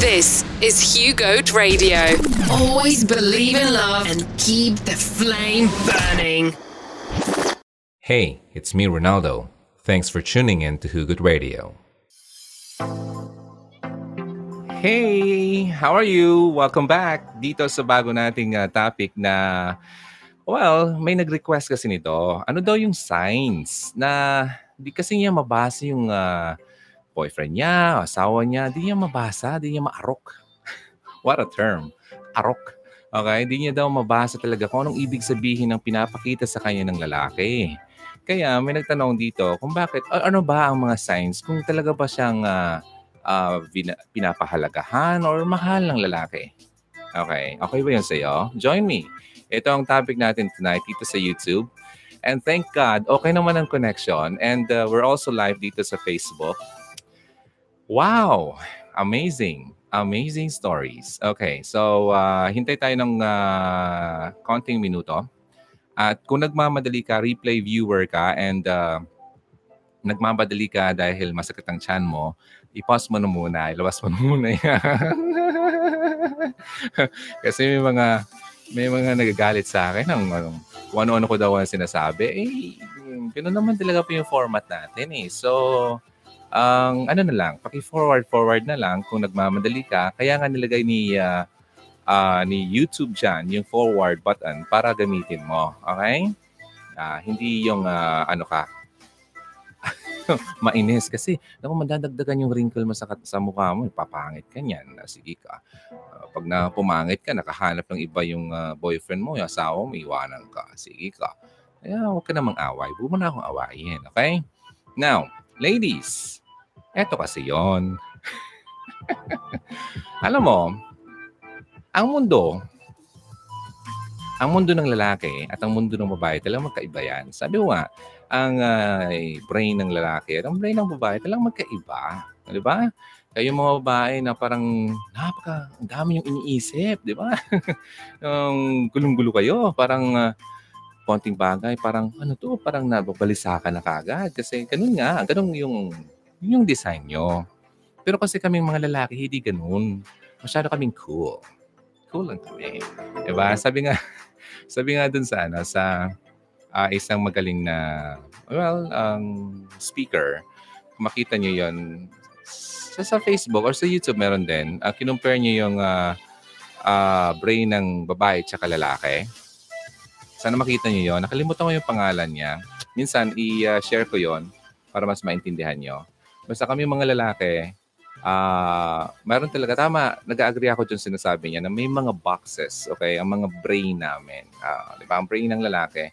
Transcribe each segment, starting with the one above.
This is Hugo Radio. Always believe in love and keep the flame burning. Hey, it's me, Ronaldo. Thanks for tuning in to Hugot Radio. Hey, how are you? Welcome back dito sa bago nating uh, topic na well, may nag-request kasi nito. Ano daw yung signs na di kasi niya mabasa yung uh, boyfriend niya, asawa niya, di niya mabasa, di niya maarok. What a term. Arok. Okay? Di niya daw mabasa talaga kung anong ibig sabihin ng pinapakita sa kanya ng lalaki. Kaya may nagtanong dito kung bakit, ano ba ang mga signs kung talaga ba siyang uh, uh, pinapahalagahan or mahal ng lalaki. Okay, okay ba yun sa'yo? Join me. Ito ang topic natin tonight dito sa YouTube. And thank God, okay naman ang connection. And uh, we're also live dito sa Facebook. Wow! Amazing. Amazing stories. Okay, so uh, hintay tayo ng uh, konting minuto. At kung nagmamadali ka, replay viewer ka, and uh, nagmamadali ka dahil masakit ang chan mo, i-pause mo na muna, ilabas mo na muna. Kasi may mga may mga nagagalit sa akin ng ano, kung ano-ano ko daw ang sinasabi. Eh, ganoon naman talaga po yung format natin eh. So, ang ano na lang, paki-forward forward na lang kung nagmamadali ka. Kaya nga nilagay ni uh, uh, ni YouTube diyan yung forward button para gamitin mo. Okay? Uh, hindi yung uh, ano ka, mainis kasi naku madadagdagan yung wrinkle mo sa, sa mukha mo, papangit ka niyan. Sige ka. Uh, pag na pumangit ka, nakahanap ng iba yung uh, boyfriend mo, yung asawa mo, iwanan ka. Sige ka. Kaya huwag ka namang away. Huwag mo na akong awayin. Okay? Now, ladies, eto kasi yon. Alam mo, ang mundo, ang mundo ng lalaki at ang mundo ng babae talagang magkaiba yan. Sabi ko nga, ang uh, brain ng lalaki at ang brain ng babae talagang magkaiba. Di ba? Kayo mga babae na parang napaka, ang dami yung iniisip, di ba? yung gulong-gulo kayo, parang uh, konting bagay, parang ano to, parang nababalisa ka na kagad. Kasi ganun nga, ganun yung, yung design nyo. Pero kasi kaming mga lalaki, hindi ganun. Masyado kaming cool. Cool lang kami. Diba? Sabi nga, sabi nga dun sa, ano, sa uh, isang magaling na, well, um, speaker. Makita niyo yon sa, sa Facebook or sa YouTube meron din. Uh, kinumpare niyo yung uh, uh, brain ng babae at lalaki. Sana makita niyo yon Nakalimutan ko yung pangalan niya. Minsan, i-share ko yon para mas maintindihan niyo. Basta kami mga lalaki, uh, meron talaga, tama, nag-agree ako dyan sinasabi niya na may mga boxes, okay, ang mga brain namin. Uh, di ba? Ang brain ng lalaki,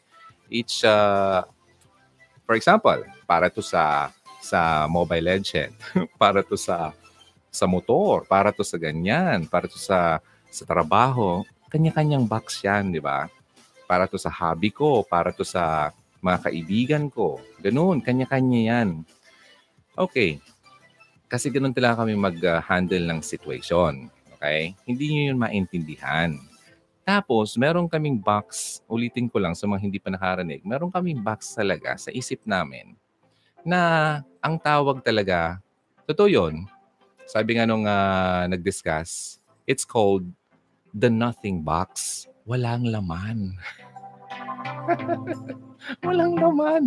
each uh, for example, para to sa sa Mobile Legend, para to sa sa motor, para to sa ganyan, para to sa sa trabaho, kanya-kanyang box 'yan, di ba? Para to sa hobby ko, para to sa mga kaibigan ko. Ganun, kanya-kanya 'yan. Okay. Kasi ganun talaga kami mag-handle ng situation. Okay? Hindi niyo yun maintindihan. Tapos, meron kaming box, ulitin ko lang sa mga hindi pa nakarinig, meron kaming box talaga sa isip namin na ang tawag talaga, totoo yun, sabi nga nung uh, nag-discuss, it's called the nothing box. Walang laman. Walang laman.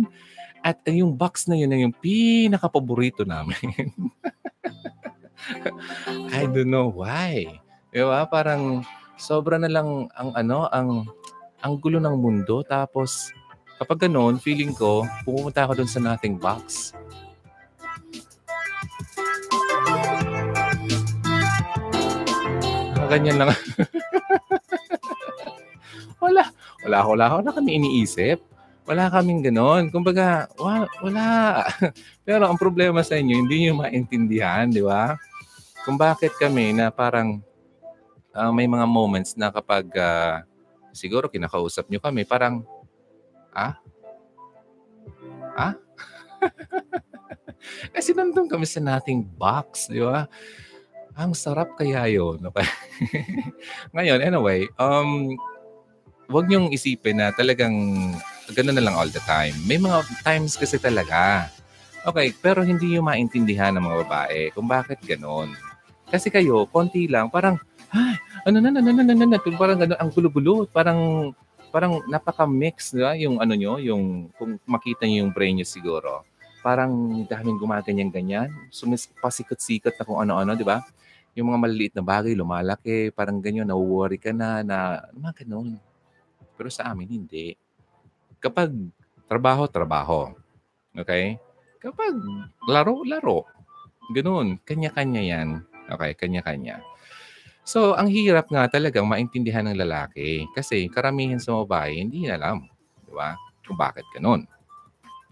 At yung box na yun na yung pinaka-paborito namin. I don't know why. Diba? Parang sobra na lang ang ano, ang ang gulo ng mundo. Tapos, kapag ganoon, feeling ko, pumunta ako doon sa nothing box. Ganyan lang. wala. Wala ako, wala ako na kami iniisip. Wala kaming ganon. Kumbaga, wala. wala. Pero ang problema sa inyo, hindi nyo maintindihan, di ba? Kung bakit kami na parang uh, may mga moments na kapag uh, siguro kinakausap nyo kami, parang, ah? Ah? Kasi nandun kami sa nating box, di ba? Ang sarap kaya yun. Okay? Ngayon, anyway, um, wag niyong isipin na talagang gano'n na lang all the time. May mga times kasi talaga. Okay, pero hindi yung maintindihan ng mga babae kung bakit gano'n. Kasi kayo, konti lang, parang, ay, ano na, ano na, ano na, parang ano, ang gulo-gulo, parang, parang napaka-mix, di ba? Yung ano nyo, yung, kung makita nyo yung brain nyo siguro, parang daming gumaganyan-ganyan, sumis, pasikot-sikot na kung ano-ano, di ba? Yung mga maliliit na bagay, lumalaki, parang ganyan, na-worry ka na, na, mga ganun. Pero sa amin, hindi. Kapag trabaho, trabaho. Okay? Kapag laro, laro. Ganun. Kanya-kanya yan. Okay? Kanya-kanya. So, ang hirap nga talagang maintindihan ng lalaki kasi karamihan sa babae hindi alam, di ba? Kung bakit ganun.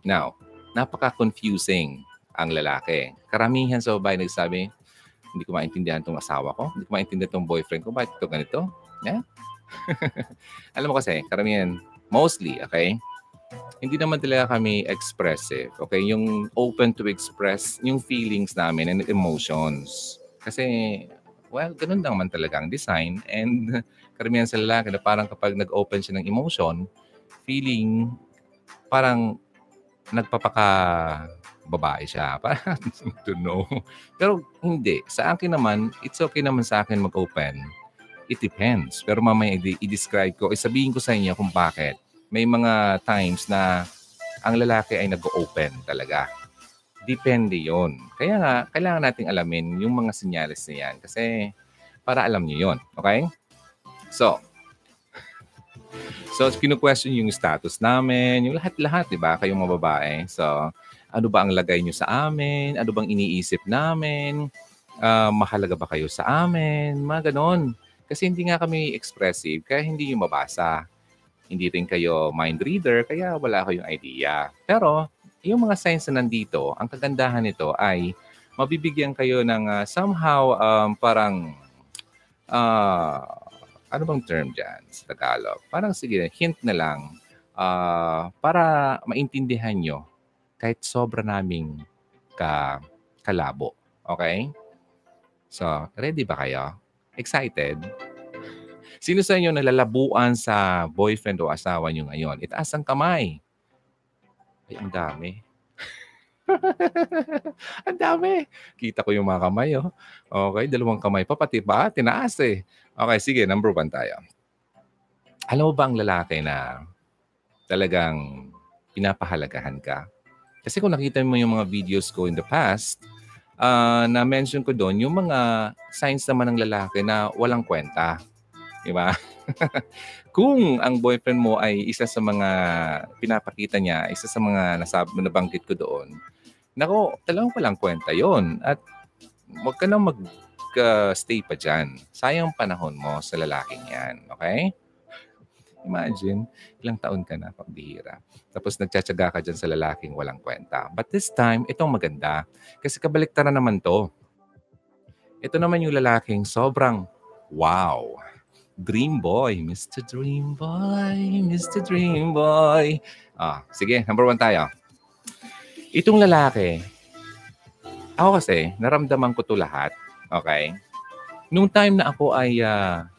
Now, napaka-confusing ang lalaki. Karamihan sa babae nagsabi, hindi ko maintindihan tong asawa ko, hindi ko maintindihan tong boyfriend ko, bakit ito ganito? Yeah? alam mo kasi, karamihan, mostly, okay? Hindi naman talaga kami expressive, okay? Yung open to express yung feelings namin and emotions. Kasi, well, ganun lang man talaga ang design. And karamihan sa lalaki na parang kapag nag-open siya ng emotion, feeling parang nagpapaka babae siya. Parang, to know. Pero hindi. Sa akin naman, it's okay naman sa akin mag-open. It depends. Pero mamaya i-describe ko, isabihin ko sa inyo kung bakit. May mga times na ang lalaki ay nag-open talaga. Depende yon. Kaya nga, kailangan nating alamin yung mga senyales na yan kasi para alam niyo yon. Okay? So, So, kinu-question yung status namin, yung lahat-lahat, di ba? Kayong mga babae. So, ano ba ang lagay nyo sa amin? Ano bang iniisip namin? Uh, mahalaga ba kayo sa amin? Mga ganon. Kasi hindi nga kami expressive, kaya hindi yung mabasa. Hindi rin kayo mind reader, kaya wala kayong idea. Pero, yung mga signs na nandito, ang kagandahan nito ay mabibigyan kayo ng uh, somehow um, parang uh, ano bang term dyan sa Tagalog? Parang sige, hint na lang uh, para maintindihan nyo kahit sobra naming ka, kalabo. Okay? So, ready ba kayo? Excited? Sino sa inyo nalalabuan sa boyfriend o asawa nyo ngayon? Itaas ang kamay. Ay, ang dami. ang dami. Kita ko yung mga kamay, oh. Okay, dalawang kamay pa, pati ba? Tinaas eh. Okay, sige, number one tayo. Alam mo ba ang lalaki na talagang pinapahalagahan ka? Kasi kung nakita mo yung mga videos ko in the past, uh, na-mention ko doon yung mga signs naman ng lalaki na walang kwenta. Di ba? kung ang boyfriend mo ay isa sa mga pinapakita niya, isa sa mga nasabi, nabanggit ko doon, nako, talagang walang kwenta yon At wag ka na mag uh, stay pa dyan. Sayang panahon mo sa lalaking yan. Okay? Imagine, ilang taon ka na, pagbihira. Tapos nagtsatsaga ka dyan sa lalaking walang kwenta. But this time, itong maganda. Kasi kabaliktaran naman to. Ito naman yung lalaking sobrang wow. Dream boy, Mr. Dream Boy, Mr. Dream Boy. Ah, sige, number one tayo. Itong lalaki, ako kasi, naramdaman ko to lahat Okay? Nung time na ako ay uh,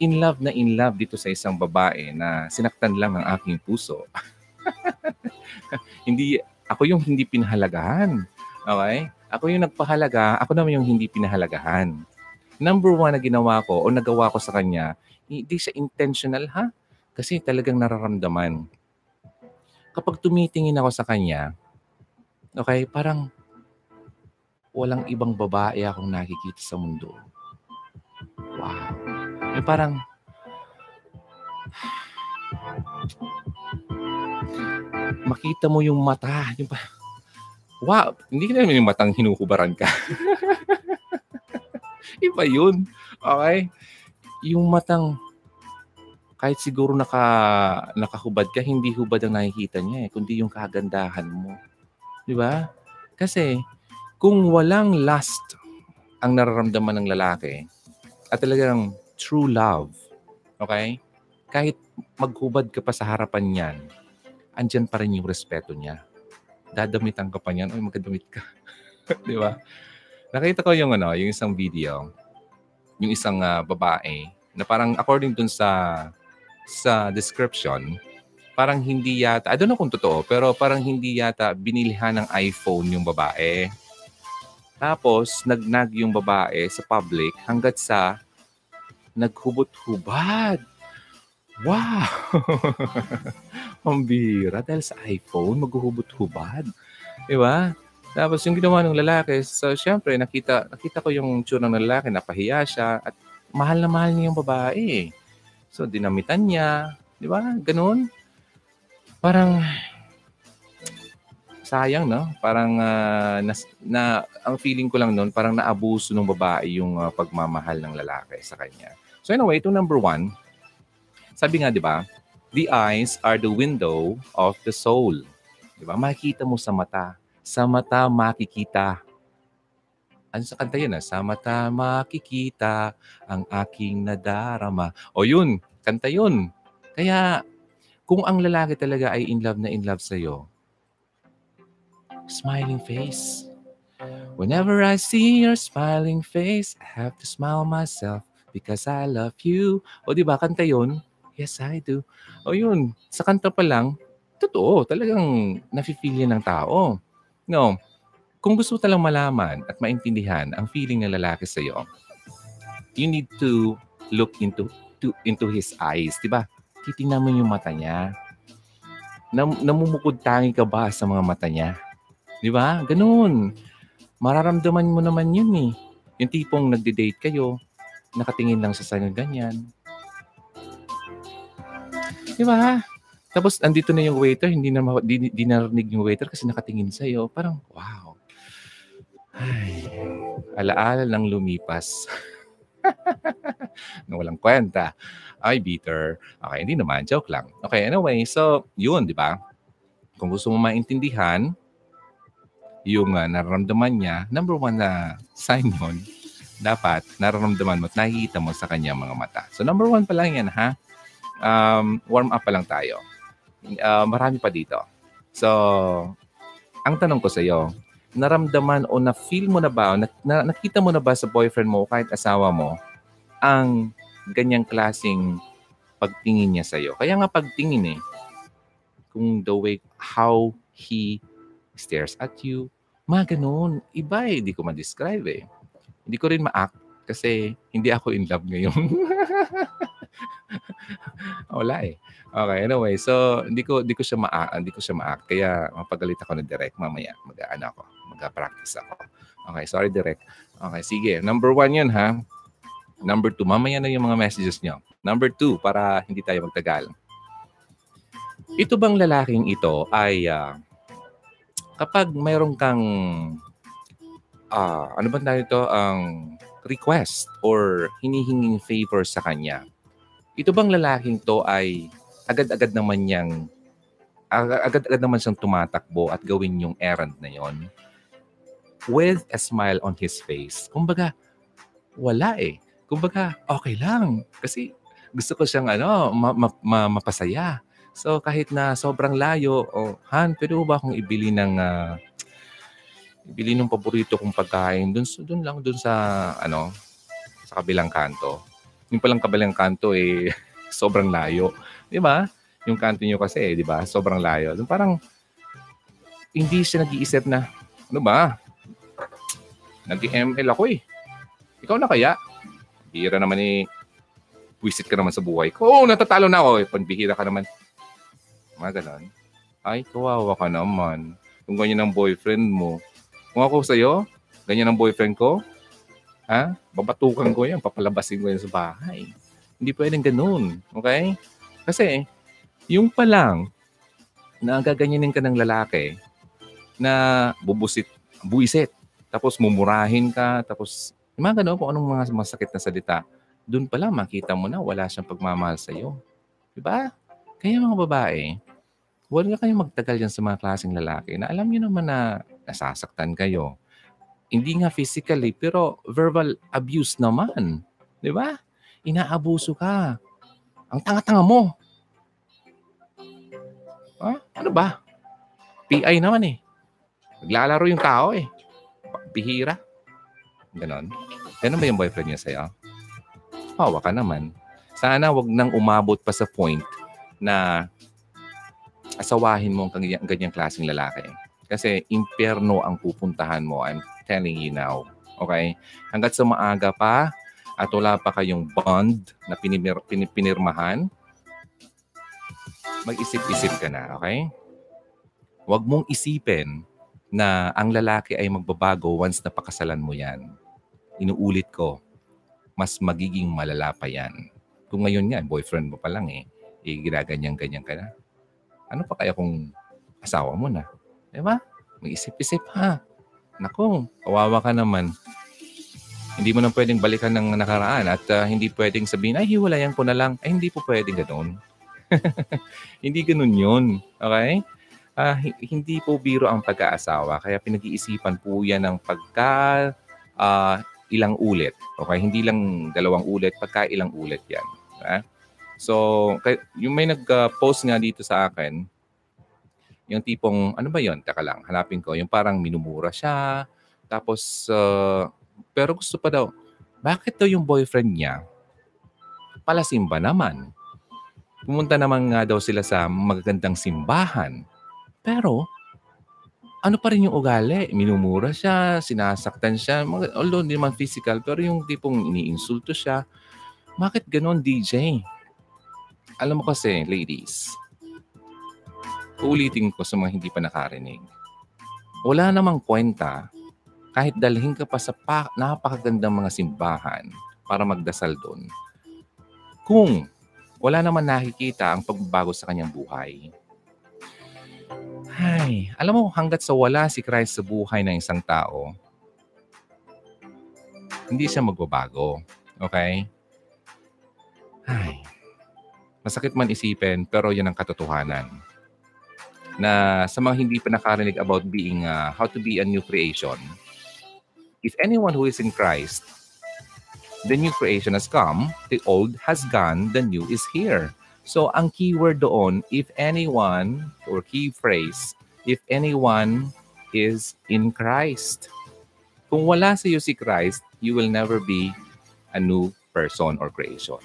in love na in love dito sa isang babae na sinaktan lang ang aking puso. hindi ako yung hindi pinahalagahan. Okay? Ako yung nagpahalaga, ako naman yung hindi pinahalagahan. Number one na ginawa ko o nagawa ko sa kanya, hindi siya intentional ha? Kasi talagang nararamdaman. Kapag tumitingin ako sa kanya, okay, parang walang ibang babae akong nakikita sa mundo. Wow. Yung parang, makita mo yung mata. Yung pa, wow, hindi ka naman yung matang hinukubaran ka. Iba yun. Okay? Yung matang, kahit siguro naka, nakahubad ka, hindi hubad ang nakikita niya eh, kundi yung kagandahan mo. Di ba? Kasi, kung walang lust ang nararamdaman ng lalaki at talagang true love, okay? Kahit maghubad ka pa sa harapan niyan, andyan pa rin yung respeto niya. Dadamitan ka pa niyan, ay magdamit ka. Di ba? Nakita ko yung ano, yung isang video, yung isang uh, babae na parang according dun sa sa description, parang hindi yata, I don't know kung totoo, pero parang hindi yata binilihan ng iPhone yung babae Tapos, nagnag yung babae sa public hanggat sa naghubot-hubad. Wow! Ang bira. Dahil sa iPhone, maghuhubot-hubad. Di ba? Tapos yung ginawa ng lalaki, so syempre nakita nakita ko yung tsura ng lalaki, napahiya siya at mahal na mahal niya yung babae. So dinamitan niya, di ba? Ganun. Parang sayang, no? Parang uh, na, na, ang feeling ko lang noon, parang naabuso ng babae yung uh, pagmamahal ng lalaki sa kanya. So anyway, ito number one, sabi nga, di ba, the eyes are the window of the soul. Di ba? Makikita mo sa mata. Sa mata makikita. Ano sa kanta yun? Ah? Sa mata makikita ang aking nadarama. O yun, kanta yun. Kaya kung ang lalaki talaga ay in love na in love sa'yo, smiling face. Whenever I see your smiling face, I have to smile myself because I love you. O di ba kanta yun? Yes, I do. O yun, sa kanta pa lang, totoo, talagang nafe-feel yan ng tao. No, kung gusto mo talang malaman at maintindihan ang feeling ng lalaki sa iyo, you need to look into to, into his eyes, 'di ba? Titingnan mo yung mata niya. Nam, namumukod tangi ka ba sa mga mata niya? 'Di ba? Ganun. Mararamdaman mo naman 'yun eh. Yung tipong nagde-date kayo, nakatingin lang sa sa'yo ganyan. 'Di ba? Tapos andito na yung waiter, hindi na di, di narinig yung waiter kasi nakatingin sa iyo. Parang wow. Ay, alaala lang lumipas. na walang kwenta. Ay, bitter. Okay, hindi naman. Joke lang. Okay, anyway. So, yun, di ba? Kung gusto mo maintindihan yung uh, nararamdaman niya, number one na sign yun, dapat nararamdaman mo at nakikita mo sa kanya mga mata. So, number one pa lang yan, ha? Um, warm up pa lang tayo uh, marami pa dito. So, ang tanong ko sa iyo, naramdaman o na-feel mo na ba, o na, na, nakita mo na ba sa boyfriend mo o kahit asawa mo ang ganyang klasing pagtingin niya sa iyo? Kaya nga pagtingin eh, kung the way how he stares at you, mga ganun. Iba eh, hindi ko ma-describe eh. Hindi ko rin ma-act kasi hindi ako in love ngayon. Wala eh. Okay, anyway, so hindi ko hindi ko siya ma hindi ko siya ma kaya mapagalit ako ng direct mamaya. Mag-ano ako, mag-practice ako. Okay, sorry direct. Okay, sige. Number one yun ha. Number two, mamaya na yung mga messages niyo. Number two, para hindi tayo magtagal. Ito bang lalaking ito ay uh, kapag mayroon kang uh, ano ba tayo ito ang request or hinihinging favor sa kanya. Ito bang lalaking to ay agad-agad naman niyang agad-agad naman siyang tumatakbo at gawin yung errand na yon with a smile on his face. Kumbaga, wala eh. Kumbaga, okay lang. Kasi gusto ko siyang ano, ma- ma- ma- mapasaya. So kahit na sobrang layo, oh, Han, pwede ba akong ibili ng uh, ibili ng paborito kong pagkain dun, dun lang dun sa ano sa kabilang kanto. Yung palang kabilang kanto eh sobrang layo. Di ba? Yung kanto nyo kasi, eh, di ba? Sobrang layo. Yung parang, hindi siya nag-iisip na, ano ba? Nag-ML ako eh. Ikaw na kaya? Bihira naman eh. Wisit ka naman sa buhay ko. Oo, oh, natatalo na ako. Eh. Panbihira ka naman. Mga ganon. Ay, kawawa ka naman. Kung ganyan ang boyfriend mo. Kung ako sa'yo, ganyan ang boyfriend ko, ha? Babatukan ko yan, papalabasin ko yan sa bahay. Hindi pwedeng ganun. Okay? Kasi, yung pa lang, na gaganyanin ka ng lalaki, na bubusit, buisit, tapos mumurahin ka, tapos, yung mga ganun, kung anong mga masakit na salita, doon pa lang makita mo na wala siyang pagmamahal sa iyo. Diba? Kaya mga babae, huwag na kayong magtagal yan sa mga klaseng lalaki na alam niyo naman na nasasaktan kayo. Hindi nga physically, pero verbal abuse naman. Di ba? Inaabuso ka. Ang tanga-tanga mo. Ha? Ano ba? PI naman eh. Naglalaro yung tao eh. Bihira. Ganon. Ganon ba yung boyfriend niya sa'yo? Hawa ka naman. Sana wag nang umabot pa sa point na asawahin mo ang ganyang klaseng lalaki. Kasi impyerno ang pupuntahan mo. I'm telling you now. Okay? Hanggat sa maaga pa at wala pa kayong bond na pinimir, pinirmahan, mag-isip-isip ka na, okay? Huwag mong isipin na ang lalaki ay magbabago once na pakasalan mo yan. Inuulit ko, mas magiging malala pa yan. Kung ngayon nga, boyfriend mo pa lang eh, eh ginaganyan-ganyan ka na. Ano pa kaya kung asawa mo na? Di ba? Mag-isip-isip ha. Naku, kawawa ka naman. Hindi mo na pwedeng balikan ng nakaraan at uh, hindi pwedeng sabihin, ay hiwalayan ko na lang. Ay hindi po pwedeng ganoon. hindi ganoon yun. Okay? uh, hindi po biro ang pag-aasawa. Kaya pinag-iisipan po yan ng pagka uh, ilang ulit. Okay? Hindi lang dalawang ulit, pagka ilang ulit yan. Okay? So, yung may nag-post nga dito sa akin, yung tipong, ano ba yon Taka lang, hanapin ko. Yung parang minumura siya. Tapos, uh, pero gusto pa daw, bakit daw yung boyfriend niya palasimba naman? Pumunta naman nga daw sila sa magagandang simbahan. Pero, ano pa rin yung ugali? Minumura siya, sinasaktan siya. Although hindi naman physical, pero yung tipong iniinsulto siya. Bakit ganon, DJ? Alam mo kasi, ladies, uulitin ko sa mga hindi pa nakarinig. Wala namang kwenta kahit dalhin ka pa sa pa- napakagandang mga simbahan para magdasal doon. Kung wala naman nakikita ang pagbabago sa kanyang buhay, ay, alam mo, hanggat sa wala si Christ sa buhay ng isang tao, hindi siya magbabago. Okay? Ay, masakit man isipin, pero yan ang katotohanan. Na sa mga hindi pa nakarinig about being, uh, how to be a new creation, if anyone who is in Christ, the new creation has come, the old has gone, the new is here. So, ang keyword doon, if anyone, or key phrase, if anyone is in Christ. Kung wala sa iyo si Christ, you will never be a new person or creation.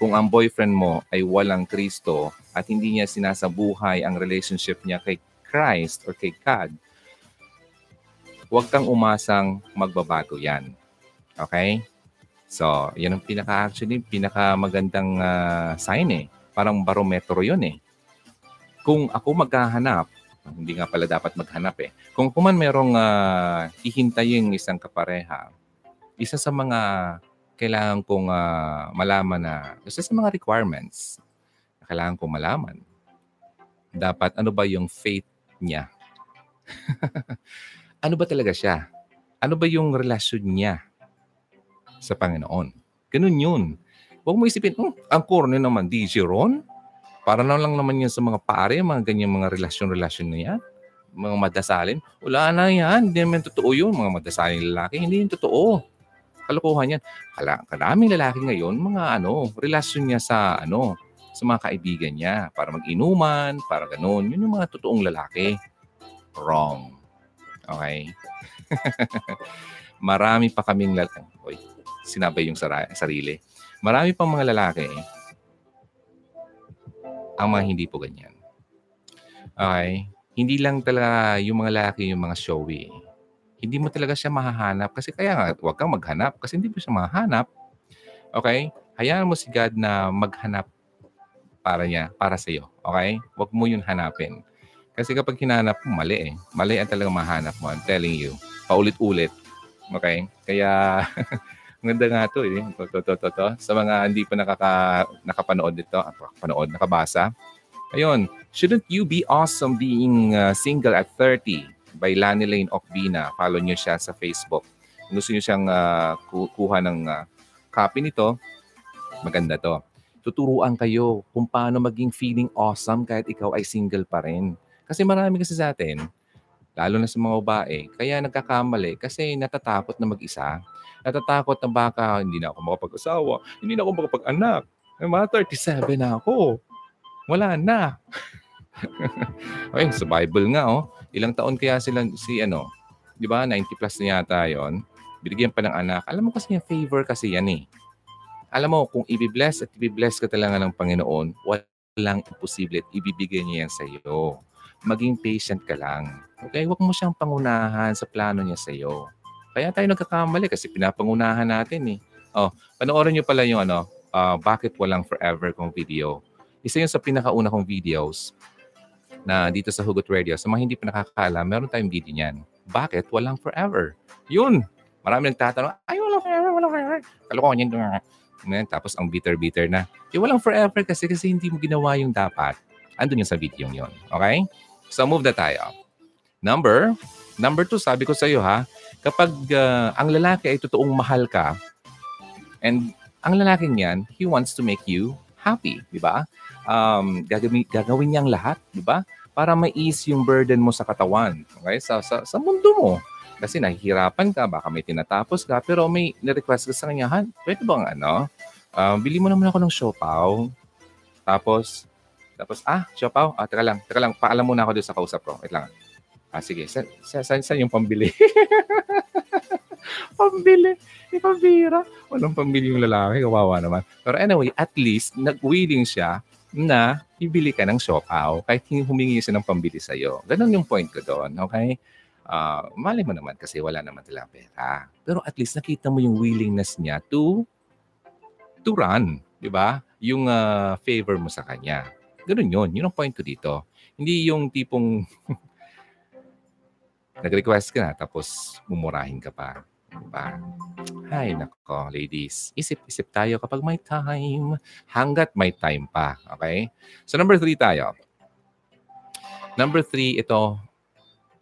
Kung ang boyfriend mo ay walang Kristo at hindi niya sinasabuhay ang relationship niya kay Christ or kay God, huwag kang umasang magbabago yan. Okay? So, yan ang pinaka actually pinaka magandang uh, sign eh. Parang barometro 'yon eh. Kung ako maghahanap, hindi nga pala dapat maghanap eh. Kung kuman merong uh, hihintayin isang kapareha, isa sa mga kailangan kong uh, malaman na, isa sa mga requirements kailangan kong malaman, dapat ano ba yung faith niya? ano ba talaga siya? Ano ba yung relasyon niya sa Panginoon. Ganun yun. Huwag mo isipin, oh, ang corny naman, DJ Ron. Para na lang naman yan sa mga pare, mga ganyan mga relasyon-relasyon na yan. Mga madasalin. Wala na yan. Hindi naman totoo yun. Mga madasalin lalaki. Hindi yun totoo. Kalokohan yan. Kala, kadaming lalaki ngayon, mga ano, relasyon niya sa ano, sa mga kaibigan niya. Para mag-inuman, para ganun. Yun yung mga totoong lalaki. Wrong. Okay? Marami pa kaming lalaki. Oy, sinabay yung sarili. Marami pang mga lalaki ang mga hindi po ganyan. Okay? Hindi lang talaga yung mga lalaki yung mga showy. Hindi mo talaga siya mahahanap kasi kaya nga huwag kang maghanap kasi hindi mo siya mahanap. Okay? Hayaan mo si God na maghanap para niya, para sa iyo. Okay? Huwag mo yun hanapin. Kasi kapag hinanap mo, mali eh. Mali ang talagang mahanap mo. I'm telling you. Paulit-ulit. Okay? Kaya Ganda nga to eh. To, to, to, to, to. Sa mga hindi pa nakaka, nakapanood dito, nakapanood, nakabasa. Ayun, shouldn't you be awesome being uh, single at 30 by Lani Lane Okbina. Follow niyo siya sa Facebook. Kung gusto niyo siyang uh, kuha ng uh, copy nito, maganda to. Tuturuan kayo kung paano maging feeling awesome kahit ikaw ay single pa rin. Kasi marami kasi sa atin, lalo na sa mga babae, kaya nagkakamali kasi natatakot na mag-isa natatakot na baka hindi na ako makapag-asawa, hindi na ako makapag-anak. May mga 37 na ako. Wala na. okay, sa Bible nga, oh. Ilang taon kaya sila si ano, di ba? 90 plus na yata yon. Binigyan pa ng anak. Alam mo kasi yung favor kasi yan eh. Alam mo, kung i-bless at i-bless ka talaga ng Panginoon, walang imposible at ibibigay niya yan sa iyo. maging patient ka lang. Okay? Huwag mo siyang pangunahan sa plano niya sa iyo. Kaya tayo nagkakamali kasi pinapangunahan natin eh. Oh, panoorin niyo pala yung ano, uh, bakit walang forever kong video. Isa yun sa pinakauna kong videos na dito sa Hugot Radio. Sa mga hindi pa nakakaalam, meron tayong video niyan. Bakit walang forever? Yun! Marami nagtatanong, ay, walang forever, walang forever. Kalokohan yan. Ngayon, tapos ang bitter-bitter na. Eh, walang forever kasi kasi hindi mo ginawa yung dapat. Andun yung sa video yon Okay? So, move na tayo. Number, number two, sabi ko sa iyo ha, kapag uh, ang lalaki ay totoong mahal ka, and ang lalaking yan, he wants to make you happy, di ba? Um, gagawin, gagawin niyang lahat, di ba? Para ma-ease yung burden mo sa katawan, okay? Sa, sa, sa mundo mo. Kasi nahihirapan ka, baka may tinatapos ka, pero may na-request ka sa kanya, Han, pwede bang ano, uh, bili mo naman ako ng siopaw. Tapos, tapos, ah, siopaw? Ah, teka lang, teka lang, paalam muna ako doon sa kausap ko. Wait lang. Ah, sige. Sa, sa, yung pambili? pambili. Ipabira. Walang pambili yung lalaki. Kawawa naman. Pero anyway, at least, nag-willing siya na ibili ka ng siopaw kahit humingi siya ng pambili sa'yo. Ganon yung point ko doon. Okay? Uh, mali mo naman kasi wala naman talaga pera. Pero at least nakita mo yung willingness niya to to. Di ba? Yung uh, favor mo sa kanya. Ganun yun. Yun ang point ko dito. Hindi yung tipong nag-request ka na tapos mumurahin ka pa. Diba? Hay, nako, ladies. Isip-isip tayo kapag may time. Hanggat may time pa. Okay? So, number three tayo. Number three, ito,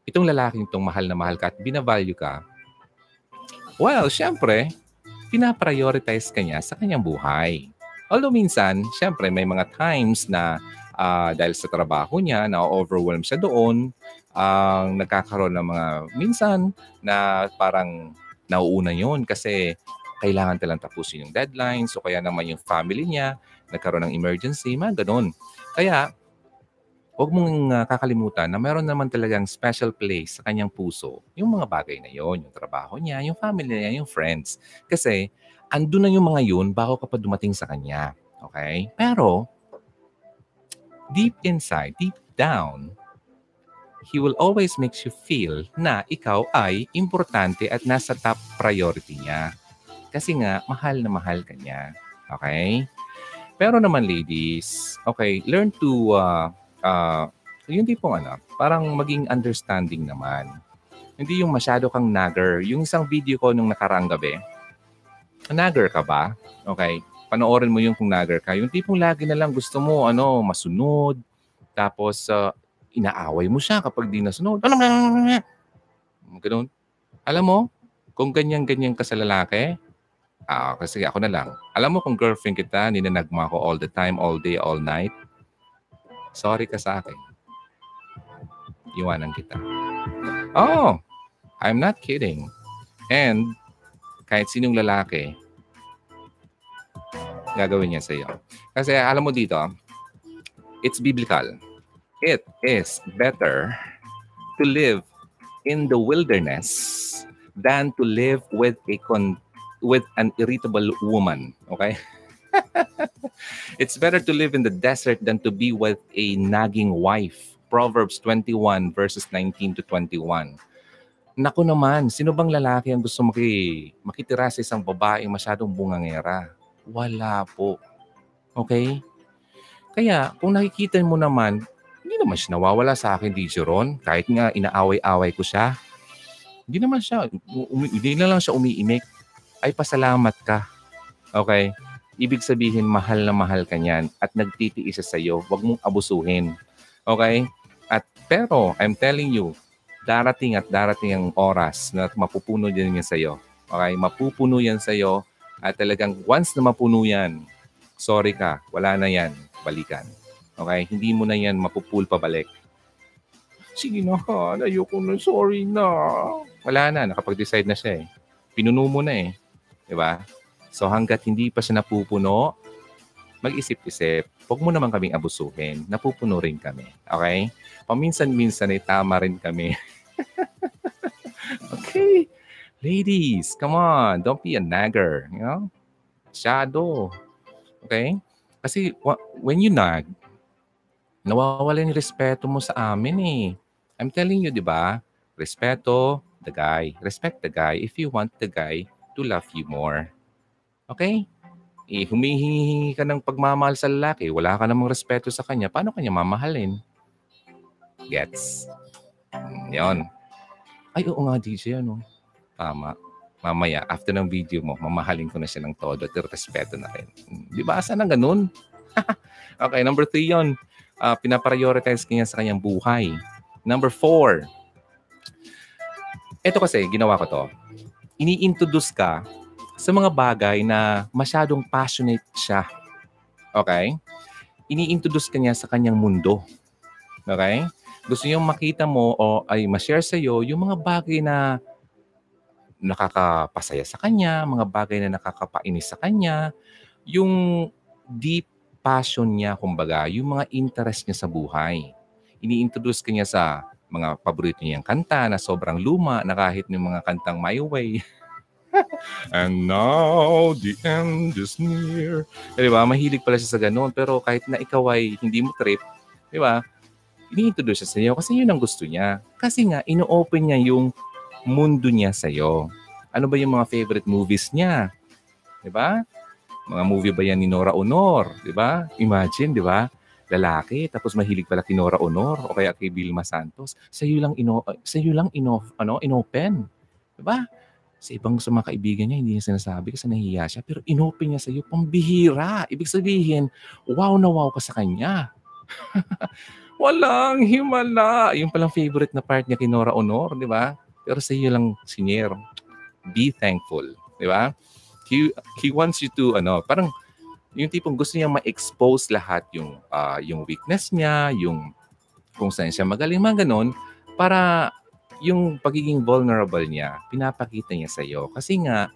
itong lalaking itong mahal na mahal ka at binavalue ka, well, syempre, pinaprioritize ka niya sa kanyang buhay. Although minsan, syempre, may mga times na uh, dahil sa trabaho niya, na-overwhelm siya doon, ang uh, nagkakaroon ng mga minsan na parang nauuna yon kasi kailangan talang tapusin yung deadline. So kaya naman yung family niya, nagkaroon ng emergency, mga ganun. Kaya, huwag mong uh, kakalimutan na meron naman talagang special place sa kanyang puso yung mga bagay na yon, yung trabaho niya, yung family niya, yung friends. Kasi, andun na yung mga yun bago ka pa dumating sa kanya. Okay? Pero, deep inside, deep down, he will always makes you feel na ikaw ay importante at nasa top priority niya. Kasi nga, mahal na mahal ka niya. Okay? Pero naman ladies, okay, learn to, uh, uh, yung tipong ano, parang maging understanding naman. Hindi yung masyado kang nagger. Yung isang video ko nung nakaraang gabi, nagger ka ba? Okay, panoorin mo yung kung nagger ka. Yung tipong lagi na lang gusto mo, ano, masunod. Tapos, uh, inaaway mo siya kapag di nasunod. Ganun. Alam mo, kung ganyan-ganyan ka sa lalaki, ah, kasi ako na lang. Alam mo kung girlfriend kita, ninanagma ko all the time, all day, all night, sorry ka sa akin. Iwanan kita. Oh, I'm not kidding. And kahit sinong lalaki, gagawin niya sa iyo. Kasi alam mo dito, it's biblical. It is better to live in the wilderness than to live with a con- with an irritable woman. Okay? it's better to live in the desert than to be with a nagging wife. Proverbs 21 verses 19 to 21. Nako naman, sino bang lalaki ang gusto maki, makitira sa isang babaeng masyadong bungangera? Wala po. Okay? Kaya, kung nakikita mo naman, hindi naman siya nawawala sa akin, DJ Ron. Kahit nga inaaway-away ko siya, hindi naman siya, umi, hindi na lang siya umiimik. Ay, pasalamat ka. Okay? Ibig sabihin, mahal na mahal ka niyan at nagtitiis sa iyo. Huwag mong abusuhin. Okay? At pero, I'm telling you, darating at darating ang oras na mapupuno din yan sa iyo. Okay? Mapupuno yan sa iyo at talagang once na mapuno yan, sorry ka, wala na yan, balikan. Okay? Hindi mo na yan mapupul pabalik. Sige na ha, ayoko na, sorry na. Wala na, nakapag-decide na siya eh. Pinuno mo na eh. Di ba? So hanggat hindi pa siya napupuno, mag-isip-isip, huwag mo naman kaming abusuhin. Napupuno rin kami. Okay? Paminsan-minsan ay tama rin kami. okay? Ladies, come on. Don't be a nagger. You know? Shadow. Okay? Kasi when you nag, nawawala yung respeto mo sa amin eh. I'm telling you, di ba? Respeto the guy. Respect the guy if you want the guy to love you more. Okay? Eh, humihingi ka ng pagmamahal sa lalaki, wala ka namang respeto sa kanya, paano kanya mamahalin? Gets? Mm, Yun. Ay, oo nga, DJ, ano? Tama. Mamaya, after ng video mo, mamahalin ko na siya ng todo at respeto na rin. Mm, Di ba? Saan ang ganun? okay, number three yon. Uh, pinaprioritize kanya sa kanyang buhay. Number four. Ito kasi, ginawa ko to. Ini-introduce ka sa mga bagay na masyadong passionate siya. Okay? Ini-introduce ka niya sa kanyang mundo. Okay? Gusto niyong makita mo o ay ma-share sa iyo yung mga bagay na nakakapasaya sa kanya, mga bagay na nakakapainis sa kanya, yung deep passion niya, kumbaga, yung mga interest niya sa buhay. Ini-introduce ka niya sa mga paborito niyang kanta na sobrang luma na kahit yung mga kantang My Way. And now the end is near. Eh, di ba? Mahilig pala siya sa ganun. Pero kahit na ikaw ay hindi mo trip, di ba? Ini-introduce siya sa iyo kasi yun ang gusto niya. Kasi nga, ino-open niya yung mundo niya sa iyo. Ano ba yung mga favorite movies niya? Di ba? Mga movie ba yan ni Nora Honor? Di ba? Imagine, di ba? Lalaki, tapos mahilig pala kay Nora Honor o kaya kay Vilma Santos. Sa iyo lang ino sa iyo lang ino ano inopen. Di ba? Sa ibang sa mga kaibigan niya, hindi niya sinasabi kasi nahihiya siya. Pero inopen niya sa iyo, pambihira. Ibig sabihin, wow na wow ka sa kanya. Walang himala. Yung palang favorite na part niya kay Nora Honor, di ba? Pero sa iyo lang, sinyer. Be thankful. Di ba? He, he wants you to, ano, parang yung tipong gusto niya ma-expose lahat yung, ah, yung weakness niya, yung kung saan siya magaling, mga ganun, para yung pagiging vulnerable niya, pinapakita niya sa iyo. Kasi nga,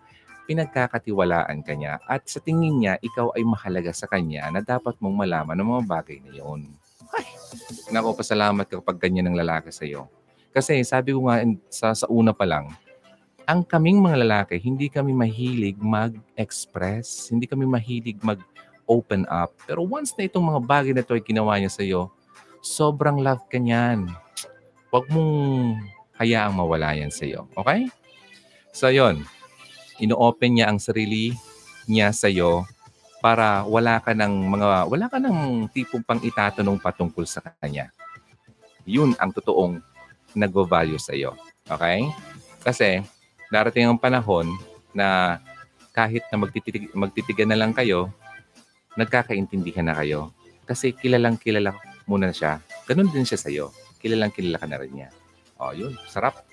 pinagkakatiwalaan ka niya at sa tingin niya, ikaw ay mahalaga sa kanya na dapat mong malaman ng mga bagay na yun. Ay, nako, pasalamat kapag ganyan ng lalaki sa iyo. Kasi sabi ko nga sa, sa una pa lang, ang kaming mga lalaki, hindi kami mahilig mag-express, hindi kami mahilig mag-open up. Pero once na itong mga bagay na ito ay ginawa niya sa iyo, sobrang love ka niyan. Huwag mong hayaang mawala yan sa iyo. Okay? So, yon ino-open niya ang sarili niya sa iyo para wala ka ng mga wala ka ng tipong pang itatanong patungkol sa kanya. Yun ang totoong nagvo-value sa iyo. Okay? Kasi darating ang panahon na kahit na magtitig, magtitigan na lang kayo, nagkakaintindihan na kayo. Kasi kilalang kilala mo na siya. Ganun din siya sa iyo. Kilalang kilala ka na rin niya. Oh, yun. Sarap.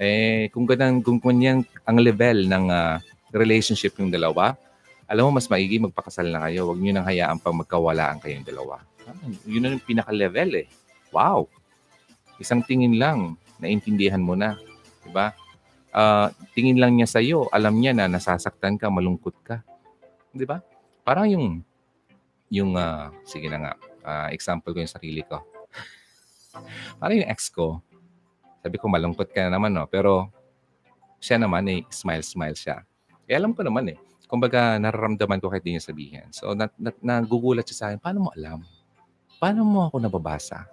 Eh, kung ganun, kung ganyan ang level ng ah, relationship yung dalawa, alam mo, mas maigi magpakasal na kayo. Huwag niyo nang hayaan pang magkawalaan kayong dalawa. Ah, Yun na yung pinaka-level eh. Wow! Isang tingin lang, naintindihan mo na. Diba? Ah, tingin lang niya sa'yo, alam niya na nasasaktan ka, malungkot ka. Di ba? Parang yung, yung, ah, sige na nga, ah, example ko yung sarili ko. Parang yung ex ko, sabi ko malungkot ka na naman, no? Pero siya naman eh, smile-smile siya. Eh, alam ko naman eh. Kumbaga, nararamdaman ko kahit di niya sabihin. So, na, na, nagugulat siya sa akin, paano mo alam? Paano mo ako nababasa?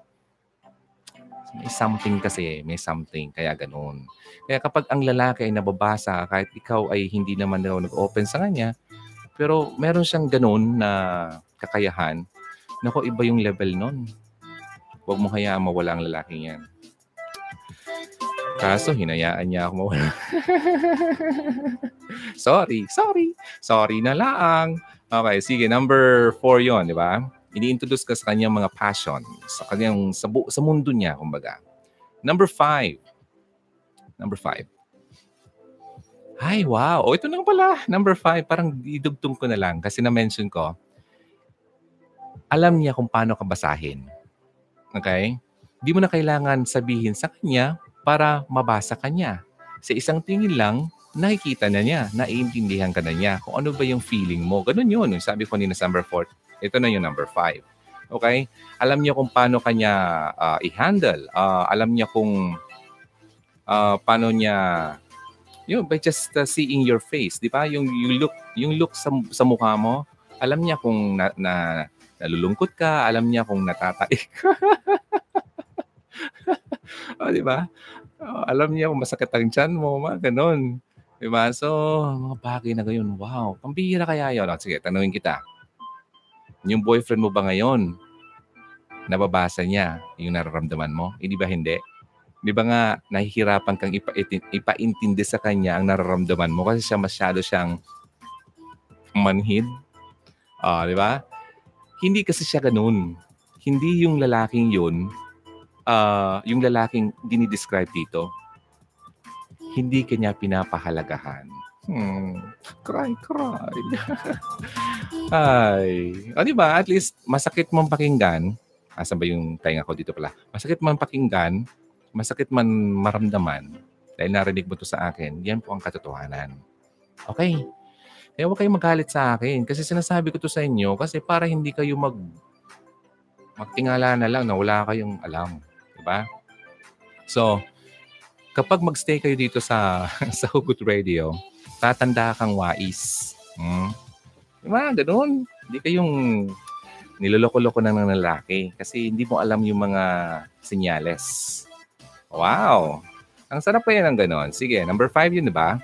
May something kasi, may something, kaya ganun. Kaya kapag ang lalaki ay nababasa, kahit ikaw ay hindi naman daw nag-open sa kanya, pero meron siyang ganun na kakayahan, nako iba yung level nun. Huwag mo hayaan mawala ang lalaki yan. Kaso, hinayaan niya ako mawala. sorry, sorry. Sorry na lang. Okay, sige. Number four yon di ba? Ini-introduce ka sa kanyang mga passion. Sa kanyang, sa, bu- sa mundo niya, kumbaga. Number five. Number five. Ay, wow. O, ito na pala. Number five. Parang idugtong ko na lang kasi na-mention ko. Alam niya kung paano ka basahin. Okay? Di mo na kailangan sabihin sa kanya para mabasa ka niya. Sa isang tingin lang, nakikita na niya, naiintindihan ka na niya kung ano ba yung feeling mo. Ganun yun. Sabi ko ni number 4, ito na yung number 5. Okay? Alam niya kung paano kanya ah, i-handle. Ah, alam niya kung ah, paano niya yun, by just uh, seeing your face, di ba? Yung, yung look, yung look sa, sa mukha mo, alam niya kung na, na nalulungkot ka, alam niya kung natataik ka. o, di ba? O, alam niya kung masakit ang tiyan mo, mga ganun. Di ba? So, mga bagay na gayon, wow, pambihira kaya yun. O, sige, tanungin kita. Yung boyfriend mo ba ngayon, nababasa niya yung nararamdaman mo? Hindi ba hindi? Di ba nga, nahihirapan kang ipa, ipaintindi sa kanya ang nararamdaman mo kasi siya masyado siyang manhid. Uh, di ba? Hindi kasi siya ganun. Hindi yung lalaking yun, uh, yung lalaking dinidescribe dito, hindi kanya pinapahalagahan. Hmm, cry, cry. Ay. O, di ba? At least, masakit mong pakinggan. Asan ba yung tainga ko dito pala? Masakit mong pakinggan, masakit man maramdaman, dahil narinig mo to sa akin, yan po ang katotohanan. Okay? Eh, huwag kayong magalit sa akin kasi sinasabi ko to sa inyo kasi para hindi kayo mag magtingala na lang na wala kayong alam. Diba? So, kapag magstay kayo dito sa sa Hugot Radio, tatanda kang wais. Hmm? Diba? Ganun. Hindi kayong niloloko-loko ng lalaki kasi hindi mo alam yung mga senyales. Wow! Ang sarap pa yan ng ganon. Sige, number five yun, di ba?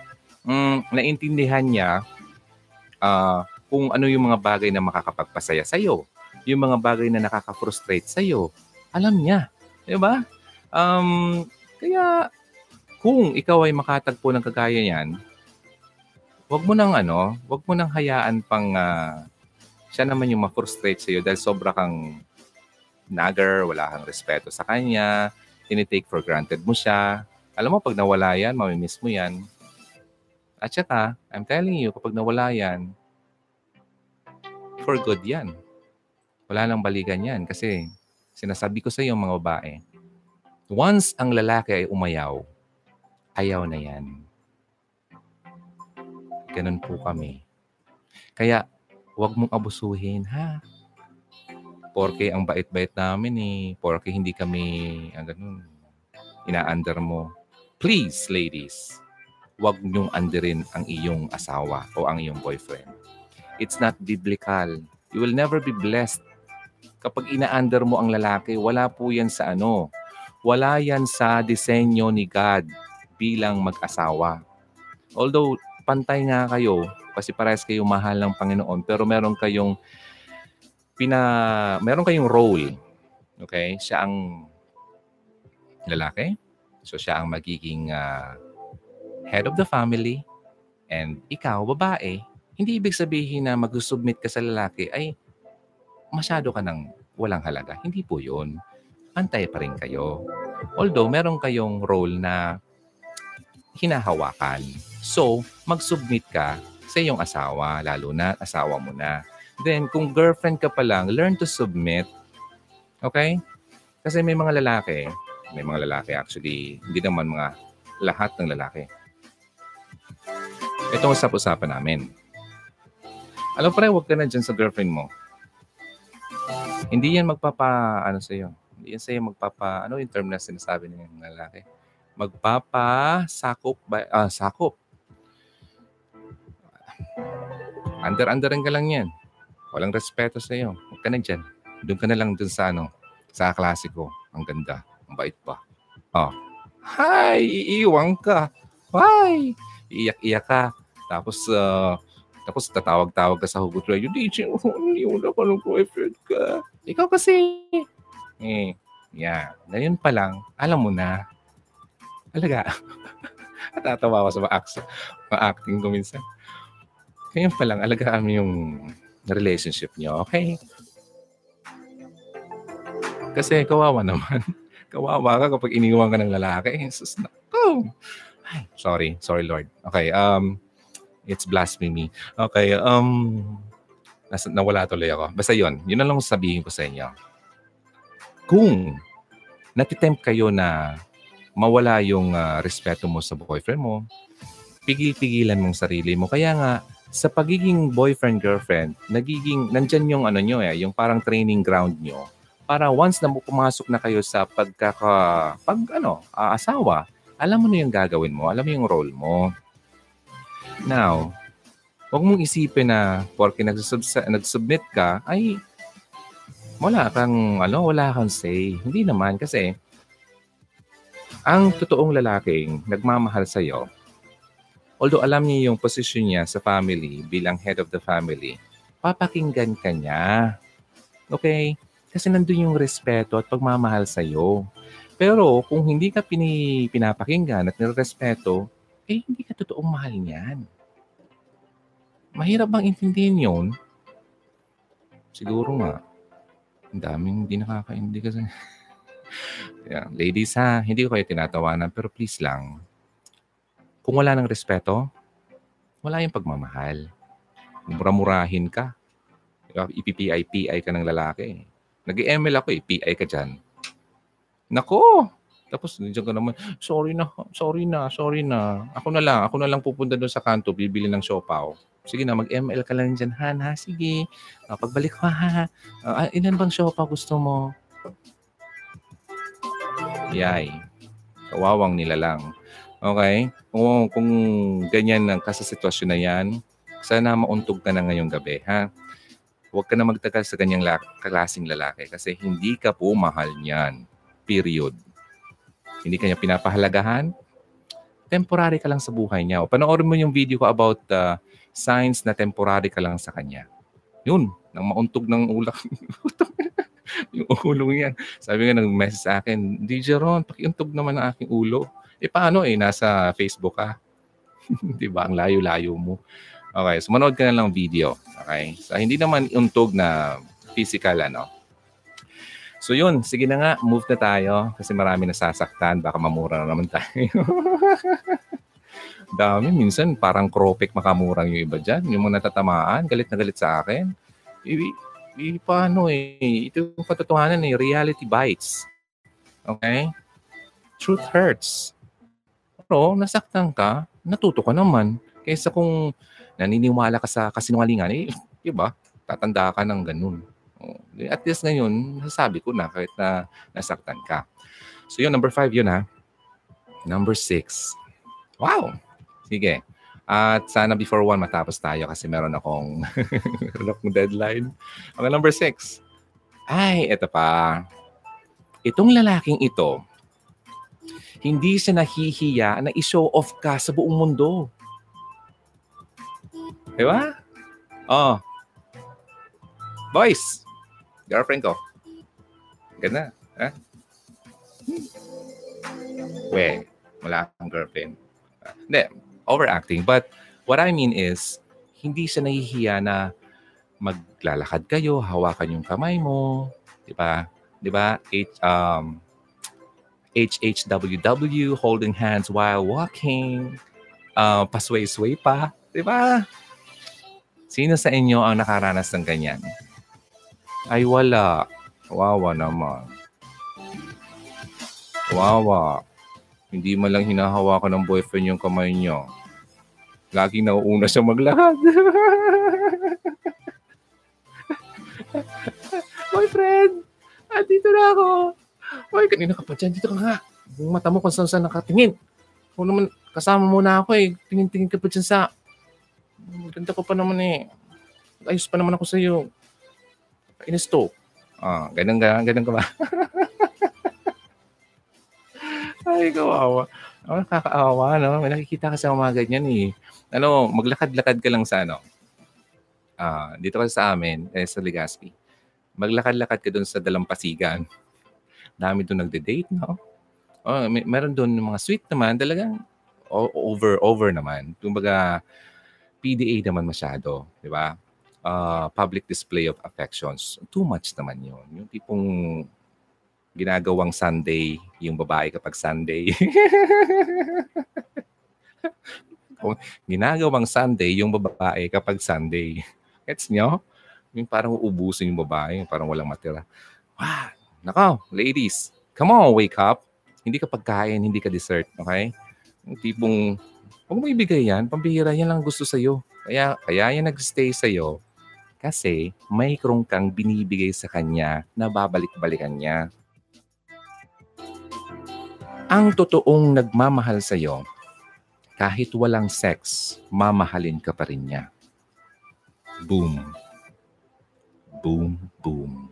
Mm, naintindihan niya uh, kung ano yung mga bagay na makakapagpasaya sa'yo. Yung mga bagay na nakaka-frustrate sa'yo. Alam niya. Di ba? Um, kaya, kung ikaw ay makatagpo ng kagaya niyan, wag mo nang ano, wag mo nang hayaan pang uh, siya naman yung ma-frustrate sa'yo dahil sobra kang nagger, wala kang respeto sa kanya, tinitake for granted mo siya. Alam mo, pag nawala yan, mamimiss mo yan. At saka, I'm telling you, kapag nawala yan, for good yan. Wala nang balikan yan kasi sinasabi ko sa iyo mga babae, once ang lalaki ay umayaw, ayaw na yan. Ganun po kami. Kaya, huwag mong abusuhin, ha? Porke ang bait-bait namin eh. Porke hindi kami, ang ganun, ina-under mo. Please, ladies, huwag niyong andirin ang iyong asawa o ang iyong boyfriend. It's not biblical. You will never be blessed. Kapag ina-under mo ang lalaki, wala po yan sa ano. Wala yan sa disenyo ni God bilang mag-asawa. Although, pantay nga kayo, kasi parehas kayo mahal ng Panginoon, pero meron kayong pina meron kayong role. Okay? Siya ang lalaki. So siya ang magiging uh, head of the family, and ikaw, babae, hindi ibig sabihin na mag-submit ka sa lalaki ay masyado ka ng walang halaga. Hindi po yun. Antay pa rin kayo. Although, meron kayong role na hinahawakan. So, mag-submit ka sa iyong asawa, lalo na asawa mo na. Then, kung girlfriend ka pa lang, learn to submit. Okay? Kasi may mga lalaki, may mga lalaki actually, hindi naman mga lahat ng lalaki ito ang usap-usapan namin. Alam pre, huwag ka na dyan sa girlfriend mo. Hindi yan magpapa, ano sa'yo. Hindi yan sa'yo magpapa, ano yung term na sinasabi ng lalaki? Magpapa, sakop, ba, ah, sakop. Under-underan ka lang yan. Walang respeto sa iyo. Huwag ka na dyan. Doon ka na lang dun sa ano, sa klasiko. Ang ganda. Ang bait pa. Oh. Hi! Iiwang ka. Hi! Iiyak-iyak ka. Tapos, uh, tapos tatawag-tawag ka sa Hugot Radio, DJ, oh, mo na ka ng boyfriend ka. Ikaw kasi. Eh, yeah. Ngayon pa lang, alam mo na. Alaga. Natatawa ako sa mga, act- mga acting ko minsan. Ngayon pa lang, alagaan mo yung relationship niyo, okay? Kasi kawawa naman. kawawa ka kapag iniwan ka ng lalaki. Sus na. Oh. Ay, sorry. Sorry, Lord. Okay. Um, It's blasphemy. Okay, um, nas, nawala tuloy ako. Basta yon yun na lang sabihin ko sa inyo. Kung natitempt kayo na mawala yung uh, respeto mo sa boyfriend mo, pigil-pigilan mong sarili mo. Kaya nga, sa pagiging boyfriend-girlfriend, nagiging, nandyan yung ano nyo eh, yung parang training ground nyo. Para once na pumasok na kayo sa pagkaka, pag ano, uh, asawa, alam mo na yung gagawin mo, alam mo yung role mo. Now, huwag mong isipin na porke nagsubmit ka, ay wala kang, ano, wala kang say. Hindi naman kasi ang totoong lalaking nagmamahal sa iyo, although alam niya yung position niya sa family bilang head of the family, papakinggan ka niya. Okay? Kasi nandun yung respeto at pagmamahal sa iyo. Pero kung hindi ka pini, pinapakinggan at nirespeto, eh hindi ka totoong mahal niyan. Mahirap bang intindihin yun? Siguro nga. Ang daming hindi nakakaindi kasi. yeah. Ladies ha, hindi ko kayo tinatawanan pero please lang. Kung wala ng respeto, wala yung pagmamahal. Mura-murahin ka. Ipi-PI-PI ka ng lalaki. Nag-ML ako eh, PI ka dyan. Nako! Tapos nandiyan ka naman, sorry na, sorry na, sorry na. Ako na lang, ako na lang pupunta doon sa kanto, bibili ng siopaw. Sige na, mag-ML ka lang dyan, Han, ha? Sige. Uh, pagbalik ko, ha? Uh, ilan bang show pa gusto mo? Yay. Kawawang nila lang. Okay? Kung, kung ganyan ang kasasitwasyon na yan, sana mauntog ka na ngayong gabi, ha? Huwag ka na magtagal sa ganyang la- klaseng lalaki kasi hindi ka po mahal niyan. Period. Hindi kanya pinapahalagahan. Temporary ka lang sa buhay niya. O, panoorin mo yung video ko about uh, signs na temporary ka lang sa kanya. Yun, nang mauntog ng ulak. yung ulo yan. Sabi nga nag-message sa akin, DJ Ron, pakiuntog naman ang aking ulo. Eh paano eh, nasa Facebook ka? Di ba? Ang layo-layo mo. Okay, so manood ka na lang video. Okay? So hindi naman untog na physical ano. So yun, sige na nga, move na tayo kasi marami nasasaktan. Baka mamura na naman tayo. Dami. Minsan parang kropek makamurang yung iba dyan. Yung mga natatamaan, galit na galit sa akin. I, i, paano eh. Ito yung katotohanan eh. Reality bites. Okay? Truth hurts. Pero nasaktan ka, natuto ka naman. Kaysa kung naniniwala ka sa kasinungalingan, eh, di ba? Tatanda ka ng ganun. At least ngayon, nasasabi ko na kahit na nasaktan ka. So yun, number five yun ha. Number six. Wow! Sige. At sana before one matapos tayo kasi meron akong meron akong deadline. Okay, number six. Ay, eto pa. Itong lalaking ito, hindi siya nahihiya na i-show off ka sa buong mundo. Di ba? Oh. Boys, girlfriend ko. Ganda. Ha? We, wala kang girlfriend. Hindi, overacting. But what I mean is, hindi siya nahihiya na maglalakad kayo, hawakan yung kamay mo, di ba? Di ba? H, um, HHWW, holding hands while walking, uh, pasway-sway pa, di ba? Sino sa inyo ang nakaranas ng ganyan? Ay wala. Wawa naman. Wawa. Hindi man lang hinahawakan ng boyfriend yung kamay niyo. Laging nauuna siya maglakad. boyfriend! Andito na ako. Hoy, kanina ka pa dyan. Dito ka nga. Yung mata mo kung saan saan nakatingin. Kung naman, kasama mo na ako eh. Tingin-tingin ka pa dyan sa... Ganda ko pa naman eh. Ayos pa naman ako sa iyo. Inis to. Ah, ganun, ganun, ganun ka ba? Ay, kawawa. Oh, nakakaawa, no? May nakikita ka sa mga ganyan eh. Ano, maglakad-lakad ka lang sa ano. Ah, dito ka sa amin, eh, sa Legazpi. Maglakad-lakad ka doon sa Dalampasigan. Dami doon nagde-date, no? Oh, may, meron doon mga sweet naman, talagang over over naman. Kumbaga PDA naman masyado, di ba? Uh, public display of affections. Too much naman yun. Yung tipong ginagawang Sunday yung babae kapag Sunday. Kung ginagawang Sunday yung babae kapag Sunday. Gets nyo? Yung parang uubusin yung babae, parang walang matira. Wow! Nako, ladies, come on, wake up. Hindi ka pagkain, hindi ka dessert, okay? Yung tipong, huwag mo ibigay yan, pambihira, yan lang gusto sa'yo. Kaya, kaya yan nag-stay sa'yo kasi may krong kang binibigay sa kanya na babalik-balikan niya ang totoong nagmamahal sa iyo, kahit walang sex, mamahalin ka pa rin niya. Boom. Boom, boom.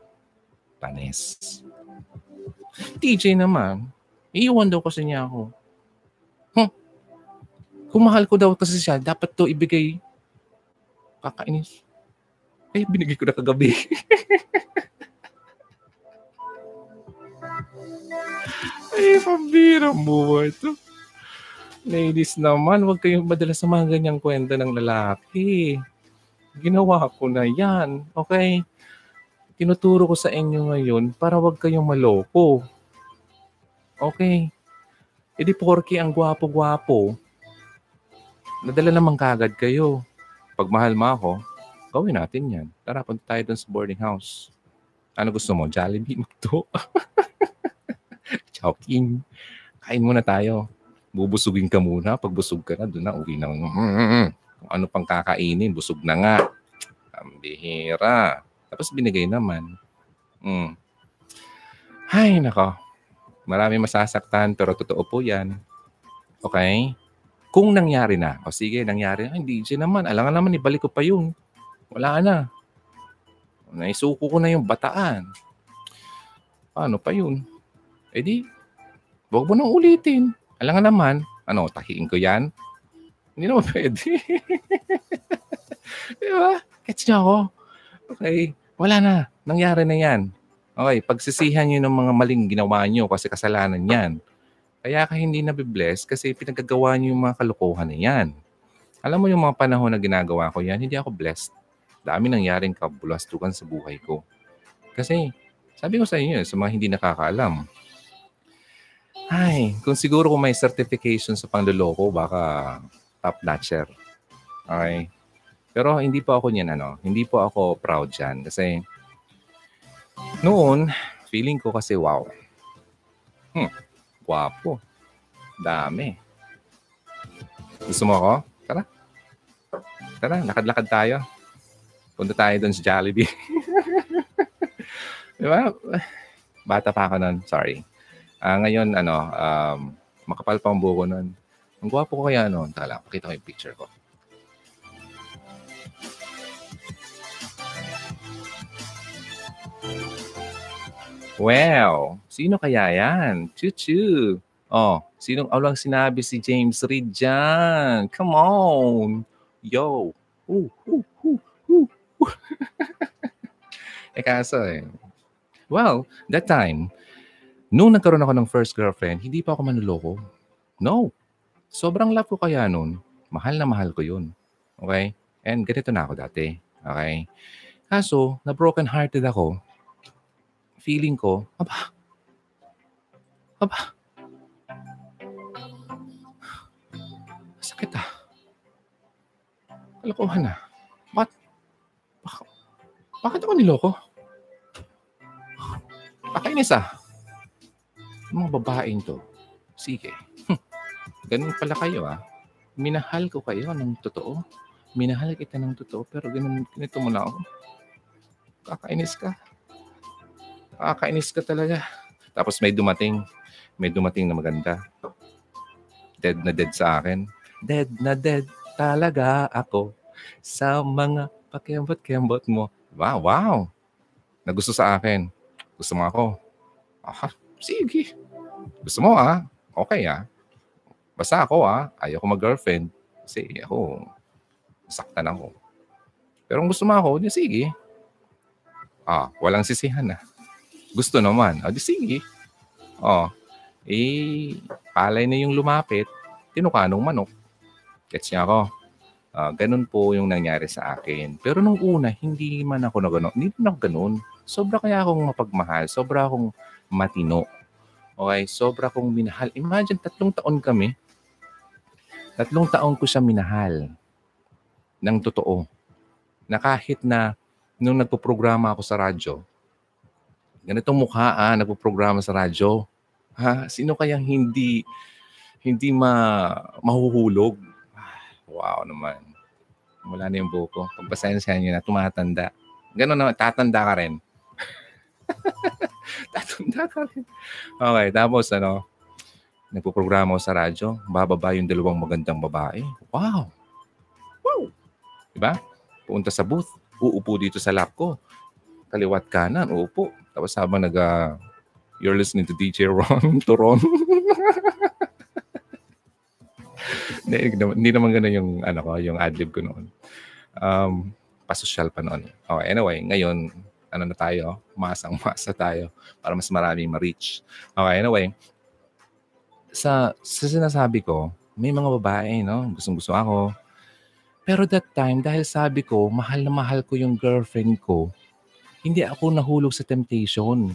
panis. TJ naman, iiwan daw kasi niya ako. Huh? Kung mahal ko daw kasi siya, dapat to ibigay. Kakainis. Eh, binigay ko na kagabi. Ay, pambira mo ito. Ladies naman, huwag kayong madala sa mga ganyang kwento ng lalaki. Ginawa ko na yan. Okay? Tinuturo ko sa inyo ngayon para huwag kayong maloko. Okay? E di porky ang gwapo-gwapo. Nadala naman kagad kayo. Pag mahal mo ako, gawin natin yan. Tara, punta tayo dun sa boarding house. Ano gusto mo? Jollibee? Magto? Chowking. Kain muna tayo. Bubusugin ka muna. Pag busog ka na, doon na uwi na. Kung ano pang kakainin, busog na nga. Ang bihira. Tapos binigay naman. Mm. Ay, nako. Marami masasaktan, pero totoo po yan. Okay? Kung nangyari na, o sige, nangyari na, hindi siya naman. Alangan naman, ibalik ko pa yun. Wala na. Naisuko ko na yung bataan. Paano pa yun? Eh di, huwag mo nang ulitin. Alangan naman, ano, tahiin ko yan? Hindi naman pwede. Di ba? Catch niyo ako. Okay, wala na. Nangyari na yan. Okay, pagsisihan niyo ng mga maling ginawa niyo kasi kasalanan yan. Kaya ka hindi nabibless kasi pinagagawa niyo yung mga kalokohan na yan. Alam mo yung mga panahon na ginagawa ko yan, hindi ako blessed. Dami nangyaring kabulastukan sa buhay ko. Kasi, sabi ko sa inyo, sa mga hindi nakakaalam, ay, kung siguro kung may certification sa pangloloko, baka top-notcher. Okay? Pero hindi po ako niyan, ano, hindi po ako proud dyan. Kasi, noon, feeling ko kasi, wow. Hmm, guwapo. Dami. Gusto mo ako? Tara. Tara, lakad-lakad tayo. Punta tayo doon sa Jollibee. Di ba? Bata pa ako noon. Sorry. Ah, ngayon, ano, um, makapal pa ang buko noon. Ang gwapo ko kaya noon. Tala, pakita ko yung picture ko. Wow! Sino kaya yan? Chuchu! Oh, sinong aulang sinabi si James Reid dyan? Come on! Yo! Ooh, ooh, ooh. eh kaso eh. Well, that time, nung nagkaroon ako ng first girlfriend, hindi pa ako manloloko. No. Sobrang love ko kaya nun. Mahal na mahal ko yun. Okay? And ganito na ako dati. Okay? Kaso, na broken hearted ako, feeling ko, aba, aba, sakit ah. Kalokohan na. Bakit, ako niloko? Pakainis ah. Mga babaeng to, sige. Ganun pala kayo ah. Minahal ko kayo ng totoo. Minahal kita ng totoo, pero ganun, ganito mo na ako. Kakainis ka. Kakainis ka talaga. Tapos may dumating. May dumating na maganda. Dead na dead sa akin. Dead na dead talaga ako sa mga pakembot-kembot mo. Wow, wow. Nagusto sa akin. Gusto mo ako. Aha, sige. Gusto mo ah? Okay ah. Basta ako ah, ayaw ko mag-girlfriend. Kasi ako, saktan ako. Pero kung gusto mo ako, di sige. Ah, walang sisihan ah. Gusto naman. Ah, di sige. Oh, eh, palay na yung lumapit. Tinukanong manok. Gets niya ako. Ah, ganun po yung nangyari sa akin. Pero nung una, hindi man ako na gano'n. Hindi man ako ganun. Sobra kaya akong mapagmahal. Sobra akong matino. Okay? Sobra akong minahal. Imagine, tatlong taon kami. Tatlong taon ko siya minahal. Ng totoo. Na kahit na nung nagpo-programa ako sa radyo, ganitong mukha ah, nagpo-programa sa radyo. Ha? Sino kayang hindi hindi ma mahuhulog? Wow naman. Wala na yung buko. Pagpasensya niyo na, tumatanda. Ganun naman, tatanda ka rin. tatanda ka rin. Okay, tapos ano, nagpo-programa sa radyo, bababa yung dalawang magandang babae. Wow! Wow! Diba? Punta sa booth, uupo dito sa lap ko. kaliwat kanan. Opo. Tapos habang nag, uh, you're listening to DJ Ron Toron. hindi, naman ganun yung, ano ko, yung adlib ko noon. Um, pasosyal pa noon. Okay, anyway, ngayon, ano na tayo, masang masa tayo para mas maraming ma-reach. Okay, anyway, sa, sa sinasabi ko, may mga babae, no? Gustong gusto ako. Pero that time, dahil sabi ko, mahal na mahal ko yung girlfriend ko, hindi ako nahulog sa temptation.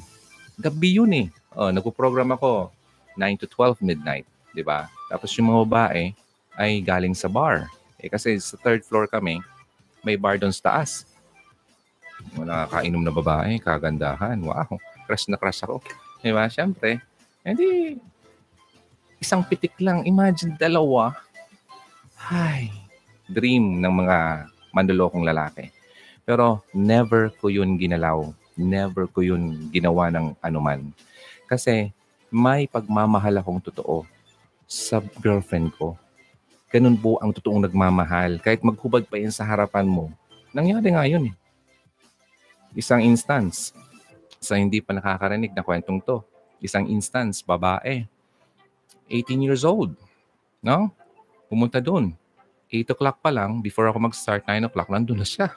Gabi yun eh. Oh, nagpo-program ako 9 to 12 midnight, di ba? Tapos yung mga babae ay galing sa bar. Eh kasi sa third floor kami, may bar doon sa taas. Mga nakakainom na babae, kagandahan. Wow, crush na crush ako. Di ba? Siyempre, hindi isang pitik lang. Imagine dalawa. Ay, dream ng mga mandulokong lalaki. Pero never ko yun ginalaw. Never ko yun ginawa ng anuman. Kasi may pagmamahal akong totoo sa girlfriend ko ganun po ang totoong nagmamahal. Kahit maghubad pa yan sa harapan mo. Nangyari nga yun eh. Isang instance, sa hindi pa nakakarinig na kwentong to. Isang instance, babae. 18 years old. No? Pumunta doon. 8 o'clock pa lang, before ako mag-start, 9 o'clock, nandun na siya.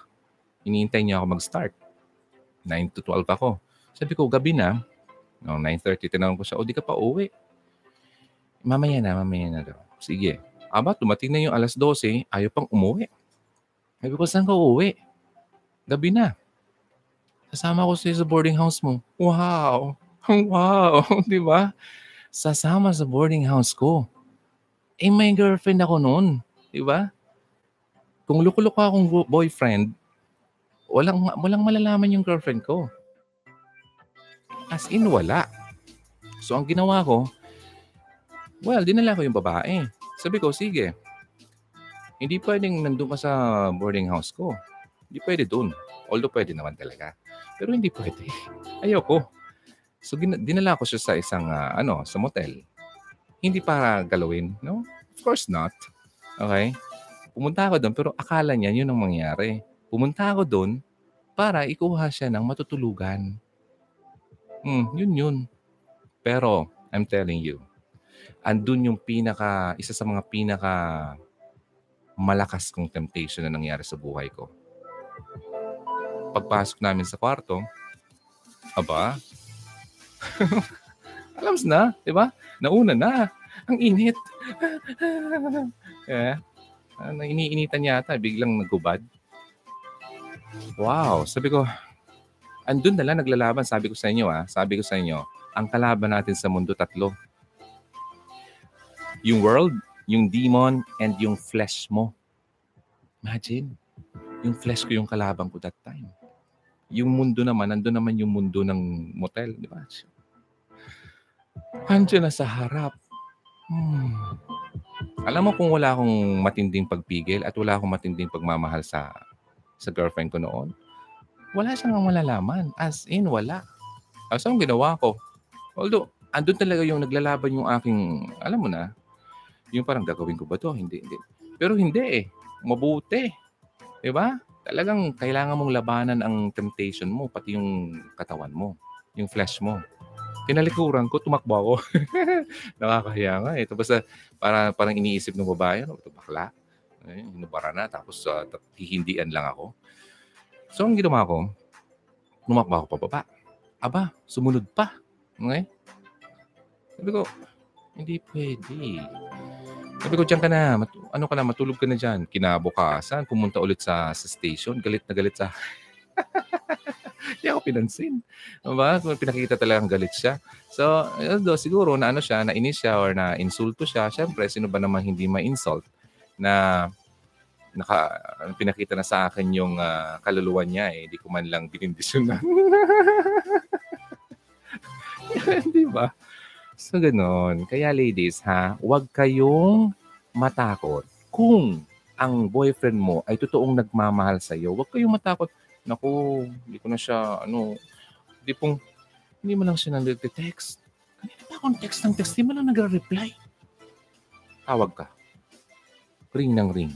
Iniintay niya ako mag-start. 9 to 12 ako. Sabi ko, gabi na. No, 9.30, tinanong ko siya, o di ka pa uwi? Mamaya na, mamaya na daw. Sige. Aba, tumating na yung alas 12, ayaw pang umuwi. Sabi ko, saan ka uuwi? Gabi na. Sasama ko sa boarding house mo. Wow! Wow! Di ba? Sasama sa boarding house ko. Eh, may girlfriend ako noon. Di ba? Kung lukulok akong boyfriend, walang, walang malalaman yung girlfriend ko. As in, wala. So, ang ginawa ko, well, dinala ko yung babae. Sabi ko, sige. Hindi pwedeng nandun ka sa boarding house ko. Hindi pwede dun. Although pwede naman talaga. Pero hindi pwede. Ayoko. So dinala ko siya sa isang uh, ano, sa motel. Hindi para galawin, no? Of course not. Okay? Pumunta ako doon pero akala niya yun ang mangyari. Pumunta ako doon para ikuha siya ng matutulugan. Hmm, yun yun. Pero, I'm telling you, andun yung pinaka, isa sa mga pinaka malakas kong temptation na nangyari sa buhay ko. Pagpasok namin sa kwarto, aba, alams na, di ba? Nauna na. Ang init. eh, ano, iniinitan yata, biglang nagubad. Wow, sabi ko, andun na lang naglalaban. Sabi ko sa inyo, ah, sabi ko sa inyo, ang kalaban natin sa mundo tatlo yung world, yung demon, and yung flesh mo. Imagine, yung flesh ko yung kalaban ko that time. Yung mundo naman, nandun naman yung mundo ng motel, di ba? Andiyan na sa harap. Hmm. Alam mo kung wala akong matinding pagpigil at wala akong matinding pagmamahal sa sa girlfriend ko noon, wala siyang malalaman. As in, wala. As ang ginawa ko. Although, andun talaga yung naglalaban yung aking, alam mo na, yung parang gagawin ko ba to? Hindi, hindi. Pero hindi eh. Mabuti. Di ba? Talagang kailangan mong labanan ang temptation mo, pati yung katawan mo, yung flesh mo. Tinalikuran ko, tumakbo ako. Nakakahiya nga eh. Uh, para, parang iniisip ng babae, ano, ito bakla. Eh, hinubara na, tapos uh, hihindian lang ako. So, ang ginawa ko, tumakbo ako pababa. Aba, sumunod pa. Okay? Sabi ko, hindi pwede. Sabi ko, dyan ka na. Mat- ano ka na, matulog ka na dyan. Kinabukasan, pumunta ulit sa, sa station. Galit na galit sa... Hindi ako pinansin. Diba? Pinakita talagang galit siya. So, do, siguro na ano siya, na inis siya or na insulto siya. Siyempre, sino ba naman hindi ma-insult na naka, pinakita na sa akin yung uh, kaluluwa niya eh. Hindi ko man lang binindisyonan. Di ba? So, ganon. Kaya ladies, ha, huwag kayong matakot. Kung ang boyfriend mo ay totoong nagmamahal sa iyo, huwag kayong matakot. Naku, hindi ko na siya, ano, hindi pong, hindi mo lang siya nag-text. Kanina pa akong text ng text, hindi mo lang nagre-reply. Tawag ka. Ring ng ring.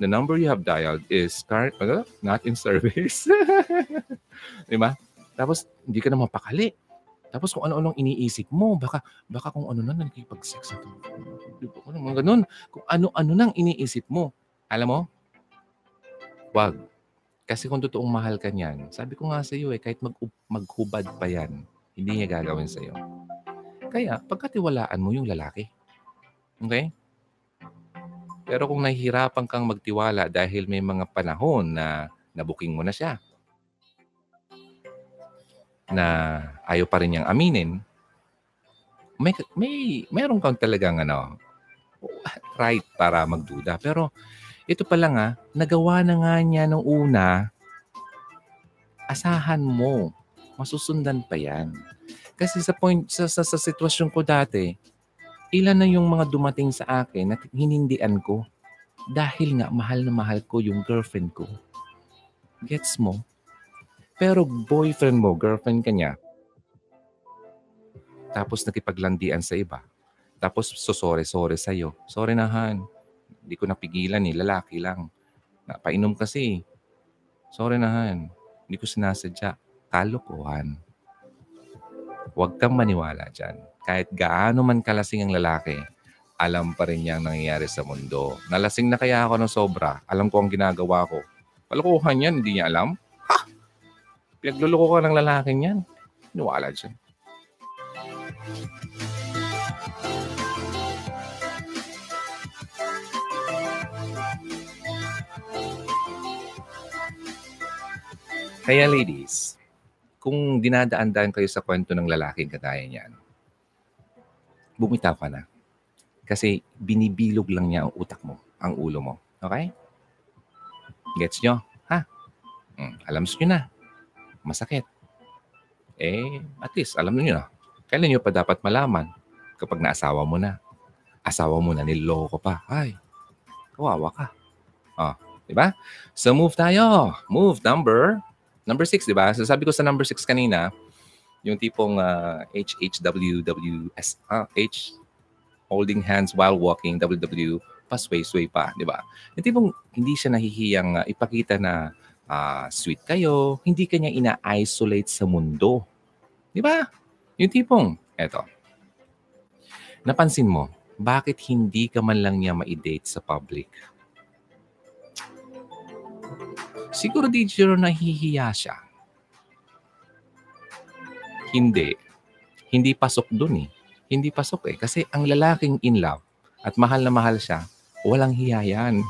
the number you have dialed is current, ano? not in service. di ba? Tapos, hindi ka na mapakali. Tapos kung ano-anong iniisip mo, baka baka kung ano na nakikipag-sex ito. Di ba? Ano, mga ganun. Kung ano-ano nang iniisip mo. Alam mo? Wag. Kasi kung totoong mahal ka niyan, sabi ko nga sa iyo eh, kahit mag maghubad pa yan, hindi niya gagawin sa iyo. Kaya, pagkatiwalaan mo yung lalaki. Okay? Pero kung nahihirapan kang magtiwala dahil may mga panahon na nabuking mo na siya, na ayaw pa rin niyang aminin, may, may, meron kang talagang ano, right para magduda. Pero ito pa lang ah, nagawa na nga niya nung una, asahan mo, masusundan pa yan. Kasi sa point, sa, sa, sa sitwasyon ko dati, ilan na yung mga dumating sa akin na hinindian ko dahil nga mahal na mahal ko yung girlfriend ko. Gets mo? Pero boyfriend mo, girlfriend ka niya, tapos nakipaglandian sa iba, tapos susore-sore sa'yo. Sorry na, Han. Hindi ko napigilan eh. Lalaki lang. Napainom kasi. Sorry na, Han. Hindi ko sinasadya. Kalokohan. Huwag kang maniwala dyan. Kahit gaano man kalasing ang lalaki, alam pa rin niya ang nangyayari sa mundo. Nalasing na kaya ako ng sobra. Alam ko ang ginagawa ko. Kalokohan yan, hindi niya alam. Pinagluloko ka ng lalaking yan. Niwala dyan. Kaya ladies, kung dinadaan-daan kayo sa kwento ng lalaking kagaya niyan, bumitaw ka na. Kasi binibilog lang niya ang utak mo, ang ulo mo. Okay? Gets nyo? Ha? Hmm, alam nyo na masakit. Eh, at least, alam niyo na. Kailan niyo pa dapat malaman? Kapag naasawa mo na. Asawa mo na, niloko pa. Ay, kawawa ka. Oh, di ba? So, move tayo. Move number number six, di ba? So, sabi ko sa number six kanina, yung tipong uh, HHWWS, uh, H, holding hands while walking, WW, pasway-sway pa, di ba? Yung tipong hindi siya nahihiyang uh, ipakita na uh, sweet kayo, hindi kanya ina-isolate sa mundo. Di ba? Yung tipong, eto, napansin mo, bakit hindi ka man lang niya ma-date sa public? Siguro di Jiro nahihiya siya. Hindi. Hindi pasok dun eh. Hindi pasok eh. Kasi ang lalaking in love at mahal na mahal siya, walang hiya yan.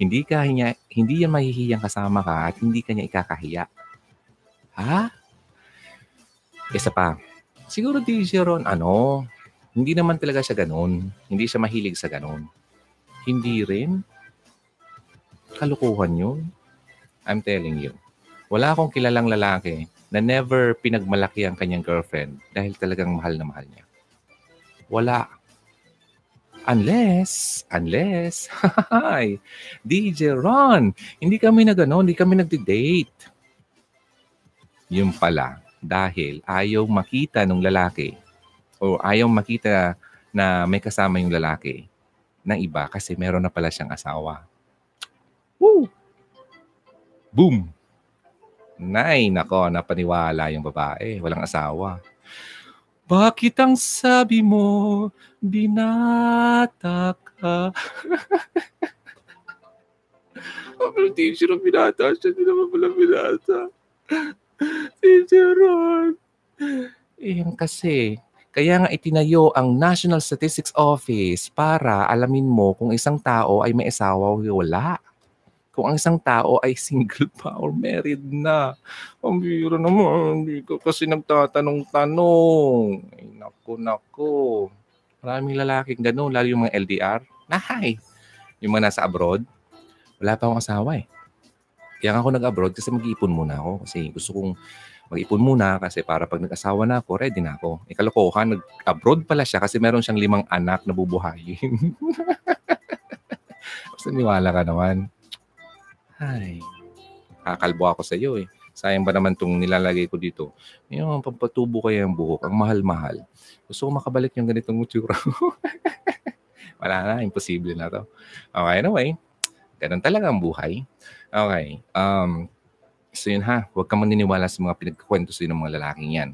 Hindi ka niya, hindi yan mahihiyang kasama ka at hindi ka niya ikakahiya. Ha? Isa pa. Siguro di siya ron, ano, hindi naman talaga siya ganun. Hindi siya mahilig sa ganun. Hindi rin. Kalukuhan yun. I'm telling you. Wala akong kilalang lalaki na never pinagmalaki ang kanyang girlfriend dahil talagang mahal na mahal niya. Wala. Unless, unless, hi, DJ Ron, hindi kami na gano'n, hindi kami nagde-date. Yung pala, dahil ayaw makita ng lalaki o ayaw makita na may kasama yung lalaki ng iba kasi meron na pala siyang asawa. Woo! Boom! Nay, nako, napaniwala yung babae. Walang asawa. Bakit ang sabi mo, binata ka? Pero teacher, ang binata siya. Hindi naman pala binata. teacher Ron. Eh, kasi, kaya nga itinayo ang National Statistics Office para alamin mo kung isang tao ay may asawa o wala kung ang isang tao ay single pa or married na. Ang biro naman, hindi ko kasi nagtatanong-tanong. Ay, naku, naku. Maraming lalaking gano'n, lalo yung mga LDR. Nahay! Yung mga nasa abroad, wala pa akong asawa eh. Kaya ako nag-abroad kasi mag-iipon muna ako. Kasi gusto kong mag-ipon muna kasi para pag nag-asawa na ako, ready na ako. E kalokohan, nag-abroad pala siya kasi meron siyang limang anak na bubuhayin. Basta niwala ka naman. Ay, kakalbo ako sa iyo eh. Sayang ba naman itong nilalagay ko dito? Yung pampatubo kaya yung buhok, ang mahal-mahal. Gusto ko makabalik yung ganitong utsura. Wala na, imposible na to. Okay, anyway. Ganun talaga ang buhay. Okay. Um, so yun ha, huwag kang maniniwala sa mga pinagkwento sa'yo ng mga lalaking yan.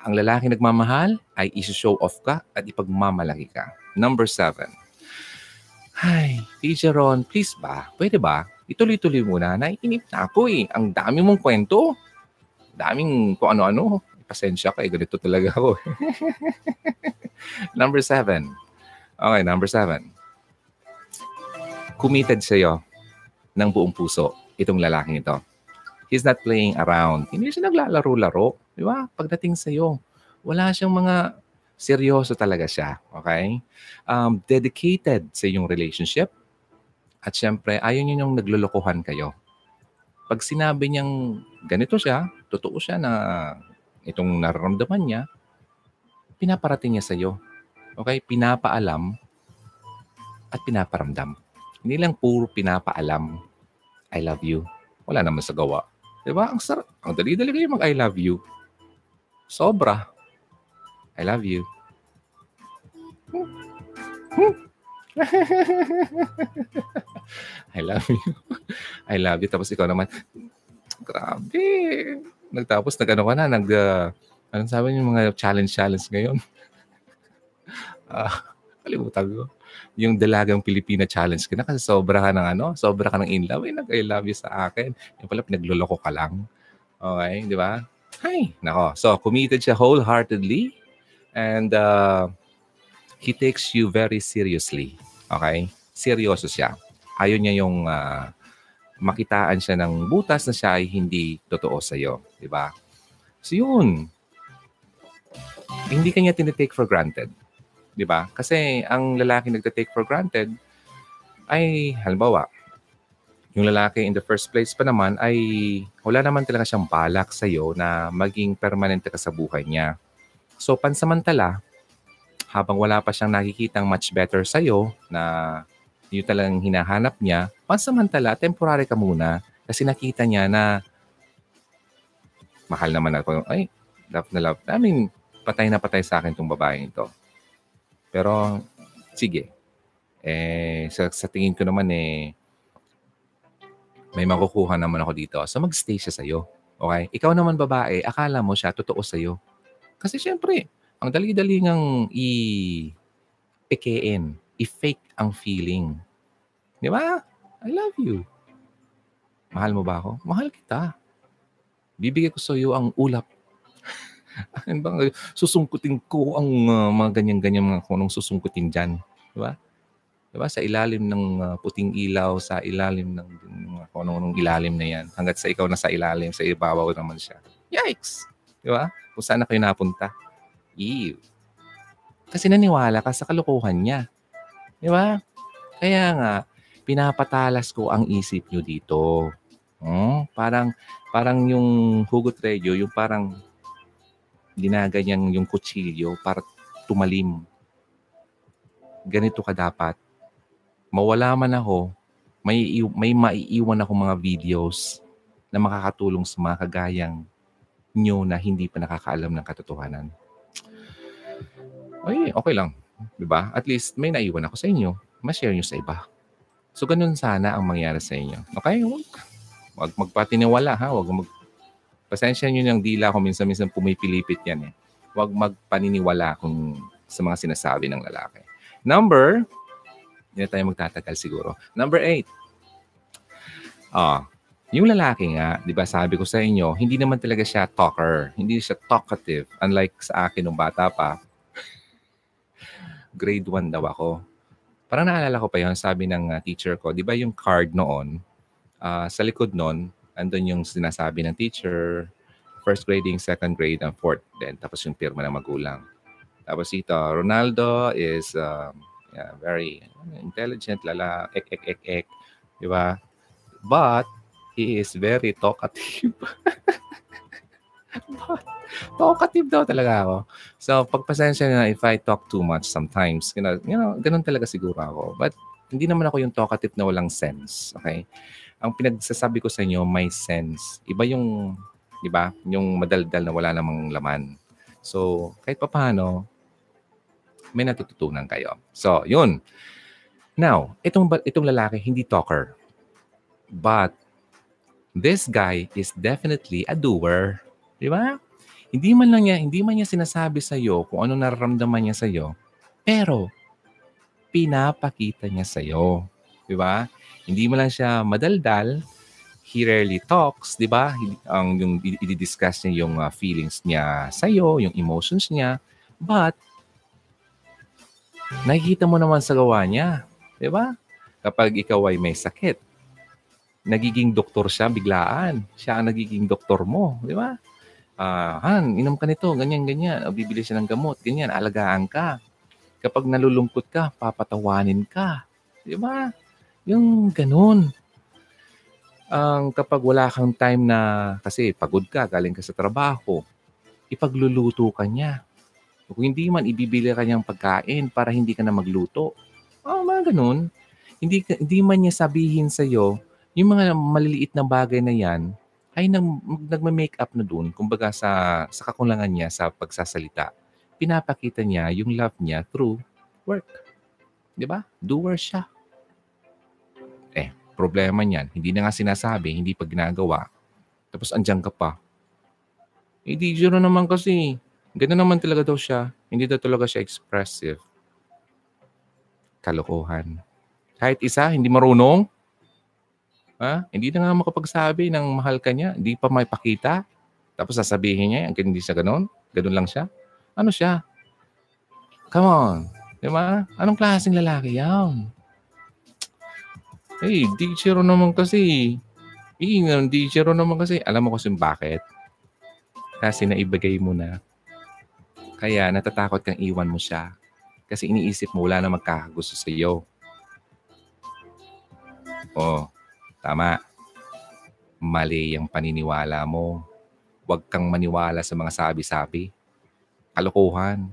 Ang lalaki nagmamahal ay isi-show off ka at ipagmamalaki ka. Number seven. Ay, Teacher Ron, please ba? Pwede ba? Ituloy-tuloy muna. Naiinip na ako eh. Ang dami mong kwento. Daming kung ano-ano. Pasensya ka eh. Ganito talaga ako. number seven. Okay, number seven. Committed sa'yo ng buong puso itong lalaking ito. He's not playing around. Hindi siya naglalaro-laro. Di ba? Pagdating sa'yo, wala siyang mga seryoso talaga siya. Okay? Um, dedicated sa iyong relationship. At syempre, ayaw niyo yung naglolokohan kayo. Pag sinabi niyang ganito siya, totoo siya na itong nararamdaman niya, pinaparating niya sa iyo. Okay? Pinapaalam at pinaparamdam. Hindi lang puro pinapaalam, I love you. Wala naman sa gawa. Di ba? Ang sarap. Ang dali-dali kayo mag I love you. Sobra. I love you. I love you. I love you. Tapos ikaw naman, grabe. Nagtapos, nag-ano ka na, nag, uh, anong sabi niyo mga challenge-challenge ngayon? uh, kalimutan ko. Yung Dalagang Pilipina Challenge ka na kasi sobra ka ng ano, sobra ka ng in love. Eh, nag-I love you sa akin. Yung pala, pinagluloko ka lang. Okay, di ba? Hi, nako. So, committed siya wholeheartedly and uh, he takes you very seriously. Okay? Seryoso siya. Ayaw niya yung uh, makitaan siya ng butas na siya ay hindi totoo sa iyo, di ba? So yun. Hindi kanya tinitake for granted. Di ba? Kasi ang lalaki nagte-take for granted ay halimbawa, yung lalaki in the first place pa naman ay wala naman talaga siyang balak sa iyo na maging permanente ka sa buhay niya. So pansamantala, habang wala pa siyang nakikitang much better sa iyo na yun talagang hinahanap niya, pansamantala, temporary ka muna kasi nakita niya na mahal naman ako. Ay, love na love. I mean, patay na patay sa akin tong babaeng ito. Pero, sige. Eh, sa, sa tingin ko naman eh, may makukuha naman ako dito. So, magstay siya sa'yo. Okay? Ikaw naman babae, akala mo siya totoo sa'yo. Kasi syempre, ang dali-dali ngang i-pekein, i-fake ang feeling. Di ba? I love you. Mahal mo ba ako? Mahal kita. Bibigay ko sa iyo ang ulap. Ano bang susungkutin ko ang uh, mga ganyan-ganyan mga kunong susungkutin dyan. Di ba? Di ba? Sa ilalim ng uh, puting ilaw, sa ilalim ng mga kunong ilalim na yan. Hanggat sa ikaw na sa ilalim, sa ibabaw naman siya. Yikes! Di ba? Kung saan na kayo napunta. Ew. Kasi naniwala ka sa kalukuhan niya. Di ba? Kaya nga, pinapatalas ko ang isip nyo dito. Hmm? Parang, parang yung hugot radio, yung parang ginaganyan yung kutsilyo para tumalim. Ganito ka dapat. Mawala man ako, may, may maiiwan ako mga videos na makakatulong sa mga kagayang nyo na hindi pa nakakaalam ng katotohanan. Ay, okay lang. 'Di ba? At least may naiwan ako sa inyo. Ma-share nyo sa iba. So, ganun sana ang mangyari sa inyo. Okay? Huwag magpatiniwala ha. Huwag mag... Pasensya nyo ng dila ko minsan-minsan pumipilipit yan eh. Huwag magpaniniwala kung sa mga sinasabi ng lalaki. Number, hindi tayo magtatagal siguro. Number eight. Ah, yung lalaki nga, di ba sabi ko sa inyo, hindi naman talaga siya talker. Hindi siya talkative. Unlike sa akin nung bata pa, grade 1 daw ako Parang naalala ko pa yun, sabi ng uh, teacher ko, di ba yung card noon, uh, sa likod noon, andun yung sinasabi ng teacher, first grading, second grade, and fourth then Tapos yung pirma ng magulang. Tapos ito, Ronaldo is um, yeah, very intelligent, lala, ek, ek, ek, ek. Di ba? But, he is very talkative. Talkative daw talaga ako. So, pagpasensya na if I talk too much sometimes, you know, you know, ganun talaga siguro ako. But, hindi naman ako yung talkative na walang sense. Okay? Ang pinagsasabi ko sa inyo, may sense. Iba yung, di ba, yung madaldal na wala namang laman. So, kahit pa paano, may natututunan kayo. So, yun. Now, itong, itong lalaki, hindi talker. But this guy is definitely a doer. Di ba? Hindi man lang niya, hindi man niya sinasabi sa iyo kung ano nararamdaman niya sa iyo, pero pinapakita niya sa iyo. Di ba? Hindi mo lang siya madaldal, he rarely talks, di ba? Ang yung i-discuss niya yung uh, feelings niya sa iyo, yung emotions niya, but nakikita mo naman sa gawa niya, di ba? Kapag ikaw ay may sakit, nagiging doktor siya biglaan. Siya ang nagiging doktor mo, di ba? Uh, Han, inom ka nito, ganyan, ganyan. Bibili siya ng gamot, ganyan, alagaan ka. Kapag nalulungkot ka, papatawanin ka. Di ba? Yung ganun. Ang um, kapag wala kang time na, kasi pagod ka, galing ka sa trabaho, ipagluluto ka niya. Kung hindi man, ibibili ka niyang pagkain para hindi ka na magluto. Oh, mga ganun. Hindi, hindi man niya sabihin sa iyo yung mga maliliit na bagay na yan, ay nag, nagma-make up na doon, kumbaga sa, sa kakulangan niya sa pagsasalita. Pinapakita niya yung love niya through work. Di ba? Doer siya. Eh, problema niyan. Hindi na nga sinasabi, hindi pa ginagawa. Tapos andyan ka pa. Eh, di naman kasi. Ganun naman talaga daw siya. Hindi daw talaga siya expressive. Kalokohan. Kahit isa, hindi marunong, Ha? Hindi na nga makapagsabi ng mahal ka niya. Hindi pa may pakita. Tapos sasabihin niya, ang hindi siya ganun. Ganun lang siya. Ano siya? Come on. Di ba? Anong klaseng lalaki yan? Hey, teacher naman kasi. Eh, teacher naman kasi. Alam mo kasi bakit? Kasi naibagay mo na. Kaya natatakot kang iwan mo siya. Kasi iniisip mo wala na magkakagusto sa iyo. Oh, Tama. Mali ang paniniwala mo. Huwag kang maniwala sa mga sabi-sabi. Kalokohan.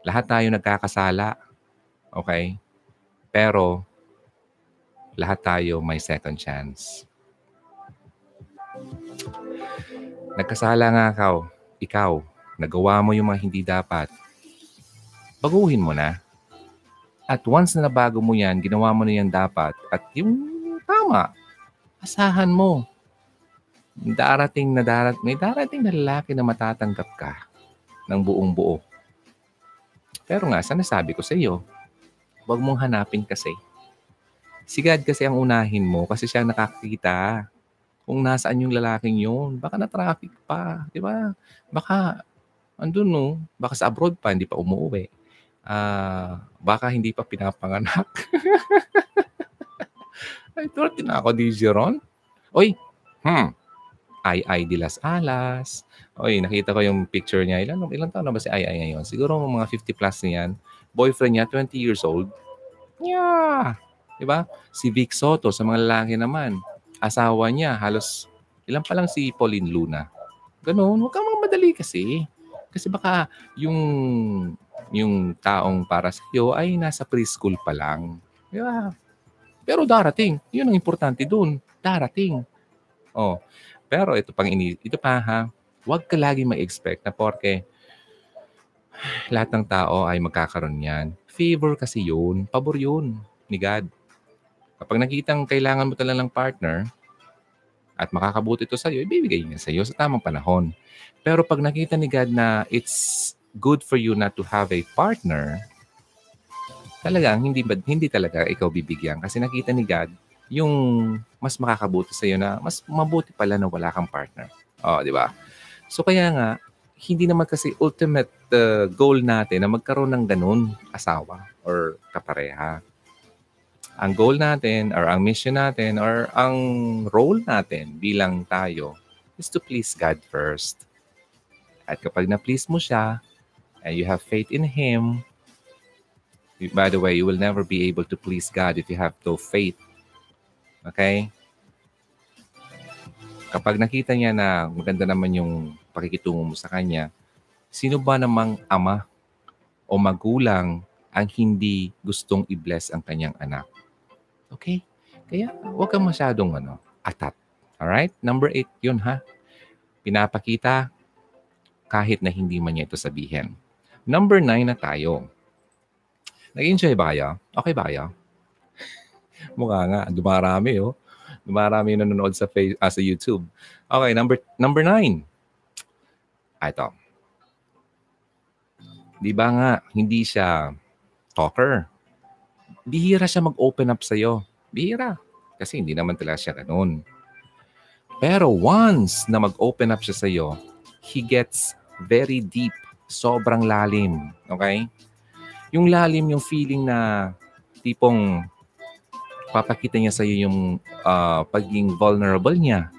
Lahat tayo nagkakasala. Okay? Pero, lahat tayo may second chance. Nagkasala nga ikaw. Ikaw, nagawa mo yung mga hindi dapat. Baguhin mo na. At once na nabago mo yan, ginawa mo na yan dapat, at yung Tama. Asahan mo. Darating na darat, may darating na lalaki na matatanggap ka ng buong buo. Pero nga, sana sabi ko sa iyo, huwag mong hanapin kasi. Si God kasi ang unahin mo kasi siya nakakita kung nasaan yung lalaking yun. Baka na-traffic pa, di ba? Baka, andun no, baka sa abroad pa, hindi pa umuwi. Uh, baka hindi pa pinapanganak. Ay, tuwarte na ako di Jeron. Oy, hmm, Ay Ay de las Alas. Oy, nakita ko yung picture niya. Ilan, ilan taon na ba si Ay Ay ngayon? Siguro mga 50 plus niyan. Boyfriend niya, 20 years old. Yeah. Diba? Si Vic Soto, sa mga lalaki naman. Asawa niya, halos, ilan pa lang si Pauline Luna. Ganun, huwag kang madali kasi. Kasi baka yung yung taong para sa iyo ay nasa preschool pa lang. Di ba? Pero darating. Yun ang importante doon. Darating. Oh. Pero ito pang ini ito pa ha. Huwag ka lagi mag-expect na porke lahat ng tao ay magkakaroon yan. Favor kasi yun. Pabor yun ni God. Kapag nakitang kailangan mo talaga ng partner at makakabuti ito sa iyo, ibibigay niya sa iyo sa tamang panahon. Pero pag nakita ni God na it's good for you not to have a partner, talagang hindi hindi talaga ikaw bibigyan kasi nakita ni God yung mas makakabuti sa iyo na mas mabuti pala na wala kang partner. Oh, di ba? So kaya nga hindi naman kasi ultimate uh, goal natin na magkaroon ng ganun asawa or kapareha. Ang goal natin or ang mission natin or ang role natin bilang tayo is to please God first. At kapag na-please mo siya and you have faith in Him, by the way, you will never be able to please God if you have no faith. Okay? Kapag nakita niya na maganda naman yung pakikitungo mo sa kanya, sino ba namang ama o magulang ang hindi gustong i-bless ang kanyang anak? Okay? Kaya huwag kang masyadong ano, atat. Alright? Number eight, yun ha. Pinapakita kahit na hindi man niya ito sabihin. Number nine na tayo. Nag-enjoy ba kayo? Okay ba kayo? Mukha nga, dumarami oh. Marami yung nanonood sa, face, ah, sa YouTube. Okay, number number nine. Ah, ito. Di ba nga, hindi siya talker. Bihira siya mag-open up sa'yo. Bihira. Kasi hindi naman talaga siya ganun. Pero once na mag-open up siya sa'yo, he gets very deep. Sobrang lalim. Okay? Yung lalim, yung feeling na tipong papakita niya sa'yo yung uh, pagiging vulnerable niya.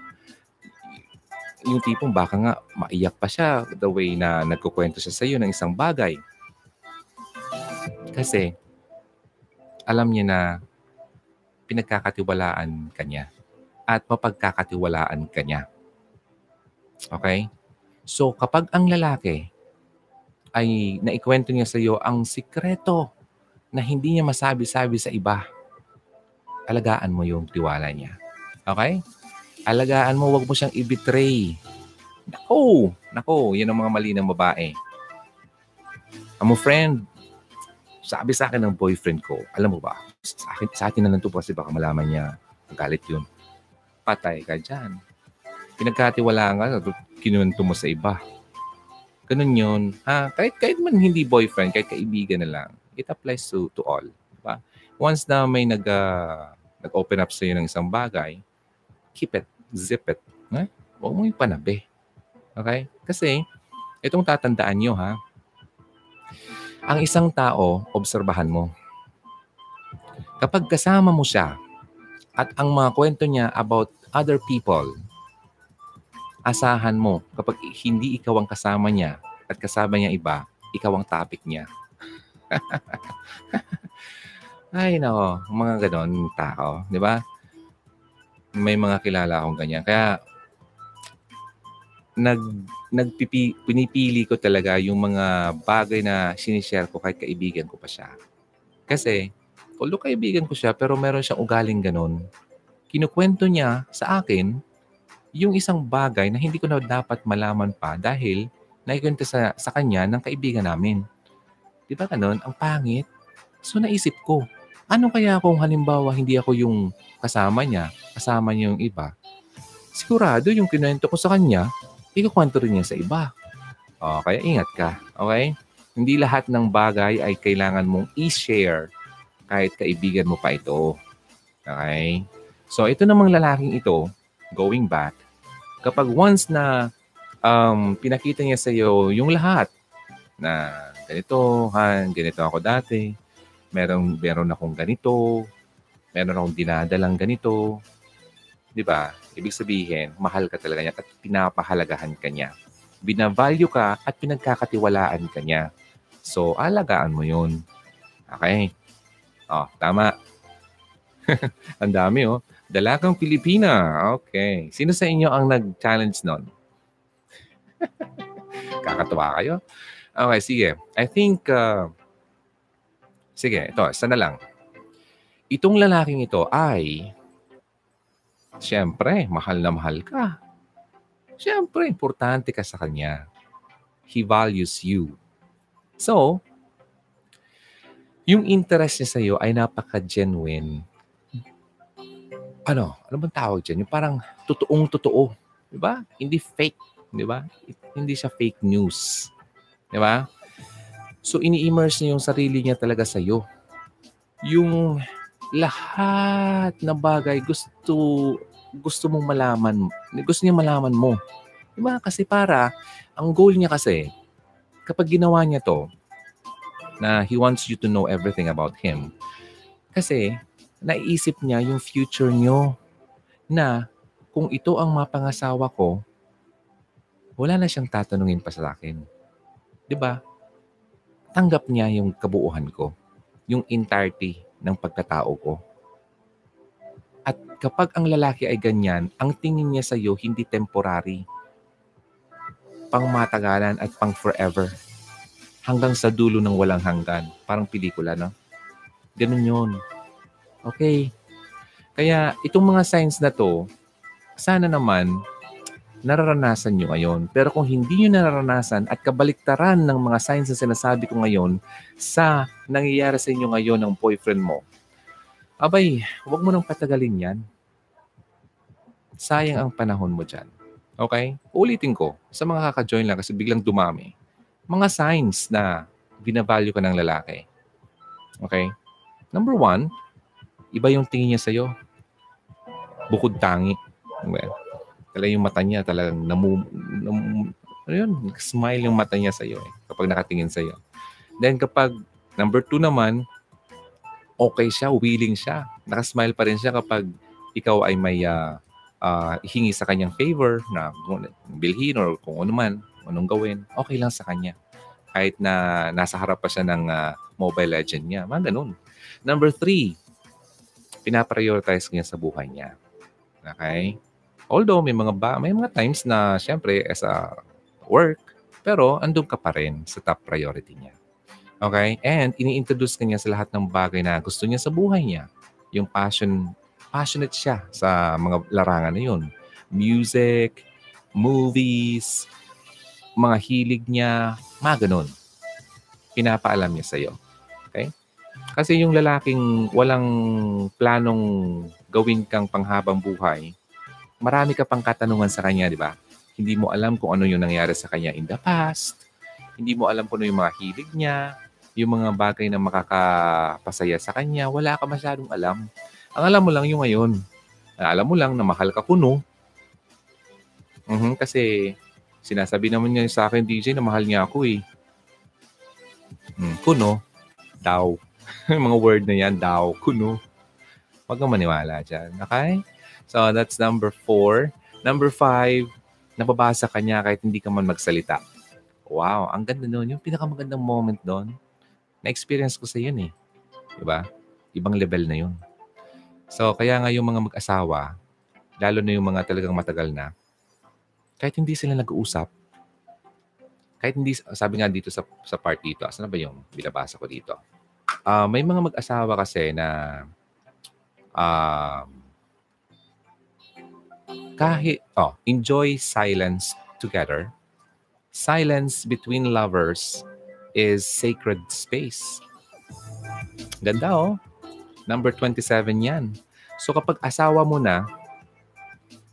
Yung tipong baka nga maiyak pa siya the way na nagkukwento siya sa'yo ng isang bagay. Kasi alam niya na pinagkakatiwalaan ka niya at mapagkakatiwalaan ka niya. Okay? So kapag ang lalaki ay naikwento niya sa iyo ang sikreto na hindi niya masabi-sabi sa iba, alagaan mo yung tiwala niya. Okay? Alagaan mo, wag mo siyang i-betray. Nako, nako, yan ang mga mali ng babae. Amo friend, sabi sa akin ng boyfriend ko, alam mo ba, sa akin, sa atin na lang to kasi baka malaman niya, galit yun. Patay ka dyan. Pinagkatiwalaan ka, kinuwento mo sa iba. Ganun yun. Ha? Kahit, kahit man hindi boyfriend, kahit kaibigan na lang, it applies to, to all. Diba? Once na may nag, uh, nag-open up sa iyo ng isang bagay, keep it, zip it. Ha? Huwag mo yung panabi. Okay? Kasi, itong tatandaan nyo ha, ang isang tao, obserbahan mo. Kapag kasama mo siya at ang mga kwento niya about other people, asahan mo kapag hindi ikaw ang kasama niya at kasama niya iba, ikaw ang topic niya. Ay, nako, mga ganon tao, di ba? May mga kilala akong ganyan. Kaya, nag, nagpipi, pinipili ko talaga yung mga bagay na sinishare ko kahit kaibigan ko pa siya. Kasi, although kaibigan ko siya, pero meron siyang ugaling ganon. Kinukwento niya sa akin yung isang bagay na hindi ko na dapat malaman pa dahil naikwento sa, sa kanya ng kaibigan namin. Di ba ganun? Ang pangit. So naisip ko, ano kaya kung halimbawa hindi ako yung kasama niya, kasama niya yung iba, sigurado yung kinuwento ko sa kanya, ikukwento rin niya sa iba. O, kaya ingat ka. Okay? Hindi lahat ng bagay ay kailangan mong i-share kahit kaibigan mo pa ito. Okay? So, ito namang lalaking ito, going back, kapag once na um, pinakita niya sa iyo yung lahat na ganito, han, ganito ako dati, meron, meron akong ganito, meron akong dinadalang ganito, di ba? Ibig sabihin, mahal ka talaga niya at pinapahalagahan ka niya. Binavalue ka at pinagkakatiwalaan ka niya. So, alagaan mo yun. Okay? Oh, tama. Ang dami, oh. Dalagang Pilipina. Okay. Sino sa inyo ang nag-challenge nun? Kakatuwa kayo? Okay, sige. I think, uh, sige, ito, isa na lang. Itong lalaking ito ay, siyempre, mahal na mahal ka. Siyempre, importante ka sa kanya. He values you. So, yung interest niya sa iyo ay napaka-genuine ano, ano bang tawag dyan? Yung parang totoong totoo. Di ba? Hindi fake. Di ba? Hindi siya fake news. Di ba? So, ini-immerse niya yung sarili niya talaga sa iyo. Yung lahat na bagay gusto gusto mong malaman. Gusto niya malaman mo. Di ba? Kasi para, ang goal niya kasi, kapag ginawa niya to, na he wants you to know everything about him, kasi naiisip niya yung future niyo na kung ito ang mapangasawa ko, wala na siyang tatanungin pa sa akin. ba? Tanggap niya yung kabuuhan ko, yung entirety ng pagkatao ko. At kapag ang lalaki ay ganyan, ang tingin niya sa iyo hindi temporary, pang matagalan at pang forever. Hanggang sa dulo ng walang hanggan. Parang pelikula, no? Ganun yun. Okay? Kaya itong mga signs na to, sana naman nararanasan nyo ngayon. Pero kung hindi nyo nararanasan at kabaliktaran ng mga signs na sinasabi ko ngayon sa nangyayari sa inyo ngayon ng boyfriend mo, abay, huwag mo nang patagalin yan. sayang ang panahon mo dyan. Okay? Ulitin ko, sa mga kaka-join lang kasi biglang dumami. Mga signs na binavalue ka ng lalaki. Okay? Number one, iba yung tingin niya sa'yo. Bukod tangi. Well, talaga yung mata niya talagang namu, namu ano yun, smile yung mata niya sa'yo eh, kapag nakatingin sa'yo. Then kapag number two naman, okay siya, willing siya. Nakasmile pa rin siya kapag ikaw ay may uh, uh, hingi sa kanyang favor na bilhin or kung ano man, anong gawin, okay lang sa kanya. Kahit na nasa harap pa siya ng uh, Mobile Legend niya. Mga ganun. Number three, pinaprioritize niya sa buhay niya. Okay? Although may mga ba, may mga times na syempre as a work, pero andun ka pa rin sa top priority niya. Okay? And ini-introduce ka niya sa lahat ng bagay na gusto niya sa buhay niya. Yung passion, passionate siya sa mga larangan na yun. Music, movies, mga hilig niya, mga ganun. Pinapaalam niya sa'yo. Kasi yung lalaking walang planong gawin kang panghabang buhay, marami ka pang katanungan sa kanya, di ba? Hindi mo alam kung ano yung nangyari sa kanya in the past. Hindi mo alam kung ano yung mga hilig niya, yung mga bagay na makakapasaya sa kanya. Wala ka masyadong alam. Ang alam mo lang yung ngayon. Alam mo lang na mahal ka kuno. Uh-huh, kasi sinasabi naman niya sa akin, DJ, na mahal niya ako eh. Hmm, kuno, daw. mga word na yan, daw, kuno. Huwag kang maniwala dyan. Okay? So, that's number four. Number five, nababasa ka niya kahit hindi ka man magsalita. Wow, ang ganda noon. Yung pinakamagandang moment doon, na-experience ko sa yun eh. Diba? Ibang level na yun. So, kaya nga yung mga mag-asawa, lalo na yung mga talagang matagal na, kahit hindi sila nag-uusap, kahit hindi, sabi nga dito sa, sa part dito, asan na ba yung binabasa ko dito? Uh, may mga mag-asawa kasi na uh, kahit, oh, enjoy silence together. Silence between lovers is sacred space. Ganda oh. Number 27 yan. So kapag asawa mo na,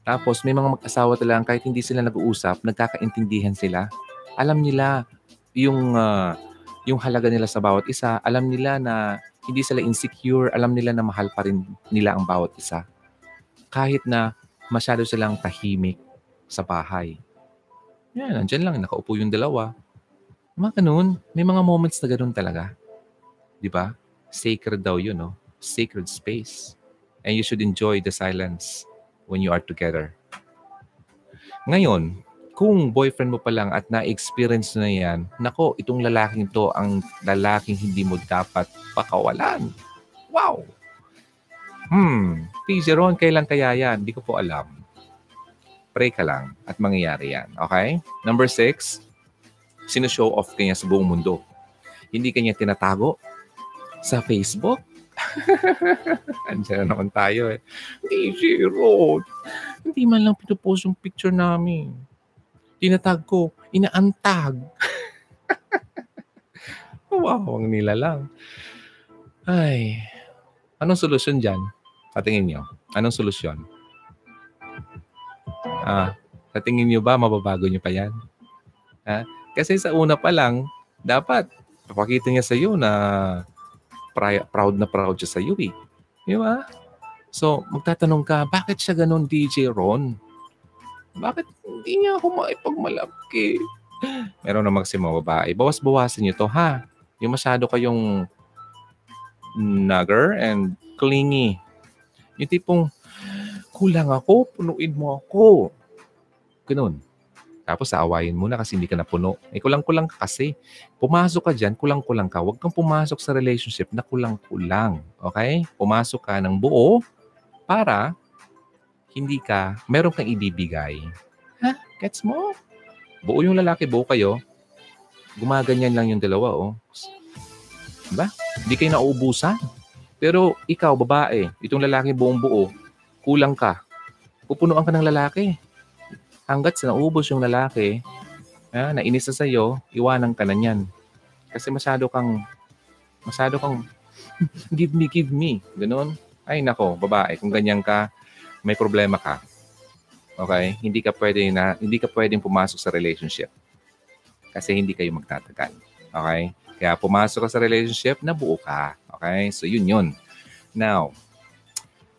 tapos may mga mag-asawa talagang kahit hindi sila nag-uusap, nagkakaintindihan sila. Alam nila yung uh, yung halaga nila sa bawat isa. Alam nila na hindi sila insecure. Alam nila na mahal pa rin nila ang bawat isa. Kahit na masyado silang tahimik sa bahay. Yan, andyan lang, nakaupo yung dalawa. Mga ganun, may mga moments na ganun talaga. Di ba? Sacred daw yun, no? Sacred space. And you should enjoy the silence when you are together. Ngayon, kung boyfriend mo pa lang at na-experience na yan, nako, itong lalaking to ang lalaking hindi mo dapat pakawalan. Wow! Hmm, PJ Ron, kailan kaya yan? Hindi ko po alam. Pray ka lang at mangyayari yan. Okay? Number six, sino-show off kanya sa buong mundo. Hindi kanya tinatago sa Facebook. Andiyan na naman tayo eh. Ron, hindi man lang pinupost yung picture namin. Tinatag ko, inaantag. wow, ang nila lang. Ay, anong solusyon dyan? Patingin nyo, anong solusyon? Ah, sa tingin nyo ba, mababago nyo pa yan? Ha? Kasi sa una pa lang, dapat papakita niya sa iyo na pri- proud na proud siya sa iyo eh. Di ba? So, magtatanong ka, bakit siya ganun, DJ Ron? Bakit hindi niya ako maipagmalaki? Meron na mga babae. Bawas-bawasan niyo to, ha? Yung masyado kayong nugger and clingy. Yung tipong, kulang ako, punuin mo ako. Ganun. Tapos aawayin mo na kasi hindi ka napuno. Eh, kulang-kulang ka kasi. Pumasok ka dyan, kulang-kulang ka. Huwag kang pumasok sa relationship na kulang-kulang. Okay? Pumasok ka ng buo para hindi ka, meron kang ibibigay. Ha? Gets mo? Buo yung lalaki, buo kayo. Gumaganyan lang yung dalawa, oh. Diba? Hindi kayo nauubusan. Pero ikaw, babae, itong lalaki buong buo, kulang ka. Pupunuan ka ng lalaki. Hanggat sa naubos yung lalaki, ha, nainis na sa'yo, iwanan ka na niyan. Kasi masyado kang, masyado kang, give me, give me. Ganun. Ay nako, babae, kung ganyan ka, may problema ka. Okay? Hindi ka pwede na hindi ka pwedeng pumasok sa relationship. Kasi hindi kayo magtatagal. Okay? Kaya pumasok ka sa relationship, nabuo ka. Okay? So yun yun. Now,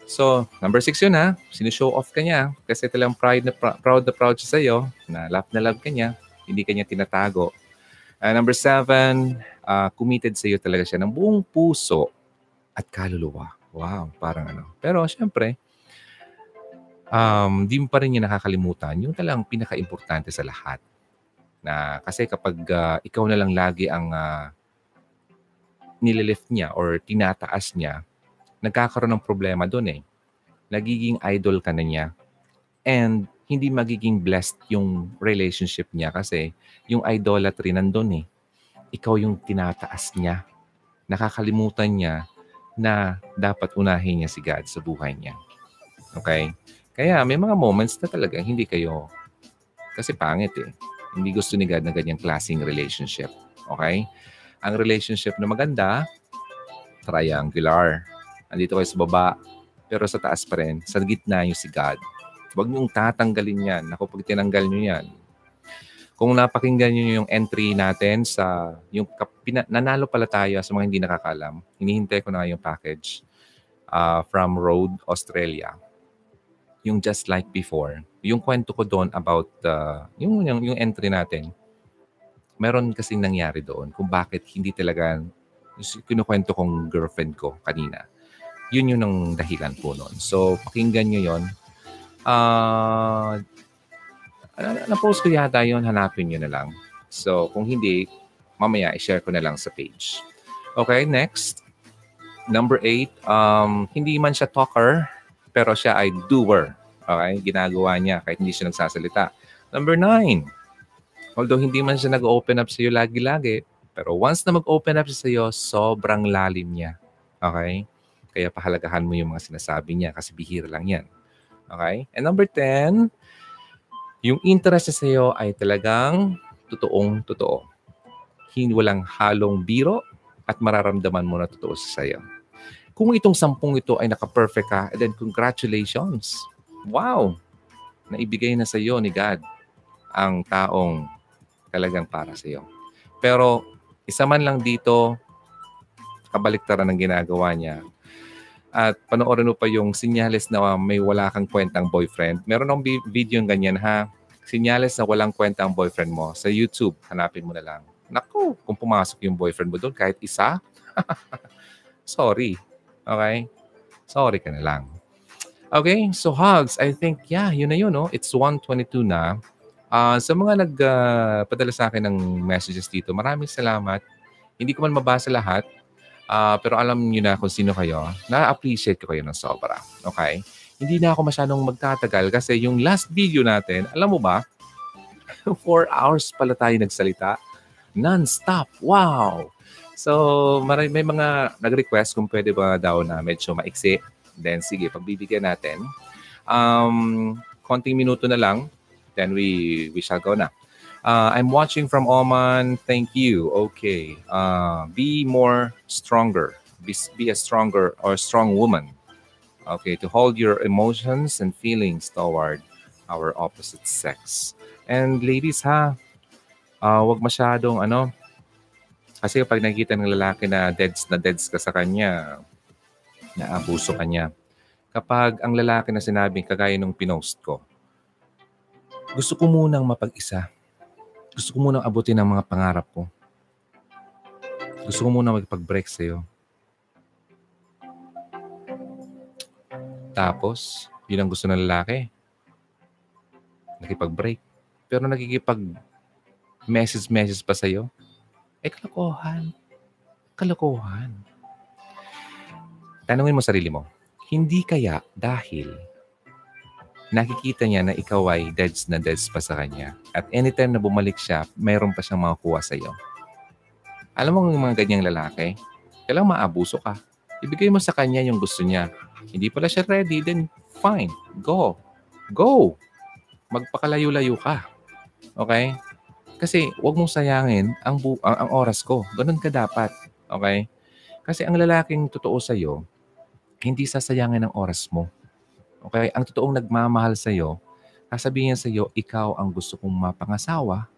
so number six yun ha. Sinushow off ka niya kasi talagang pride na pr- proud na proud siya sa'yo. Na love na love ka niya. Hindi ka niya tinatago. Uh, number seven, uh, committed sa iyo talaga siya ng buong puso at kaluluwa. Wow, parang ano. Pero syempre, um, di pa rin niya nakakalimutan yung talagang pinaka-importante sa lahat. Na kasi kapag uh, ikaw na lang lagi ang uh, nililift niya or tinataas niya, nagkakaroon ng problema doon eh. Nagiging idol ka na niya. And hindi magiging blessed yung relationship niya kasi yung idolatry nandun eh. Ikaw yung tinataas niya. Nakakalimutan niya na dapat unahin niya si God sa buhay niya. Okay? Kaya may mga moments na talaga hindi kayo kasi pangit eh. Hindi gusto ni God na ganyang klaseng relationship. Okay? Ang relationship na maganda, triangular. Andito kayo sa baba, pero sa taas pa rin. Sa gitna yung si God. Huwag niyong tatanggalin yan. Ako, pag tinanggal niyo yan, kung napakinggan niyo yung entry natin sa, yung pina, nanalo pala tayo sa mga hindi nakakalam, hinihintay ko na yung package uh, from Road, Australia yung Just Like Before, yung kwento ko doon about uh, yung, yung, yung entry natin, meron kasing nangyari doon kung bakit hindi talaga kinukwento kong girlfriend ko kanina. Yun yung ang dahilan po noon. So, pakinggan nyo yon Uh, na-post ko yata yon hanapin nyo na lang. So, kung hindi, mamaya i-share ko na lang sa page. Okay, next. Number eight, um, hindi man siya talker, pero siya ay doer. Okay? Ginagawa niya kahit hindi siya nagsasalita. Number nine, although hindi man siya nag-open up sa iyo lagi-lagi, pero once na mag-open up siya sa iyo, sobrang lalim niya. Okay? Kaya pahalagahan mo yung mga sinasabi niya kasi bihira lang yan. Okay? And number 10, yung interest niya sa iyo ay talagang totoong totoo. Hindi walang halong biro at mararamdaman mo na totoo sa iyo. Kung itong sampung ito ay naka-perfect ka, then congratulations. Wow! Naibigay na sa iyo ni God ang taong talagang para sa iyo. Pero isa man lang dito, kabaliktaran ng ginagawa niya. At panoorin mo pa yung sinyales na may wala kang kwentang boyfriend. Meron akong video ng ganyan ha. Sinyales na walang kwentang boyfriend mo. Sa YouTube, hanapin mo na lang. Naku, kung pumasok yung boyfriend mo doon, kahit isa, sorry. Okay? Sorry ka na lang. Okay, so hugs. I think, yeah, yun na yun, no? It's 1.22 na. Uh, sa mga nagpadala uh, sa akin ng messages dito, maraming salamat. Hindi ko man mabasa lahat, uh, pero alam niyo na kung sino kayo. Na-appreciate ko kayo ng sobra. Okay? Hindi na ako masyadong magtatagal kasi yung last video natin, alam mo ba, 4 hours pala tayo nagsalita. Non-stop. Wow! So, may, may mga nag-request kung pwede ba daw na medyo maiksi. Then, sige, pagbibigyan natin. Um, konting minuto na lang. Then we, we shall go na. Uh, I'm watching from Oman. Thank you. Okay. Uh, be more stronger. Be, be a stronger or strong woman. Okay. To hold your emotions and feelings toward our opposite sex. And ladies ha, uh, wag masyadong ano, kasi kapag nakikita ng lalaki na deads na deads ka sa kanya, naabuso ka niya. Kapag ang lalaki na sinabing kagaya nung pinost ko, gusto ko munang mapag-isa. Gusto ko munang abutin ang mga pangarap ko. Gusto ko munang magpag-break sa'yo. Tapos, yun ang gusto ng lalaki. Nakipag-break. Pero nagkikipag message-message pa sa'yo. Eh, kalokohan. Kalokohan. Tanungin mo sarili mo, hindi kaya dahil nakikita niya na ikaw ay deads na deads pa sa kanya at anytime na bumalik siya, mayroon pa siyang makukuha sa iyo. Alam mo ng mga ganyang lalaki, kailangan maabuso ka. Ibigay mo sa kanya yung gusto niya. Hindi pala siya ready, then fine. Go. Go. Magpakalayo-layo ka. Okay? Kasi wag mong sayangin ang, bu- ang, ang oras ko. Ganun ka dapat. Okay? Kasi ang lalaking totoo sa iyo, hindi sasayangin ang oras mo. Okay? Ang totoong nagmamahal sa iyo, sasabihin niya sa iyo, ikaw ang gusto kong mapangasawa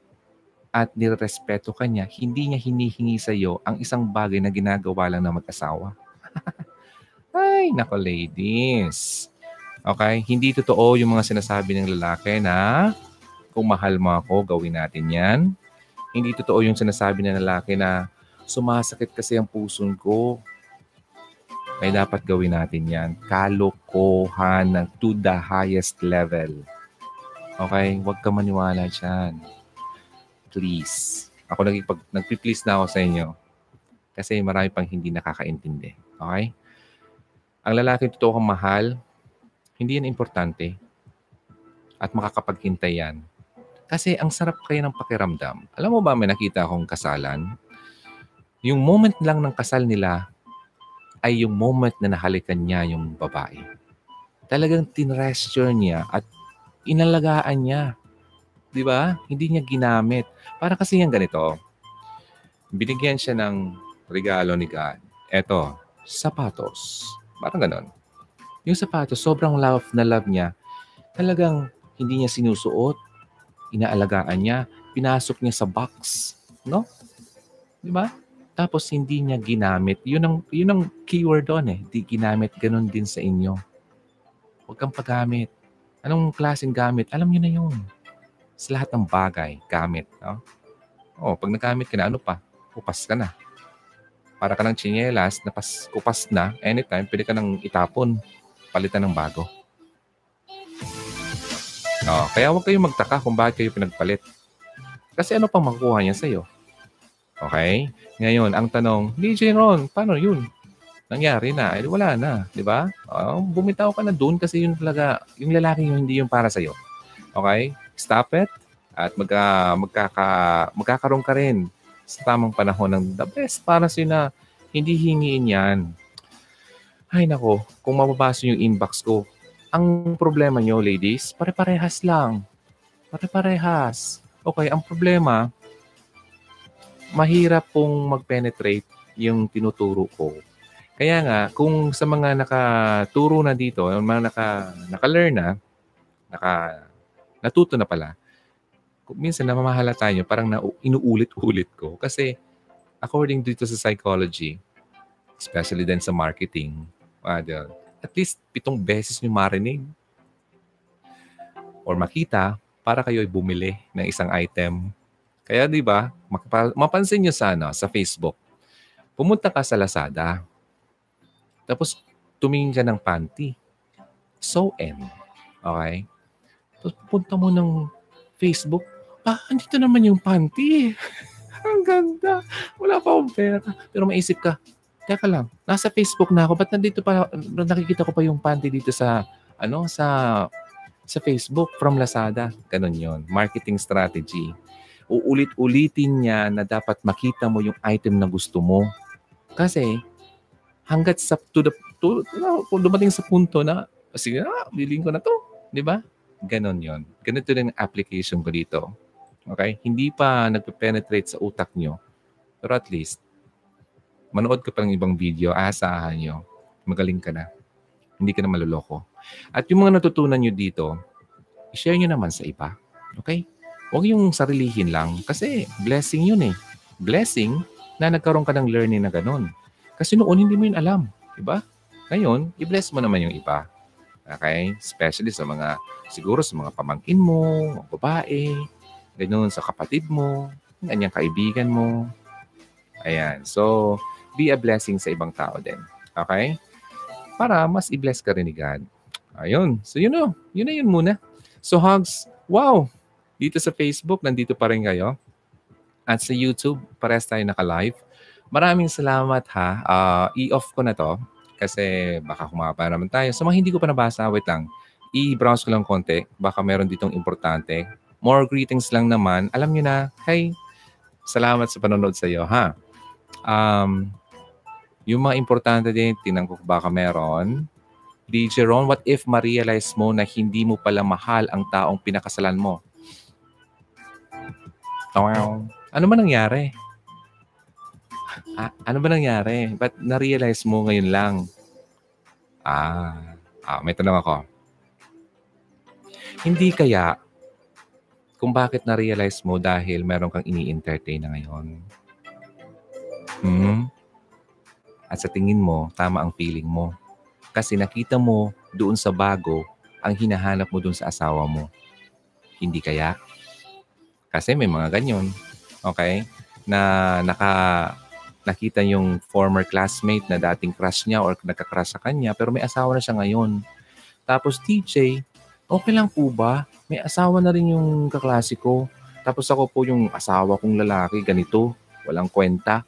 at nirespeto ka niya, hindi niya hinihingi sa iyo ang isang bagay na ginagawa lang ng mag-asawa. Ay, nako ladies. Okay? Hindi totoo yung mga sinasabi ng lalaki na kung mahal mo ako, gawin natin yan. Hindi totoo yung sinasabi ng lalaki na sumasakit kasi ang puso ko. Kaya dapat gawin natin yan. Kalokohan ng to the highest level. Okay? Huwag ka maniwala dyan. Please. Ako nagpag, nagpi-please na ako sa inyo. Kasi marami pang hindi nakakaintindi. Okay? Ang lalaki totoo kang mahal, hindi yan importante. At makakapaghintay yan kasi ang sarap kayo ng pakiramdam. Alam mo ba, may nakita akong kasalan. Yung moment lang ng kasal nila ay yung moment na nahalikan niya yung babae. Talagang tinresture niya at inalagaan niya. Di ba? Hindi niya ginamit. Para kasi yung ganito. Binigyan siya ng regalo ni God. Eto, sapatos. Parang ganon. Yung sapatos, sobrang love na love niya. Talagang hindi niya sinusuot, inaalagaan niya, pinasok niya sa box, no? 'Di ba? Tapos hindi niya ginamit. 'Yun ang 'yun ang keyword doon eh. Di ginamit ganun din sa inyo. Huwag kang paggamit. Anong klaseng gamit? Alam niyo na 'yun. Sa lahat ng bagay, gamit, no? Oh, pag nagamit ka na, ano pa? Kupas ka na. Para ka ng tsinelas, napas, kupas na, anytime, pwede ka nang itapon, palitan ng bago. Oh, kaya huwag kayong magtaka kung bakit kayo pinagpalit. Kasi ano pang makukuha niya sa'yo? Okay? Ngayon, ang tanong, DJ Ron, paano yun? Nangyari na, eh, wala na, di ba? Oh, bumitaw ka na doon kasi yun talaga, yung lalaki yung hindi yung para sa'yo. Okay? Stop it at magka, magkaka, magkakaroon ka rin sa tamang panahon ng the best para sa'yo na hindi hingiin yan. Ay nako, kung mababasa yung inbox ko, ang problema nyo, ladies, pare-parehas lang. Pare-parehas. Okay, ang problema, mahirap pong mag-penetrate yung tinuturo ko. Kaya nga, kung sa mga nakaturo na dito, mga naka, naka-learn na, naka, natuto na pala, minsan namamahala tayo, parang na, inuulit-ulit ko. Kasi according dito sa psychology, especially din sa marketing, uh, at least pitong beses nyo marinig or makita para kayo ay bumili ng isang item. Kaya di ba, mapansin nyo sa, ano, sa Facebook, pumunta ka sa Lazada, tapos tumingin ka ng panty. So N. Okay? Tapos pupunta mo ng Facebook, ah, andito naman yung panty. Ang ganda. Wala pa akong pera. Pero maisip ka, Teka lang, nasa Facebook na ako. Ba't nandito pa, nakikita ko pa yung panty dito sa, ano, sa, sa Facebook from Lazada. Ganon yon Marketing strategy. Uulit-ulitin niya na dapat makita mo yung item na gusto mo. Kasi, hanggat sa, to the, to, no, dumating sa punto na, sige na, bilhin ko na to. Di ba? Ganon yon Ganito din ang application ko dito. Okay? Hindi pa nagpe-penetrate sa utak nyo. Pero at least, manood ka pa ng ibang video, aasahan nyo, magaling ka na. Hindi ka na maluloko. At yung mga natutunan nyo dito, i-share nyo naman sa iba. Okay? Huwag yung sarilihin lang kasi blessing yun eh. Blessing na nagkaroon ka ng learning na ganun. Kasi noon hindi mo yun alam. Diba? Ngayon, i-bless mo naman yung iba. Okay? Especially sa mga, siguro sa mga pamangkin mo, mga babae, ganun sa kapatid mo, ganyang kaibigan mo. Ayan. So, be a blessing sa ibang tao din. Okay? Para mas i-bless ka rin ni God. Ayun. So, yun o. Yun na yun muna. So, hugs. Wow! Dito sa Facebook, nandito pa rin kayo. At sa YouTube, pares tayo naka-live. Maraming salamat ha. Uh, i-off ko na to kasi baka humaba naman tayo. Sa so, mga hindi ko pa nabasa, wait lang. I-browse ko lang konti. Baka meron ditong importante. More greetings lang naman. Alam nyo na, hey, salamat sa panonood sa iyo, ha? Um, yung mga importante din, tinan ko baka meron. DJ Ron, what if ma-realize mo na hindi mo pala mahal ang taong pinakasalan mo? Ano ba nangyari? Ah, ano ba nangyari? Ba't na-realize mo ngayon lang? Ah, ah may tanong ako. Hindi kaya kung bakit na-realize mo dahil meron kang ini-entertain na ngayon. Hmm? At sa tingin mo, tama ang feeling mo. Kasi nakita mo doon sa bago ang hinahanap mo doon sa asawa mo. Hindi kaya? Kasi may mga ganyan. Okay? Na naka nakita yung former classmate na dating crush niya or nagka-crush sa kanya pero may asawa na siya ngayon. Tapos DJ, okay lang po ba? May asawa na rin yung kaklase ko. Tapos ako po yung asawa kong lalaki, ganito, walang kwenta.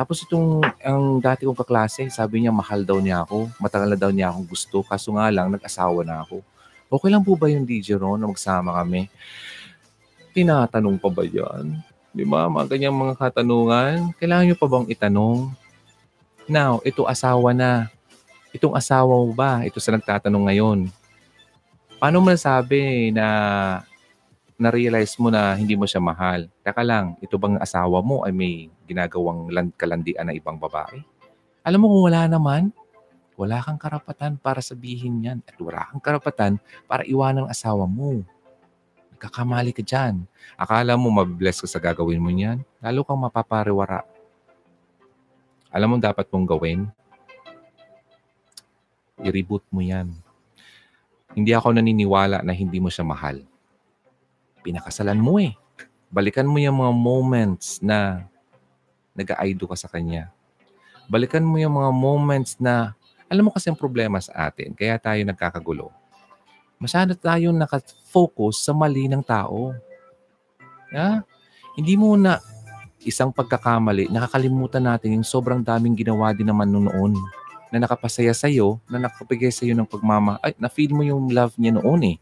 Tapos itong ang dati kong kaklase, sabi niya mahal daw niya ako, matagal na daw niya akong gusto, kaso nga lang nag-asawa na ako. Okay lang po ba yung DJ Ron na magsama kami? Tinatanong pa ba yan? Di ba? Mga ganyang mga katanungan. Kailangan nyo pa bang itanong? Now, ito asawa na. Itong asawa mo ba? Ito sa nagtatanong ngayon. Paano mo nasabi na na-realize mo na hindi mo siya mahal? Teka lang, ito bang asawa mo ay may ginagawang land kalandian na ibang babae? Alam mo kung wala naman, wala kang karapatan para sabihin yan at wala kang karapatan para iwanan ang asawa mo. Nagkakamali ka dyan. Akala mo mabibless ka sa gagawin mo niyan, lalo kang mapapariwara. Alam mo dapat mong gawin? I-reboot mo yan. Hindi ako naniniwala na hindi mo siya mahal. Pinakasalan mo eh. Balikan mo yung mga moments na nag-aido ka sa kanya. Balikan mo yung mga moments na, alam mo kasi ang problema sa atin, kaya tayo nagkakagulo. Masyado tayong nakafocus sa mali ng tao. Yeah? Hindi mo na isang pagkakamali, nakakalimutan natin yung sobrang daming ginawa din naman noon na nakapasaya sa'yo, na nakapigay sa'yo ng pagmama, ay, na-feel mo yung love niya noon eh.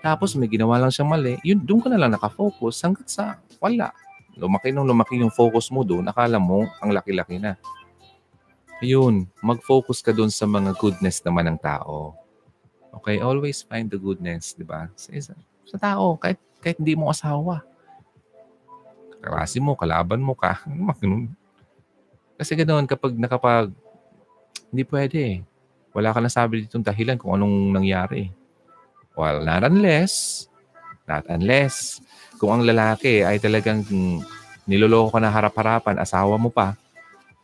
Tapos may ginawa lang siya mali, yun, doon ka na lang nakafocus hanggat sa wala. Lumaki nung lumaki yung focus mo doon, akala mo ang laki-laki na. Yun, mag-focus ka doon sa mga goodness naman ng tao. Okay, always find the goodness, di ba? Sa, sa, sa tao, kahit, kahit hindi mo asawa. Karasi mo, kalaban mo ka. Ganun. Kasi ganoon, kapag nakapag, hindi pwede. Wala ka nasabi ditong dahilan kung anong nangyari. Well, not unless, not unless, kung ang lalaki ay talagang niloloko ka na harap-harapan, asawa mo pa,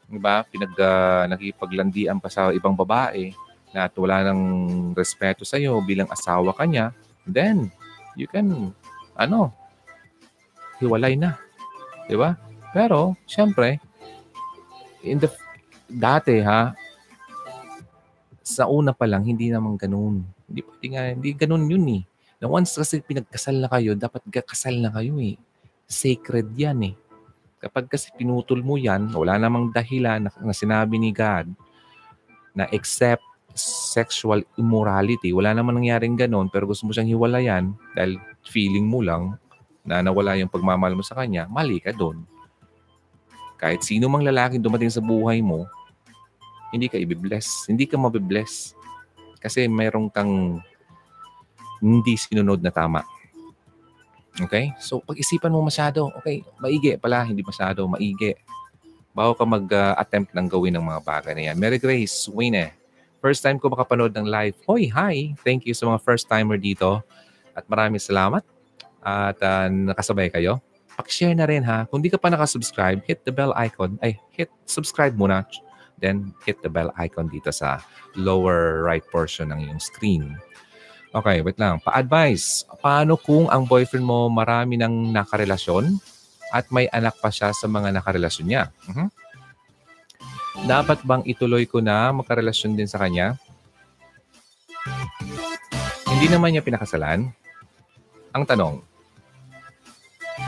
di ba? Pinag, uh, nakipaglandian pa sa ibang babae na at wala ng respeto sa iyo bilang asawa ka niya, then you can, ano, hiwalay na. Di ba? Pero, syempre, in the, dati ha, sa una pa lang, hindi naman ganun. Hindi pwede nga, hindi ganun yun eh. Na once kasi pinagkasal na kayo, dapat kasal na kayo eh. Sacred yan eh. Kapag kasi pinutol mo yan, wala namang dahilan na, na sinabi ni God na except sexual immorality, wala namang nangyaring ganun, pero gusto mo siyang hiwalayan dahil feeling mo lang na nawala yung pagmamahal mo sa kanya, mali ka doon. Kahit sino mang lalaki dumating sa buhay mo, hindi ka ibibless. Hindi ka mabibless. Kasi mayroong kang hindi sinunod na tama. Okay? So, pag-isipan mo masyado, okay, maigi pala, hindi masyado, maigi. Bago ka mag-attempt ng gawin ng mga bagay na yan. Mary Grace, Wayne, first time ko makapanood ng live. Hoy, hi! Thank you sa mga first-timer dito. At maraming salamat. At uh, nakasabay kayo. Pag-share na rin ha. Kung di ka pa nakasubscribe, hit the bell icon. Ay, hit subscribe muna then hit the bell icon dito sa lower right portion ng iyong screen. Okay, wait lang. Pa-advise, paano kung ang boyfriend mo marami ng nakarelasyon at may anak pa siya sa mga nakarelasyon niya? Uh-huh. Dapat bang ituloy ko na makarelasyon din sa kanya? Hindi naman niya pinakasalan. Ang tanong,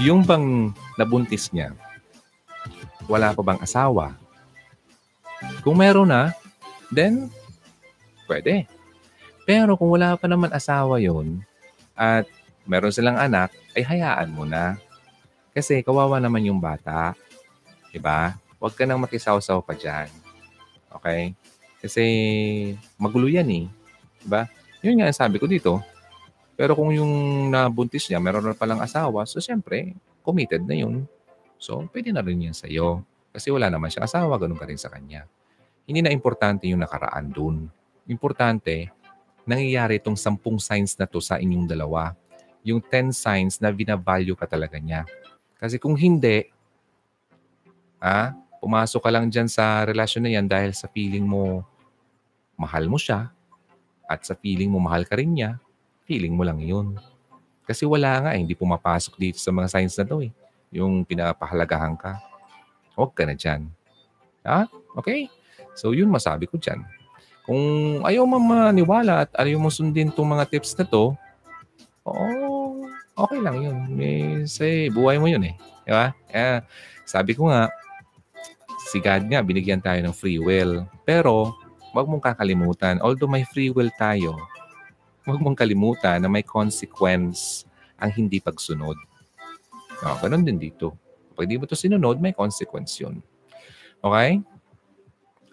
yung bang nabuntis niya, wala pa bang asawa? Kung meron na, then pwede. Pero kung wala pa naman asawa yon at meron silang anak, ay hayaan mo na. Kasi kawawa naman yung bata. Diba? Huwag ka nang makisaw-saw pa dyan. Okay? Kasi magulo yan eh. Diba? Yun nga sabi ko dito. Pero kung yung nabuntis niya, meron na palang asawa, so siyempre, committed na yun. So, pwede na rin yan sa'yo. Kasi wala naman siya asawa, ganun ka rin sa kanya. Hindi na importante yung nakaraan dun. Importante, nangyayari itong sampung signs na to sa inyong dalawa. Yung 10 signs na binavalue ka talaga niya. Kasi kung hindi, ah, pumasok ka lang dyan sa relasyon na yan dahil sa feeling mo mahal mo siya at sa feeling mo mahal ka rin niya, feeling mo lang yun. Kasi wala nga, eh, hindi pumapasok dito sa mga signs na to eh. Yung pinapahalagahan ka. Huwag ka na dyan. Ha? Okay? So, yun masabi ko dyan. Kung ayaw mo maniwala at ayaw mo sundin itong mga tips na to, oo, okay lang yun. May, say, buhay mo yun eh. Di ba? Eh, sabi ko nga, si God nga, binigyan tayo ng free will. Pero, wag mong kakalimutan, although may free will tayo, huwag mong kalimutan na may consequence ang hindi pagsunod. No, ganun din dito. Pag di mo to sinunod, may consequence yun. Okay?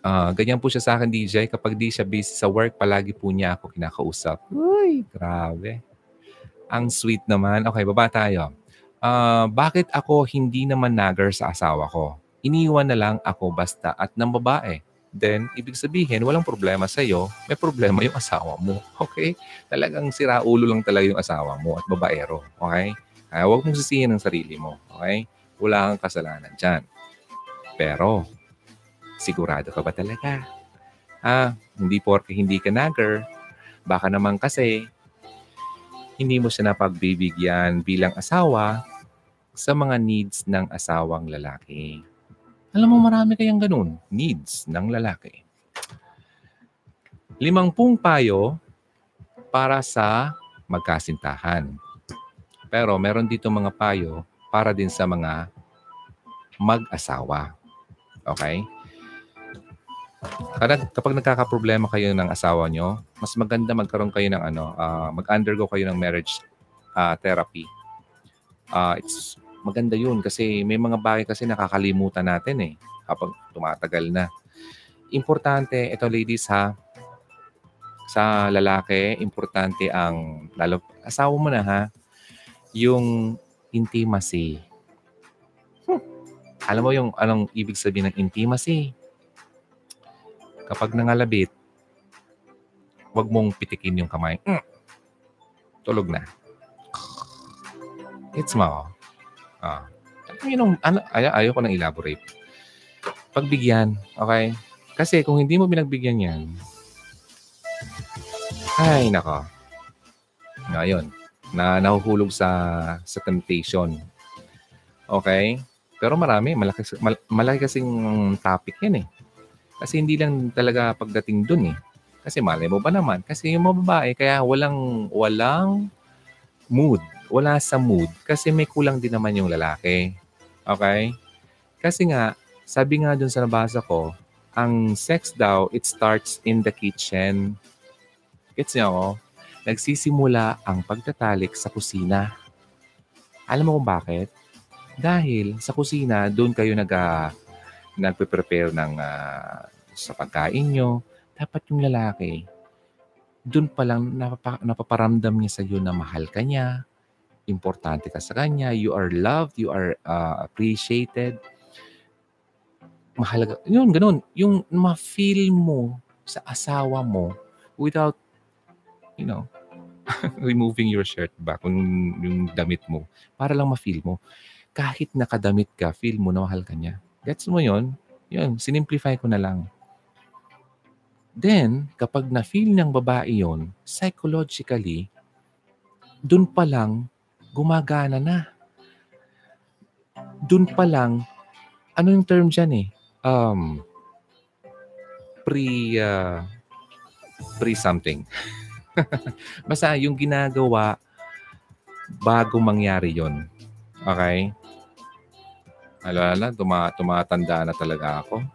Uh, ganyan po siya sa akin, DJ. Kapag di siya busy sa work, palagi po niya ako kinakausap. Uy, grabe. Ang sweet naman. Okay, baba tayo. Uh, bakit ako hindi naman nagger sa asawa ko? Iniwan na lang ako basta at ng babae then ibig sabihin, walang problema sa iyo, may problema yung asawa mo. Okay? Talagang sira ulo lang talaga yung asawa mo at babaero. Okay? Kaya huwag mong sisihin ang sarili mo. Okay? Wala kang kasalanan dyan. Pero, sigurado ka ba talaga? Ah, hindi porke hindi ka nagger, baka naman kasi hindi mo siya napagbibigyan bilang asawa sa mga needs ng asawang lalaki. Alam mo, marami kayang ganun. Needs ng lalaki. Limangpung payo para sa magkasintahan. Pero meron dito mga payo para din sa mga mag-asawa. Okay? Kapag, kapag nagkakaproblema kayo ng asawa nyo, mas maganda magkaroon kayo ng ano, uh, mag-undergo kayo ng marriage uh, therapy. Uh, it's maganda yun kasi may mga bagay kasi nakakalimutan natin eh kapag tumatagal na. Importante, ito ladies ha, sa lalaki, importante ang, lalo, asawa mo na ha, yung intimacy. Hmm. Alam mo yung anong ibig sabihin ng intimacy? Kapag nangalabit, huwag mong pitikin yung kamay. Mm. Tulog na. It's mo. Ah. Yun ang, ano, ay, ayaw ko nang elaborate. Pagbigyan, okay? Kasi kung hindi mo binagbigyan yan, ay, nako. Ngayon, na nahuhulog sa sa temptation. Okay? Pero marami, malaki, mal, malaki kasing topic yan eh. Kasi hindi lang talaga pagdating dun eh. Kasi malay mo ba naman? Kasi yung mga babae, kaya walang, walang mood wala sa mood kasi may kulang din naman yung lalaki. Okay? Kasi nga, sabi nga dun sa nabasa ko, ang sex daw, it starts in the kitchen. Gets niyo ako? Nagsisimula ang pagtatalik sa kusina. Alam mo kung bakit? Dahil sa kusina, doon kayo nag, uh, nagpe-prepare ng uh, sa pagkain nyo. Dapat yung lalaki, doon pa lang napapa, napaparamdam niya sa iyo na mahal ka niya, importante ka sa kanya, you are loved, you are uh, appreciated. Mahalaga. Yun, ganun. Yung ma-feel mo sa asawa mo without, you know, removing your shirt back, yung, yung damit mo, para lang ma-feel mo. Kahit nakadamit ka, feel mo na mahal ka niya. Gets mo yon Yun, sinimplify ko na lang. Then, kapag na-feel ng babae yon psychologically, dun pa lang, gumagana na. Doon pa lang, ano yung term dyan eh? Um, pre, uh, pre something. Basta yung ginagawa bago mangyari yon Okay? Alala, tuma, tumatanda na talaga ako.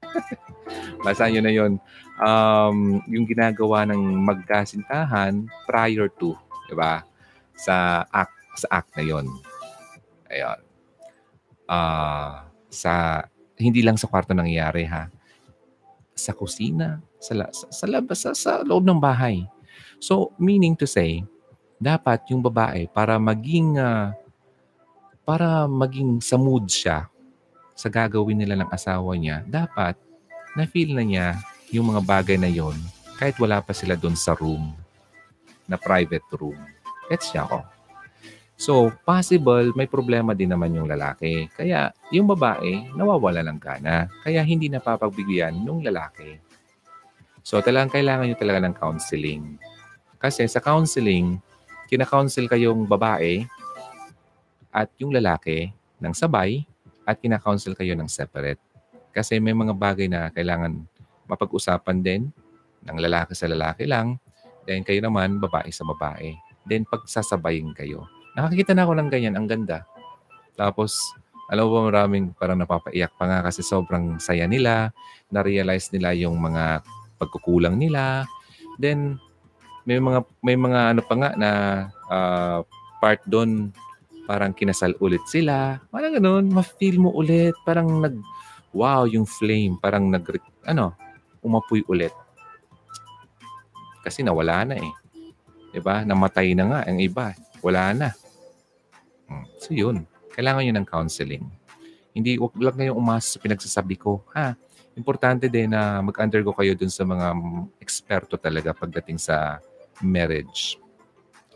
Basta yun na yun. Um, yung ginagawa ng magkasintahan prior to, di ba? sa act sa act na 'yon. Ayun. Uh, sa hindi lang sa kwarto nangyayari ha. Sa kusina, sa sa, sa labas sa, sa loob ng bahay. So, meaning to say, dapat yung babae para maging uh, para maging sa mood siya sa gagawin nila ng asawa niya, dapat na-feel na niya yung mga bagay na yon kahit wala pa sila doon sa room, na private room. Gets niya ako. So, possible may problema din naman yung lalaki. Kaya yung babae nawawala ng gana. Kaya hindi napapagbigyan ng lalaki. So, talagang kailangan nyo talaga ng counseling. Kasi sa counseling, kina-counsel kayong babae at yung lalaki ng sabay at kina-counsel kayo ng separate. Kasi may mga bagay na kailangan mapag-usapan din ng lalaki sa lalaki lang. Then kayo naman, babae sa babae. Then pagsasabayin kayo. Nakakita na ako ng ganyan. Ang ganda. Tapos, alam mo ba maraming parang napapaiyak pa nga kasi sobrang saya nila. Na-realize nila yung mga pagkukulang nila. Then, may mga may mga ano pa nga na uh, part doon parang kinasal ulit sila. Parang ganun, ma-feel mo ulit. Parang nag, wow, yung flame. Parang nag, ano, umapoy ulit. Kasi nawala na eh. Diba? Namatay na nga ang iba. Wala na. Hmm. So yun. Kailangan yun ng counseling. Hindi, wag lang ngayong umasa sa pinagsasabi ko. Ha? Importante din na mag-undergo kayo dun sa mga eksperto talaga pagdating sa marriage.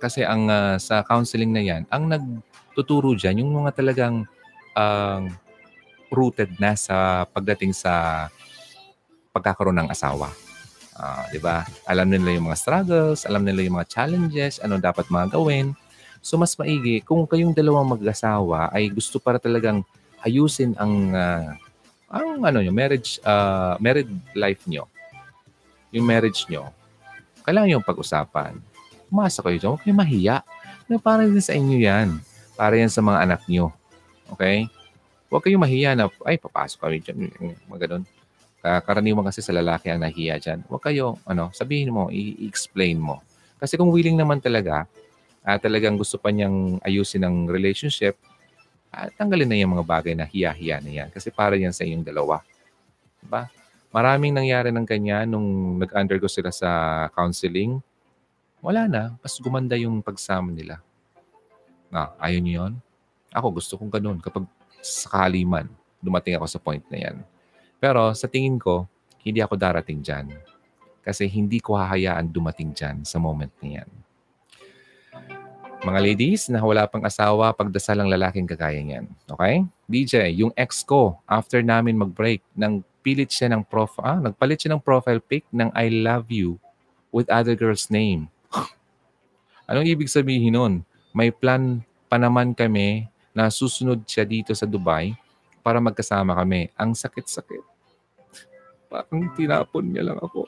Kasi ang uh, sa counseling na yan, ang nagtuturo dyan, yung mga talagang uh, rooted na sa pagdating sa pagkakaroon ng asawa. Uh, 'di ba? Alam nila yung mga struggles, alam nila yung mga challenges, ano dapat mga gawin. So mas maigi kung kayong dalawang mag-asawa ay gusto para talagang ayusin ang uh, ang ano yung marriage uh, married life nyo. Yung marriage nyo. Kailangan yung pag-usapan. Umasa kayo dyan. Huwag kayo mahiya. Na para din sa inyo yan. Para yan sa mga anak nyo. Okay? Huwag kayong mahiya na, ay, papasok kami dyan. Mga ganun. Karaniwan kasi sa lalaki ang nahiya dyan. Huwag kayo, ano, sabihin mo, i-explain mo. Kasi kung willing naman talaga, uh, talagang gusto pa niyang ayusin ang relationship, uh, tanggalin na yung mga bagay na hiya-hiya na yan. Kasi para yan sa inyong dalawa. Diba? Maraming nangyari ng kanya nung nag-undergo sila sa counseling. Wala na. Mas gumanda yung pagsama nila. Na, ayaw niyo yun? Ako gusto kong ganun. Kapag sakali man, dumating ako sa point na yan. Pero sa tingin ko, hindi ako darating dyan. Kasi hindi ko hahayaan dumating dyan sa moment na yan. Mga ladies na wala pang asawa, pagdasal ang lalaking kagaya niyan. Okay? DJ, yung ex ko, after namin mag-break, nang pilit siya ng prof ah, nagpalit siya ng profile pic ng I love you with other girl's name. Anong ibig sabihin nun? May plan pa naman kami na susunod siya dito sa Dubai para magkasama kami. Ang sakit-sakit. Parang tinapon niya lang ako.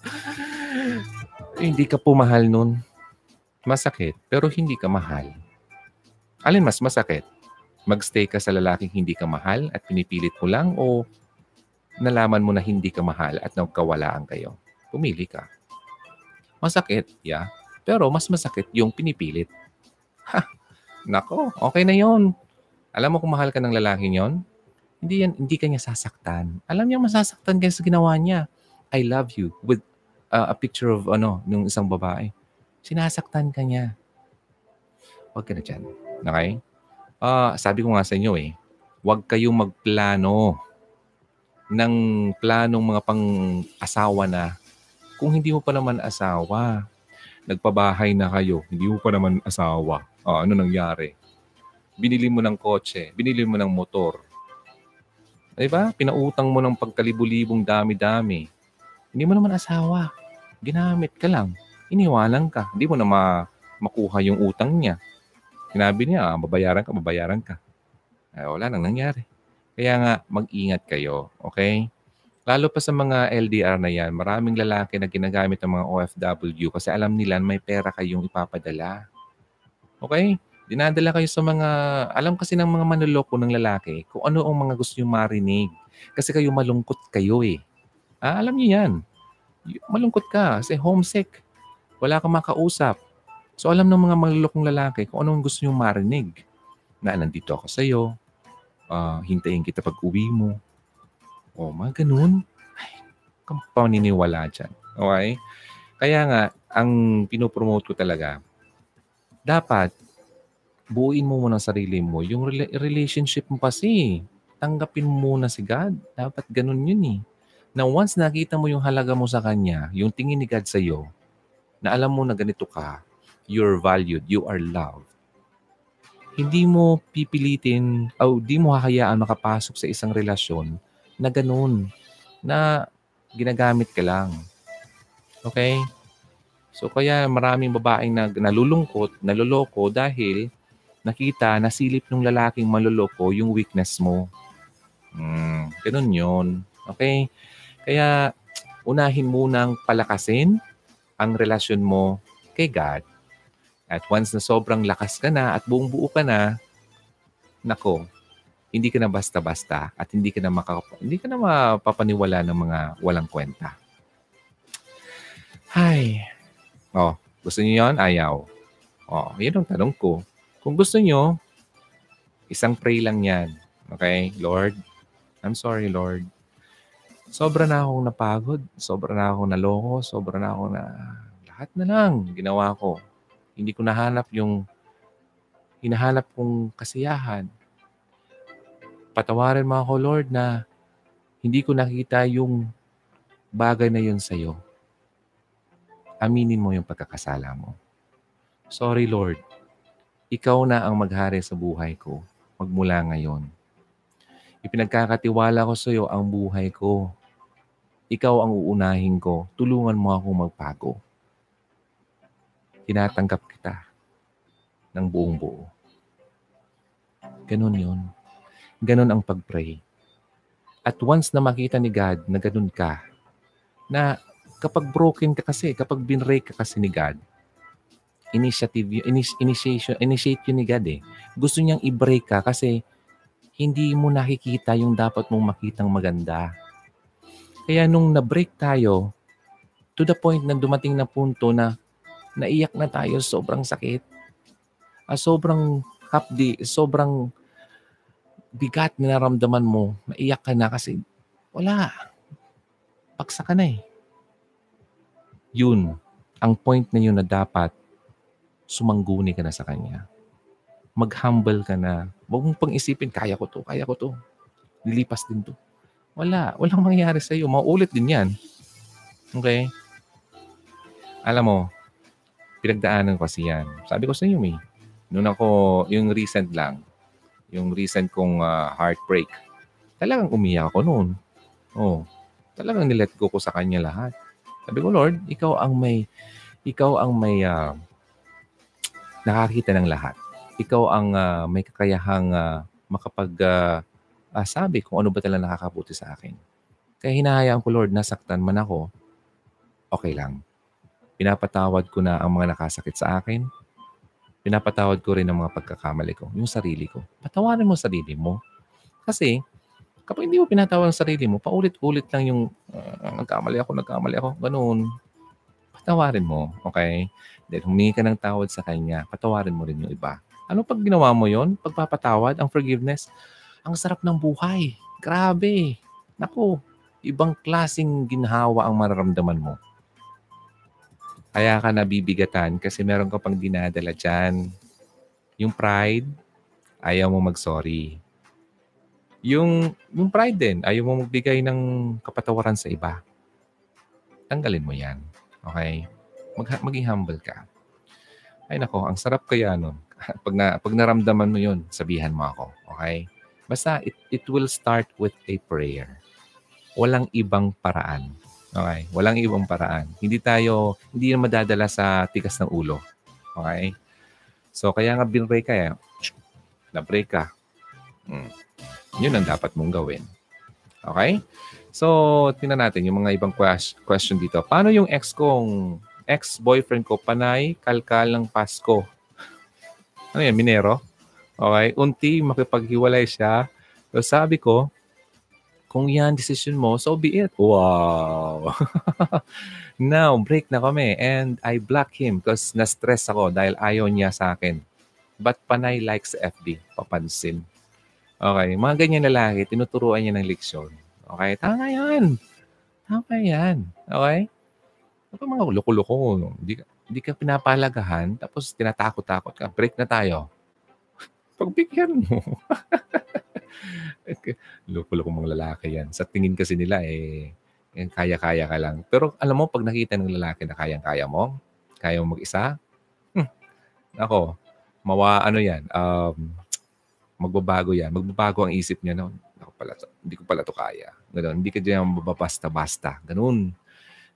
hindi ka pumahal nun. Masakit, pero hindi ka mahal. Alin mas masakit? Magstay ka sa lalaking hindi ka mahal at pinipilit mo lang o nalaman mo na hindi ka mahal at nagkawalaan kayo? Pumili ka. Masakit, yeah. Pero mas masakit yung pinipilit. Nako, okay na yon. Alam mo kung mahal ka ng lalaki yon, hindi yan, hindi kanya sasaktan. Alam niya masasaktan kaya sa ginawa niya. I love you with uh, a picture of ano, ng isang babae. Sinasaktan ka niya. Huwag ka na dyan. Okay? Uh, sabi ko nga sa inyo eh, huwag kayong magplano ng planong mga pang-asawa na kung hindi mo pa naman asawa. Nagpabahay na kayo, hindi mo pa naman asawa. Uh, ano nangyari? Binili mo ng kotse, binili mo ng motor, Di ba? Pinautang mo ng pagkalibu-libong dami-dami. Hindi mo naman asawa. Ginamit ka lang. Iniwanan ka. Hindi mo na ma- makuha yung utang niya. Sinabi niya, ah, babayaran ka, babayaran ka. Ay, wala nang nangyari. Kaya nga, mag-ingat kayo. Okay? Lalo pa sa mga LDR na yan, maraming lalaki na ginagamit ng mga OFW kasi alam nila may pera kayong ipapadala. Okay? Dinadala kayo sa mga, alam kasi ng mga manloloko ng lalaki kung ano ang mga gusto nyo marinig. Kasi kayo malungkot kayo eh. Ah, alam niyo yan. Malungkot ka kasi homesick. Wala kang makausap. So alam ng mga manlolokong lalaki kung ano ang gusto nyo marinig. Na nandito ako sa iyo. Uh, hintayin kita pag uwi mo. O, mga ganun. Ay, kang paniniwala dyan. Okay? Kaya nga, ang pinopromote ko talaga, dapat buuin mo muna sarili mo. Yung relationship mo kasi, tanggapin mo muna si God. Dapat ganun yun eh. na once nakita mo yung halaga mo sa kanya, yung tingin ni God sa iyo, na alam mo na ganito ka, you're valued, you are loved, hindi mo pipilitin o di mo hahayaan makapasok sa isang relasyon na ganun, na ginagamit ka lang. Okay? So kaya maraming babaeng nag, nalulungkot, naloloko dahil nakita, nasilip ng lalaking maloloko yung weakness mo. Hmm, ganun yun. Okay? Kaya unahin munang palakasin ang relasyon mo kay God. At once na sobrang lakas ka na at buong buo ka na, nako, hindi ka na basta-basta at hindi ka na makaka- hindi ka na mapapaniwala ng mga walang kwenta. Ay. Oh, gusto niyo 'yon? Ayaw. Oh, 'yun ang tanong ko. Kung gusto niyo, isang pray lang 'yan. Okay? Lord, I'm sorry, Lord. Sobra na akong napagod, sobra na akong naloko, sobra na ako na lahat na lang ginawa ko. Hindi ko nahanap yung hinahanap kong kasiyahan. Patawarin mo ako, Lord, na hindi ko nakita yung bagay na yun sa'yo. Aminin mo yung pagkakasala mo. Sorry, Lord. Ikaw na ang maghari sa buhay ko magmula ngayon. Ipinagkakatiwala ko sa iyo ang buhay ko. Ikaw ang uunahin ko. Tulungan mo akong magpago. Tinatanggap kita ng buong buo. Ganun yun. Ganun ang pag-pray. At once na makita ni God na ganun ka, na kapag broken ka kasi, kapag binray ka kasi ni God, initiative, inis, initiation, initiate yun ni God eh. Gusto niyang i-break ka kasi hindi mo nakikita yung dapat mong makitang maganda. Kaya nung na-break tayo, to the point na dumating na punto na naiyak na tayo, sobrang sakit. Ah, sobrang hapdi, sobrang bigat na naramdaman mo, naiyak ka na kasi wala. Paksa ka na eh. Yun, ang point na yun na dapat sumangguni ka na sa Kanya. Mag-humble ka na. Huwag mong pang-isipin, kaya ko to, kaya ko to. Lilipas din to. Wala. Walang mangyayari sa'yo. Mauulit din yan. Okay? Alam mo, pinagdaanan ko kasi yan. Sabi ko sa inyo, May. Noon ako, yung recent lang, yung recent kong uh, heartbreak, talagang umiyak ako noon. Oh, talagang nilet go ko sa kanya lahat. Sabi ko, Lord, ikaw ang may, ikaw ang may uh, nakakita ng lahat. Ikaw ang uh, may kakayahang uh, makapag uh, uh, sabi kung ano ba talaga nakakabuti sa akin. Kaya hinahayaan ko, Lord, nasaktan man ako, okay lang. Pinapatawad ko na ang mga nakasakit sa akin. Pinapatawad ko rin ang mga pagkakamali ko, yung sarili ko. Patawarin mo sarili mo. Kasi, kapag hindi mo pinatawad ang sarili mo, paulit-ulit lang yung uh, nagkamali ako, nagkamali ako, ganun. Patawarin mo, okay? Then humingi ka ng tawad sa Kanya, patawarin mo rin yung iba. Ano pag ginawa mo yon? Pagpapatawad, ang forgiveness, ang sarap ng buhay. Grabe. Naku, ibang klasing ginhawa ang mararamdaman mo. Kaya ka nabibigatan kasi meron ka pang dinadala dyan. Yung pride, ayaw mo mag-sorry. Yung, yung pride din, ayaw mo magbigay ng kapatawaran sa iba. Tanggalin mo yan. Okay? Mag, maging humble ka. Ay nako, ang sarap kaya nun. pag, na, pag naramdaman mo yun, sabihan mo ako. Okay? Basta it, it will start with a prayer. Walang ibang paraan. Okay? Walang ibang paraan. Hindi tayo, hindi na madadala sa tigas ng ulo. Okay? So, kaya nga binray ka eh. Na-break ka. Hmm. Yun ang dapat mong gawin. Okay? So, tingnan natin yung mga ibang question dito. Paano yung ex kong, ex-boyfriend ko, panay, kalkal ng Pasko? Ano yan, Minero? Okay? Unti, makipaghiwalay siya. So, sabi ko, kung yan decision mo, so be it. Wow! Now, break na kami and I block him because na-stress ako dahil ayaw niya sa akin. But panay likes FB, papansin. Okay, mga ganyan lalaki, tinuturuan niya ng leksyon. Okay, tama yan. Tama yan. Okay? Ito mga loko-loko. Hindi hindi ka pinapalagahan, tapos tinatakot-takot ka. Break na tayo. Pagbigyan mo. Loko-loko mga lalaki yan. Sa tingin kasi nila, eh, Yung kaya-kaya ka lang. Pero alam mo, pag nakita ng lalaki na kayang-kaya mo, kaya mo mag-isa, hmm, ako, mawa, ano yan, um, magbabago yan. Magbabago ang isip niya noon. Ako pala to, hindi ko pala to kaya. Ganun. Hindi ka dyan mababasta-basta. Ganun.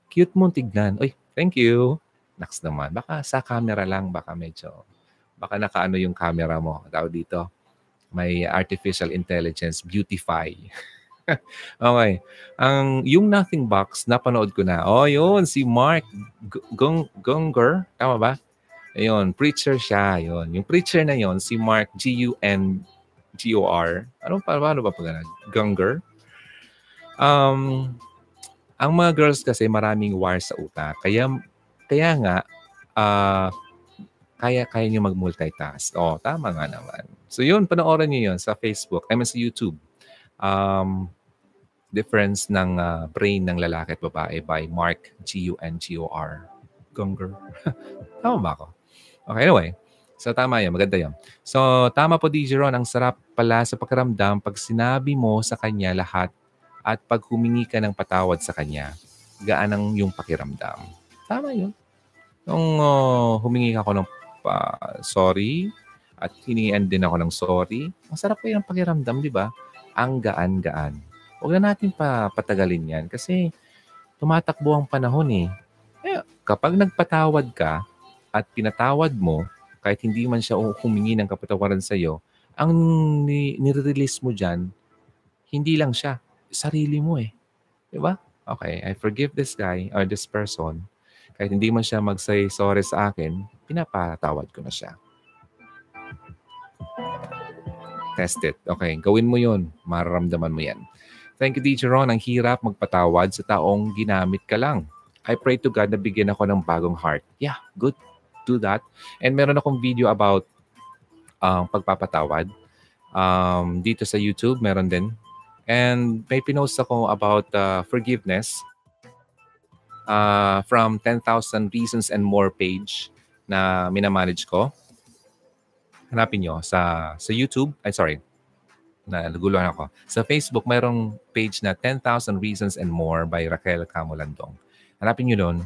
Cute mo tignan. Uy, thank you. Next naman. Baka sa camera lang, baka medyo, baka nakaano yung camera mo. Tao dito. May artificial intelligence beautify. okay. Ang yung Nothing Box, napanood ko na. Oh, yun. Si Mark Gung Gunger. Tama ba? Ayun, preacher siya. Ayun. Yung preacher na yon si Mark G-U-N G-O-R. Ano pa, paano ba pag Gunger? Um, ang mga girls kasi maraming wires sa utak. Kaya, kaya nga, uh, kaya, kaya nyo mag-multitask. Oh, tama nga naman. So yun, panoorin nyo yun sa Facebook. I mean sa YouTube. Um, difference ng uh, brain ng lalaki at babae by Mark G-U-N-G-O-R. Gunger. tama ba ako? Okay, anyway. So tama yan, maganda yan. So tama po DJ Ron, ang sarap pala sa pakiramdam pag sinabi mo sa kanya lahat at pag humingi ka ng patawad sa kanya, gaan ang yung pakiramdam. Tama yun. Nung uh, humingi ako ng uh, sorry at hiningian din ako ng sorry, ang sarap po yung pakiramdam, di ba? Ang gaan-gaan. Huwag na natin pa patagalin yan kasi tumatakbo ang panahon eh. eh kapag nagpatawad ka at pinatawad mo, kahit hindi man siya humingi ng kapatawaran sa iyo, ang ni- nire-release mo dyan, hindi lang siya, sarili mo eh. Di ba? Okay, I forgive this guy or this person. Kahit hindi man siya mag-say sorry sa akin, pinapatawad ko na siya. Test it. Okay, gawin mo yun. Mararamdaman mo yan. Thank you, Teacher Ron. Ang hirap magpatawad sa taong ginamit ka lang. I pray to God na bigyan ako ng bagong heart. Yeah, good do that. And meron akong video about um, pagpapatawad. Um, dito sa YouTube, meron din. And may pinost ako about uh, forgiveness uh, from 10,000 Reasons and More page na minamanage ko. Hanapin nyo sa, sa YouTube. Ay, sorry. Na, naguluhan ako. Sa Facebook, mayroong page na 10,000 Reasons and More by Raquel Camolandong. Hanapin nyo doon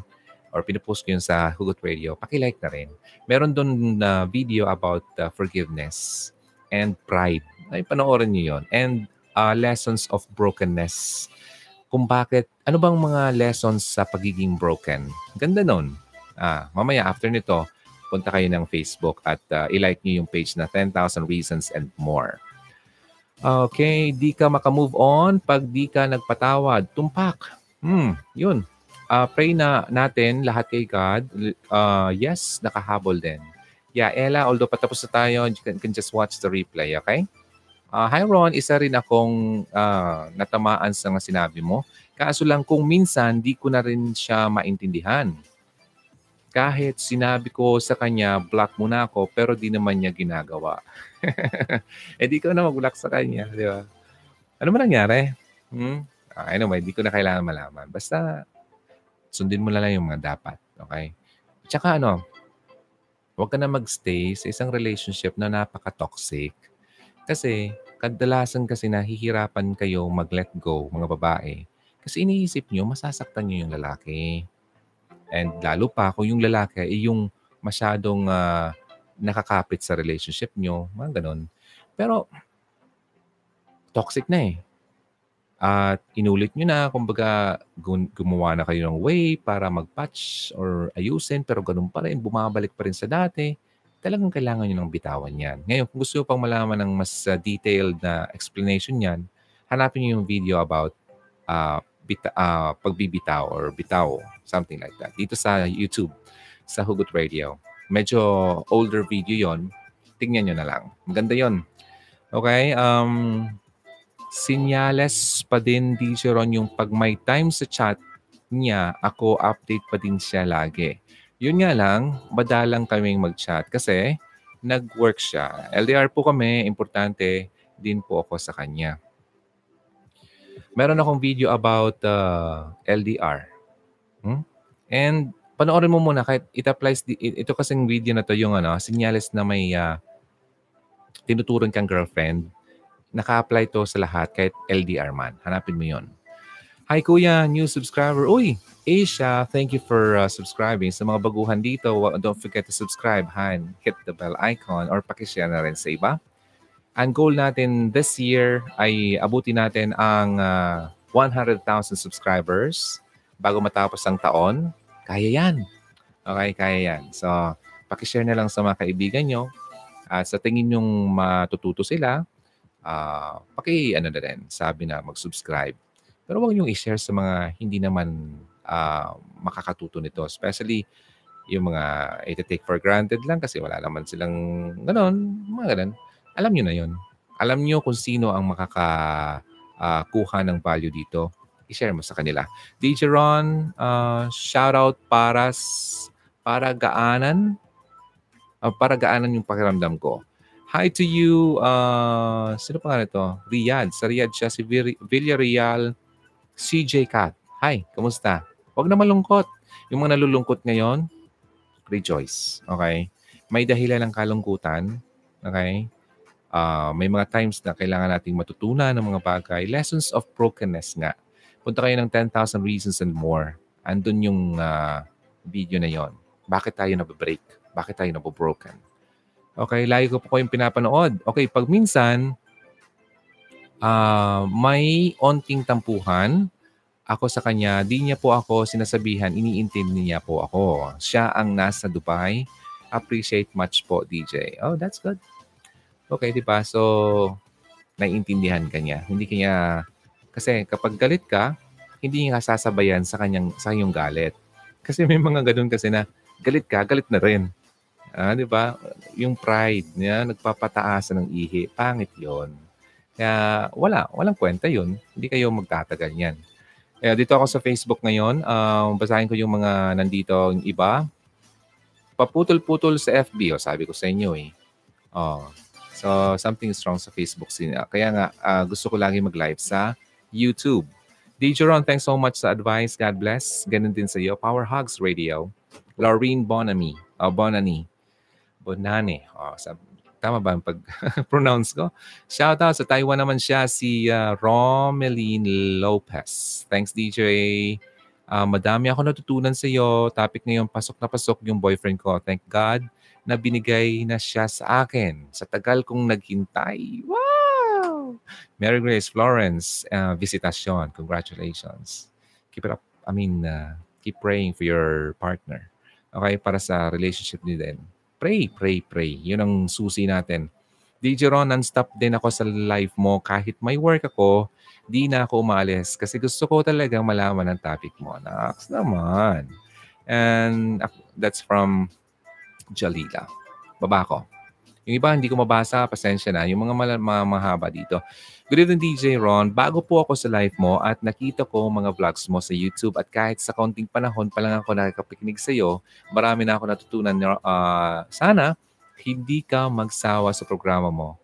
or pinupost ko yun sa Hugot Radio, pakilike na rin. Meron doon na uh, video about uh, forgiveness and pride. Ay, panoorin niyo yon And uh, lessons of brokenness. Kung bakit, ano bang mga lessons sa pagiging broken? Ganda nun. Ah, mamaya after nito, punta kayo ng Facebook at uh, ilike niyo yung page na 10,000 Reasons and More. Okay, di ka makamove on pag di ka nagpatawad. Tumpak. Hmm, yun uh, pray na natin lahat kay God. Uh, yes, nakahabol din. Yeah, Ella, although patapos na tayo, you can, can just watch the replay, okay? Uh, hi Ron, isa rin akong uh, natamaan sa nga sinabi mo. Kaso lang kung minsan, di ko na rin siya maintindihan. Kahit sinabi ko sa kanya, block muna ako, pero di naman niya ginagawa. eh di ko na mag-block sa kanya, di ba? Ano man nangyari? Hmm? Uh, anyway, di ko na kailangan malaman. Basta Sundin mo na lang yung mga dapat. Okay? Tsaka ano, huwag ka na magstay sa isang relationship na napaka-toxic. Kasi kadalasan kasi nahihirapan kayo mag-let go, mga babae. Kasi iniisip nyo, masasaktan nyo yung lalaki. And lalo pa kung yung lalaki ay yung masyadong uh, nakakapit sa relationship nyo, mga ganun. Pero toxic na eh. At inulit nyo na, kumbaga gumawa na kayo ng way para mag-patch or ayusin, pero ganun pa rin, bumabalik pa rin sa dati. Talagang kailangan nyo ng bitawan yan. Ngayon, kung gusto nyo pang malaman ng mas uh, detailed na explanation yan, hanapin nyo yung video about uh, bita, uh, pagbibitaw or bitaw, something like that. Dito sa YouTube, sa Hugot Radio. Medyo older video yon Tingnan nyo na lang. Maganda yon Okay? Um, sinyales pa din di siya ron yung pag may time sa chat niya, ako update pa din siya lagi. Yun nga lang, madalang kaming mag-chat kasi nag-work siya. LDR po kami, importante din po ako sa kanya. Meron akong video about uh, LDR. Hmm? And panoorin mo muna kahit it applies ito kasing video na to yung ano, sinyales na may uh, tinuturon kang girlfriend Naka-apply to sa lahat kahit LDR man. Hanapin mo yon. Hi Kuya, new subscriber. Uy, Asia, thank you for uh, subscribing. Sa mga baguhan dito, don't forget to subscribe, Han. Hit the bell icon or pakishare na rin sa iba. Ang goal natin this year ay abutin natin ang uh, 100,000 subscribers bago matapos ang taon. Kaya yan. Okay, kaya yan. So, pakishare na lang sa mga kaibigan nyo. At sa tingin nyong matututo sila, uh, paki ano na rin, sabi na mag-subscribe. Pero huwag niyong i-share sa mga hindi naman uh, makakatuto nito. Especially yung mga iti-take for granted lang kasi wala naman silang ganon, mga ganon. Alam niyo na yon. Alam niyo kung sino ang makakakuha uh, ng value dito. I-share mo sa kanila. DJ Ron, uh, shout out para para gaanan uh, para gaanan yung pakiramdam ko. Hi to you, uh, sino pa nga ito? Riyadh. Sa Riyadh siya, si Villarreal CJ Cat. Hi, kamusta? Huwag na malungkot. Yung mga nalulungkot ngayon, rejoice. Okay? May dahilan ng kalungkutan. Okay? Uh, may mga times na kailangan nating matutunan ng mga bagay. Lessons of brokenness nga. Punta kayo ng 10,000 Reasons and More. Andun yung uh, video na yon. Bakit tayo nababreak? Bakit tayo nabobroken? Okay, lagi ko po kayong pinapanood. Okay, pag minsan, uh, may onting tampuhan, ako sa kanya, di niya po ako sinasabihan, iniintindi niya po ako. Siya ang nasa Dubai. Appreciate much po, DJ. Oh, that's good. Okay, di ba? So, naiintindihan ka niya. Hindi kanya, kasi kapag galit ka, hindi niya sasabayan sa kanyang sa iyong galit. Kasi may mga ganun kasi na galit ka, galit na rin. Ah, di ba? Yung pride niya, nagpapataas ng ihi. Pangit yon. Kaya wala, walang kwenta yun. Hindi kayo magtatagal niyan. Eh, dito ako sa Facebook ngayon. Um, basahin ko yung mga nandito, yung iba. Paputol-putol sa FB, oh, sabi ko sa inyo eh. Oh. So, something is wrong sa Facebook. Kaya nga, uh, gusto ko lagi mag-live sa YouTube. DJ Ron, thanks so much sa advice. God bless. Ganun din sa iyo. Power Hugs Radio. Laureen Bonamy. Uh, Bonani. Bonani. Oh, sab- Tama ba ang pag-pronounce ko? Shout out sa Taiwan naman siya, si uh, Romeline Lopez. Thanks, DJ. Uh, madami ako natutunan sa iyo. Topic ngayon, pasok na pasok yung boyfriend ko. Thank God na binigay na siya sa akin. Sa tagal kong naghintay. Wow! Mary Grace Florence, uh, visitasyon. Congratulations. Keep it up. I mean, uh, keep praying for your partner. Okay? Para sa relationship ni din pray, pray, pray. Yun ang susi natin. DJ Ron, non-stop din ako sa live mo. Kahit may work ako, di na ako umalis kasi gusto ko talagang malaman ang topic mo. Naks naman. And that's from Jalila. Baba ko. Yung iba hindi ko mabasa, pasensya na. Yung mga, mal- mga mahaba dito. Good evening, DJ Ron. Bago po ako sa live mo at nakita ko mga vlogs mo sa YouTube at kahit sa kaunting panahon pa lang ako nakakapikinig sa iyo, marami na ako natutunan. Uh, sana hindi ka magsawa sa programa mo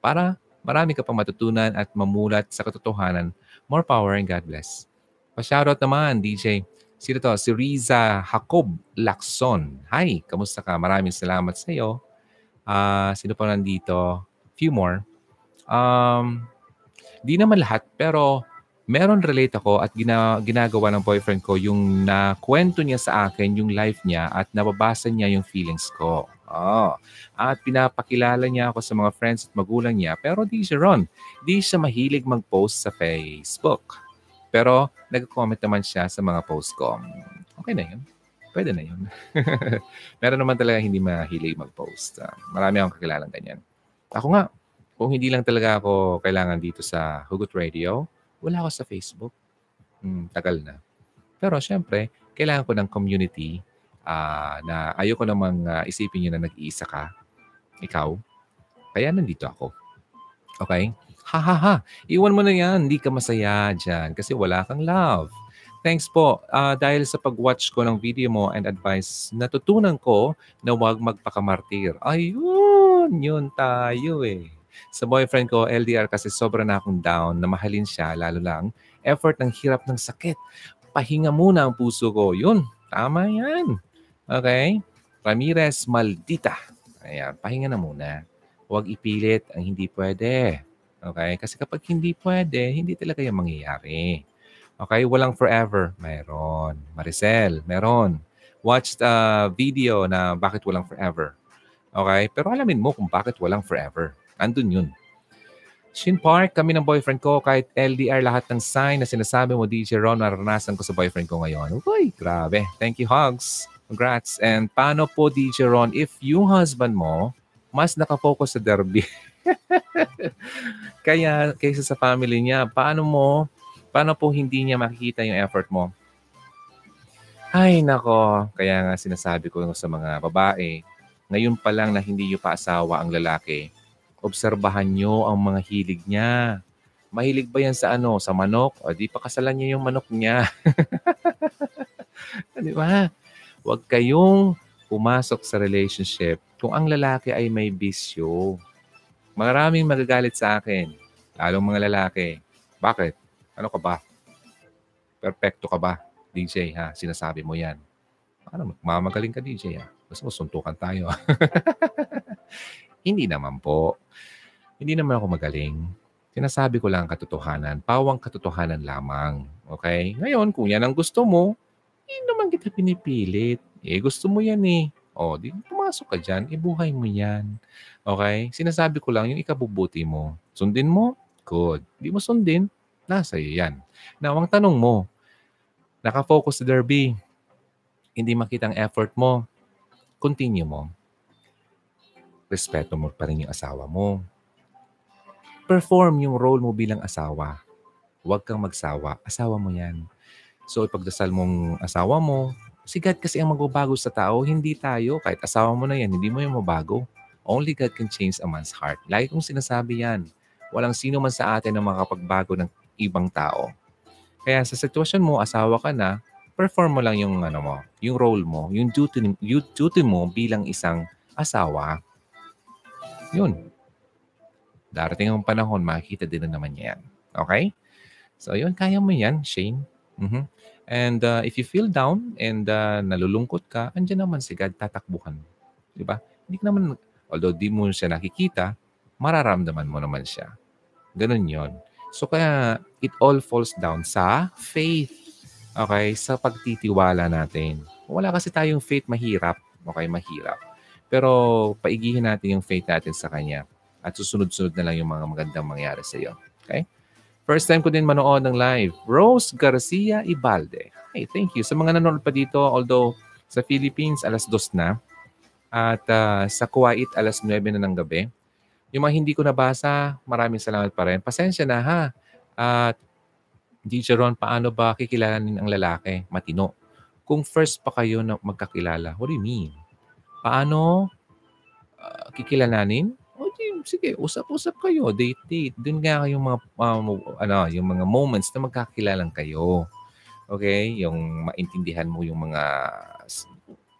para marami ka pang matutunan at mamulat sa katotohanan. More power and God bless. Pa-shoutout naman, DJ. Sino to? Si Riza Jacob Lacson. Hi, kamusta ka? Maraming salamat sa iyo. Uh, sino pa nandito? Few more. Um, Di naman lahat, pero meron relate ako at gina, ginagawa ng boyfriend ko yung nakwento niya sa akin yung life niya at nababasa niya yung feelings ko. Oh. At pinapakilala niya ako sa mga friends at magulang niya. Pero di siya ron. Di siya mahilig mag-post sa Facebook. Pero nag-comment naman siya sa mga post ko. Okay na yun. Pwede na yun. Meron naman talaga hindi mahilig mag-post. Uh, marami akong kakilalang ganyan. Ako nga, kung hindi lang talaga ako kailangan dito sa Hugot Radio, wala ako sa Facebook. Hmm, tagal na. Pero syempre, kailangan ko ng community uh, na ayoko namang uh, isipin nyo na nag-iisa ka. Ikaw. Kaya nandito ako. Okay? Ha ha ha. Iwan mo na yan. Hindi ka masaya dyan kasi wala kang love. Thanks po. Uh, dahil sa pag-watch ko ng video mo and advice, natutunan ko na huwag magpakamartir. Ayun, yun tayo eh. Sa boyfriend ko, LDR kasi sobra na akong down na mahalin siya, lalo lang. Effort ng hirap ng sakit. Pahinga muna ang puso ko. Yun, tama yan. Okay? Ramirez Maldita. Ayan, pahinga na muna. Huwag ipilit ang hindi pwede. Okay? Kasi kapag hindi pwede, hindi talaga yung mangyayari. Okay? Walang forever. Meron. Maricel, meron. Watch the video na bakit walang forever. Okay? Pero alamin mo kung bakit walang forever. Andun yun. Shin Park, kami ng boyfriend ko, kahit LDR lahat ng sign na sinasabi mo, DJ Ron, naranasan ko sa boyfriend ko ngayon. Uy, grabe. Thank you, Hugs. Congrats. And paano po, DJ Ron, if yung husband mo, mas nakafocus sa derby, kaya kaysa sa family niya, paano mo, paano po hindi niya makikita yung effort mo? Ay, nako. Kaya nga sinasabi ko sa mga babae, ngayon pa lang na hindi niyo pa asawa ang lalaki, obserbahan niyo ang mga hilig niya. Mahilig ba yan sa ano? Sa manok? O di pa kasalan niya yung manok niya. di ba? Huwag kayong pumasok sa relationship kung ang lalaki ay may bisyo. Maraming magagalit sa akin, lalong mga lalaki. Bakit? Ano ka ba? Perfecto ka ba? DJ ha, sinasabi mo yan. Ano, mamagaling ka DJ ha. Mo suntukan tayo. Hindi naman po. Hindi naman ako magaling. Sinasabi ko lang katotohanan. Pawang katotohanan lamang. Okay? Ngayon, kung yan ang gusto mo, hindi naman kita pinipilit. Eh, gusto mo yan eh. O, di pumasok ka dyan. Ibuhay mo yan. Okay? Sinasabi ko lang yung ikabubuti mo. Sundin mo? Good. Di mo sundin? Nasa iyo yan. Now, ang tanong mo, nakafocus sa derby, hindi makita ang effort mo, continue mo. Respeto mo pa rin yung asawa mo. Perform yung role mo bilang asawa. Huwag kang magsawa. Asawa mo yan. So, ipagdasal mong asawa mo, si God kasi ang magbabago sa tao, hindi tayo. Kahit asawa mo na yan, hindi mo yung mabago. Only God can change a man's heart. Lagi kong sinasabi yan. Walang sino man sa atin na makapagbago ng ibang tao. Kaya sa sitwasyon mo, asawa ka na, perform mo lang yung ano mo, yung role mo, yung duty, yung duty mo bilang isang asawa. Yun. Darating ang panahon, makikita din na naman niya yan. Okay? So, yun, kaya mo yan, Shane. Mm-hmm. And uh, if you feel down and uh, nalulungkot ka, andyan naman si God, tatakbuhan. Di ba? Hindi naman, although di mo siya nakikita, mararamdaman mo naman siya. Ganun yon. So kaya it all falls down sa faith. Okay? Sa pagtitiwala natin. Wala kasi tayong faith mahirap. Okay? Mahirap. Pero paigihin natin yung faith natin sa Kanya. At susunod-sunod na lang yung mga magandang mangyari sa iyo. Okay? First time ko din manood ng live. Rose Garcia Ibalde. Hey, thank you. Sa mga nanonood pa dito, although sa Philippines, alas dos na. At uh, sa Kuwait, alas 9 na ng gabi. Yung mga hindi ko nabasa, maraming salamat pa rin. Pasensya na ha. At DJ Ron, paano ba kikilalanin ang lalaki? Matino. Kung first pa kayo na magkakilala, what do you mean? Paano uh, kikilalanin? O di, sige, usap-usap kayo, date-date. Doon nga yung mga um, ano, yung mga moments na magkakilalang kayo. Okay? Yung maintindihan mo yung mga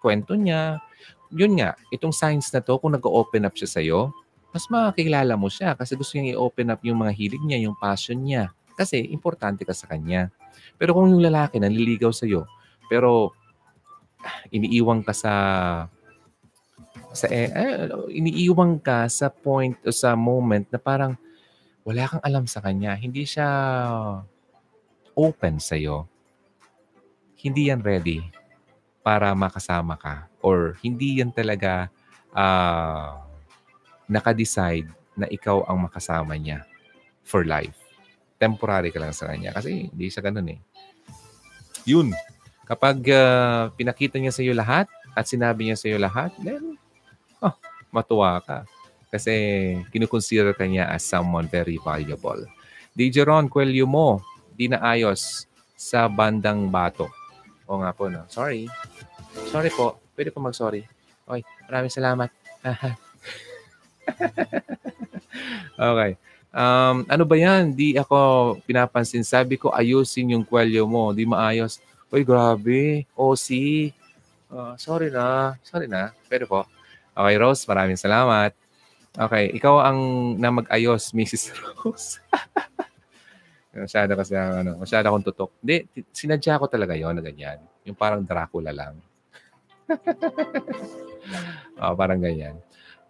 kwento niya. Yun nga, itong signs na to, kung nag-open up siya sa'yo, mas makakilala mo siya kasi gusto niyang i-open up yung mga hilig niya, yung passion niya. Kasi importante ka sa kanya. Pero kung yung lalaki nanliligaw sa iyo, pero iniiwang ka sa sa eh, eh, iniiwang ka sa point o sa moment na parang wala kang alam sa kanya, hindi siya open sa iyo. Hindi yan ready para makasama ka or hindi yan talaga uh, nakadecide na ikaw ang makasama niya for life. Temporary ka lang sa kanya. Kasi hindi siya ganun eh. Yun. Kapag uh, pinakita niya sa iyo lahat at sinabi niya sa iyo lahat, then, oh, matuwa ka. Kasi kinukonsider ka niya as someone very valuable. DJ Ron, kwelyo mo, di na ayos sa bandang bato. O nga po, no? Sorry. Sorry po. Pwede po mag-sorry. Okay, maraming salamat. okay. Um, ano ba yan? Di ako pinapansin. Sabi ko, ayusin yung kwelyo mo. Di maayos. Uy, grabe. OC. Uh, sorry na. Sorry na. Pero po. Okay, Rose, maraming salamat. Okay, ikaw ang na mag-ayos, Mrs. Rose. masyado kasi, ano, masyado akong tutok. Hindi, sinadya ko talaga yon na ganyan. Yung parang Dracula lang. oh, parang ganyan.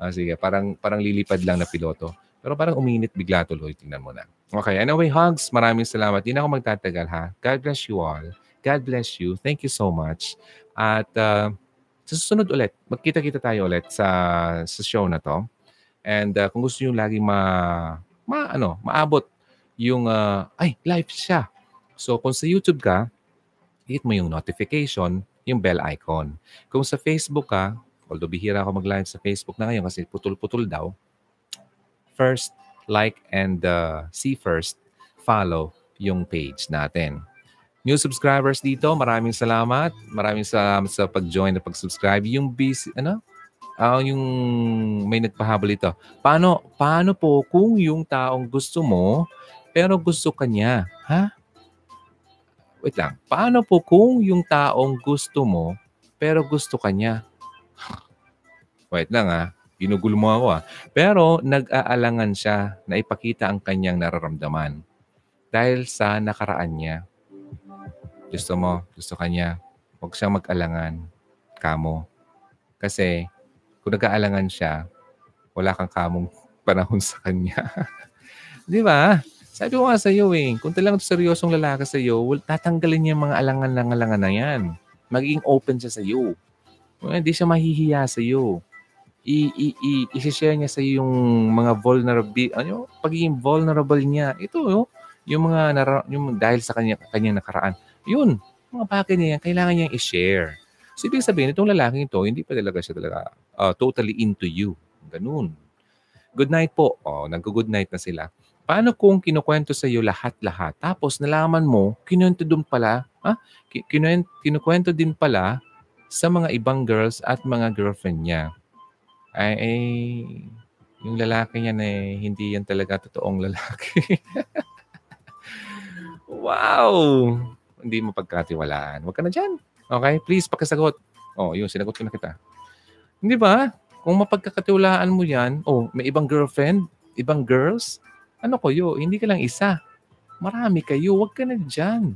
Ah, sige, parang parang lilipad lang na piloto. Pero parang uminit bigla tuloy. Tingnan mo na. Okay. Anyway, hugs. Maraming salamat. Hindi na ako magtatagal ha. God bless you all. God bless you. Thank you so much. At uh, sa susunod ulit, magkita-kita tayo ulit sa, sa show na to. And uh, kung gusto nyo lagi ma, ma ano, maabot yung, uh, ay, live siya. So kung sa YouTube ka, hit mo yung notification, yung bell icon. Kung sa Facebook ka, although bihira ako mag-live sa Facebook na ngayon kasi putol-putol daw, first, like, and uh, see first, follow yung page natin. New subscribers dito, maraming salamat. Maraming salamat sa pag-join at pag-subscribe. Yung busy, ano? Uh, yung may nagpahabol ito. Paano, paano po kung yung taong gusto mo, pero gusto ka niya? Ha? Wait lang. Paano po kung yung taong gusto mo, pero gusto ka niya? Wait lang ha. Ginugulo mo ako ah. Pero nag-aalangan siya na ipakita ang kanyang nararamdaman dahil sa nakaraan niya. Gusto mo, gusto kanya, huwag siyang mag-alangan, kamo. Kasi kung nag-aalangan siya, wala kang kamong panahon sa kanya. Di ba? Sabi ko nga sa iyo eh, kung talagang seryosong lalaki sa iyo, tatanggalin niya mga alangan-alangan na yan. Magiging open siya sa iyo. Hindi siya mahihiya sa iyo i, i, i, i-share niya sa yung mga vulnerable, ano, pagiging vulnerable niya. Ito, oh, yung mga, nara, yung dahil sa kanya, kanyang nakaraan. Yun, mga bagay niya, kailangan niyang i-share. So, ibig sabihin, itong lalaking ito, hindi pa talaga siya talaga uh, totally into you. Ganun. Good night po. Oh, nag-good night na sila. Paano kung kinukwento sa iyo lahat-lahat, tapos nalaman mo, kinuwento din pala, ha? Kinuwento, kinukwento din pala sa mga ibang girls at mga girlfriend niya ay, ay yung lalaki niyan eh, hindi yan talaga totoong lalaki. wow! Hindi mo pagkatiwalaan. Huwag ka na dyan. Okay? Please, pakisagot. Oh, yun, sinagot ko na kita. Hindi ba? Kung mapagkakatiwalaan mo yan, oh, may ibang girlfriend, ibang girls, ano ko yo, hindi ka lang isa. Marami kayo, huwag ka na dyan.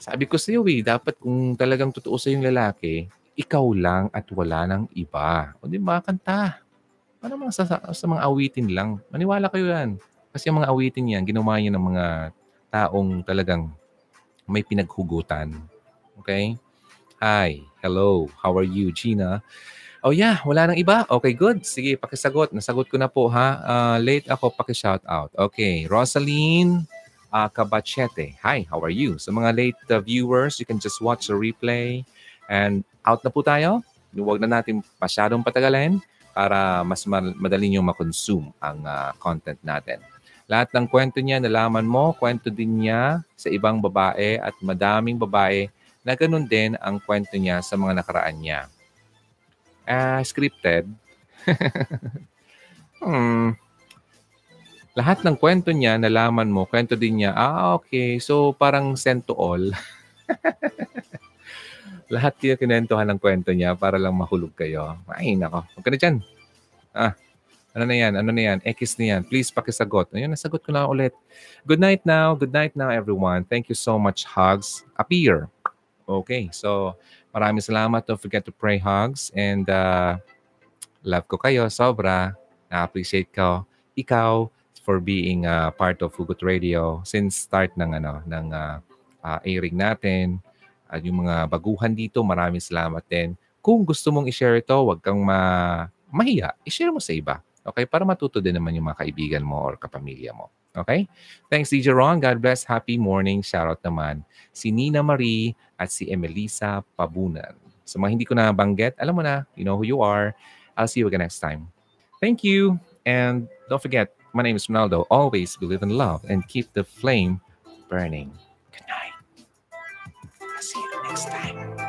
Sabi ko sa iyo eh, dapat kung talagang totoo sa yung lalaki, ikaw lang at wala ng iba. O di ba, kanta. Ano mga sa, sa mga awitin lang. Maniwala kayo yan. Kasi yung mga awitin yan, ginawa niya ng mga taong talagang may pinaghugutan. Okay? Hi, hello, how are you, Gina? Oh yeah, wala nang iba? Okay, good. Sige, pakisagot. Nasagot ko na po ha. Uh, late ako, paki-shout out. Okay, Rosaline uh, Cabachete. Hi, how are you? Sa mga late uh, viewers, you can just watch the replay. And out na po tayo. Huwag na natin masyadong patagalin para mas madali nyo makonsume ang uh, content natin. Lahat ng kwento niya, nalaman mo, kwento din niya sa ibang babae at madaming babae na ganun din ang kwento niya sa mga nakaraan niya. Uh, scripted. hmm. Lahat ng kwento niya, nalaman mo, kwento din niya, ah, okay, so parang sent to all. lahat kayo kinentuhan ng kwento niya para lang mahulog kayo. Ay, nako. Huwag ka na dyan. Ah, ano na yan? Ano na yan? X na yan. Please pakisagot. Ayun, nasagot ko na ulit. Good night now. Good night now, everyone. Thank you so much, Hugs. Appear. Okay, so maraming salamat. Don't forget to pray hugs. And uh, love ko kayo. Sobra. Na-appreciate ko. Ikaw for being uh, part of Hugot Radio since start ng ano ng uh, uh, airing natin at yung mga baguhan dito, maraming salamat din. Kung gusto mong i-share ito, huwag kang ma mahiya. I-share mo sa iba. Okay? Para matuto din naman yung mga kaibigan mo or kapamilya mo. Okay? Thanks, DJ Ron. God bless. Happy morning. Shoutout naman. Si Nina Marie at si Emelisa Pabunan. Sa mga hindi ko na banggit, alam mo na, you know who you are. I'll see you again next time. Thank you. And don't forget, my name is Ronaldo. Always believe in love and keep the flame burning. Good night. See you next time.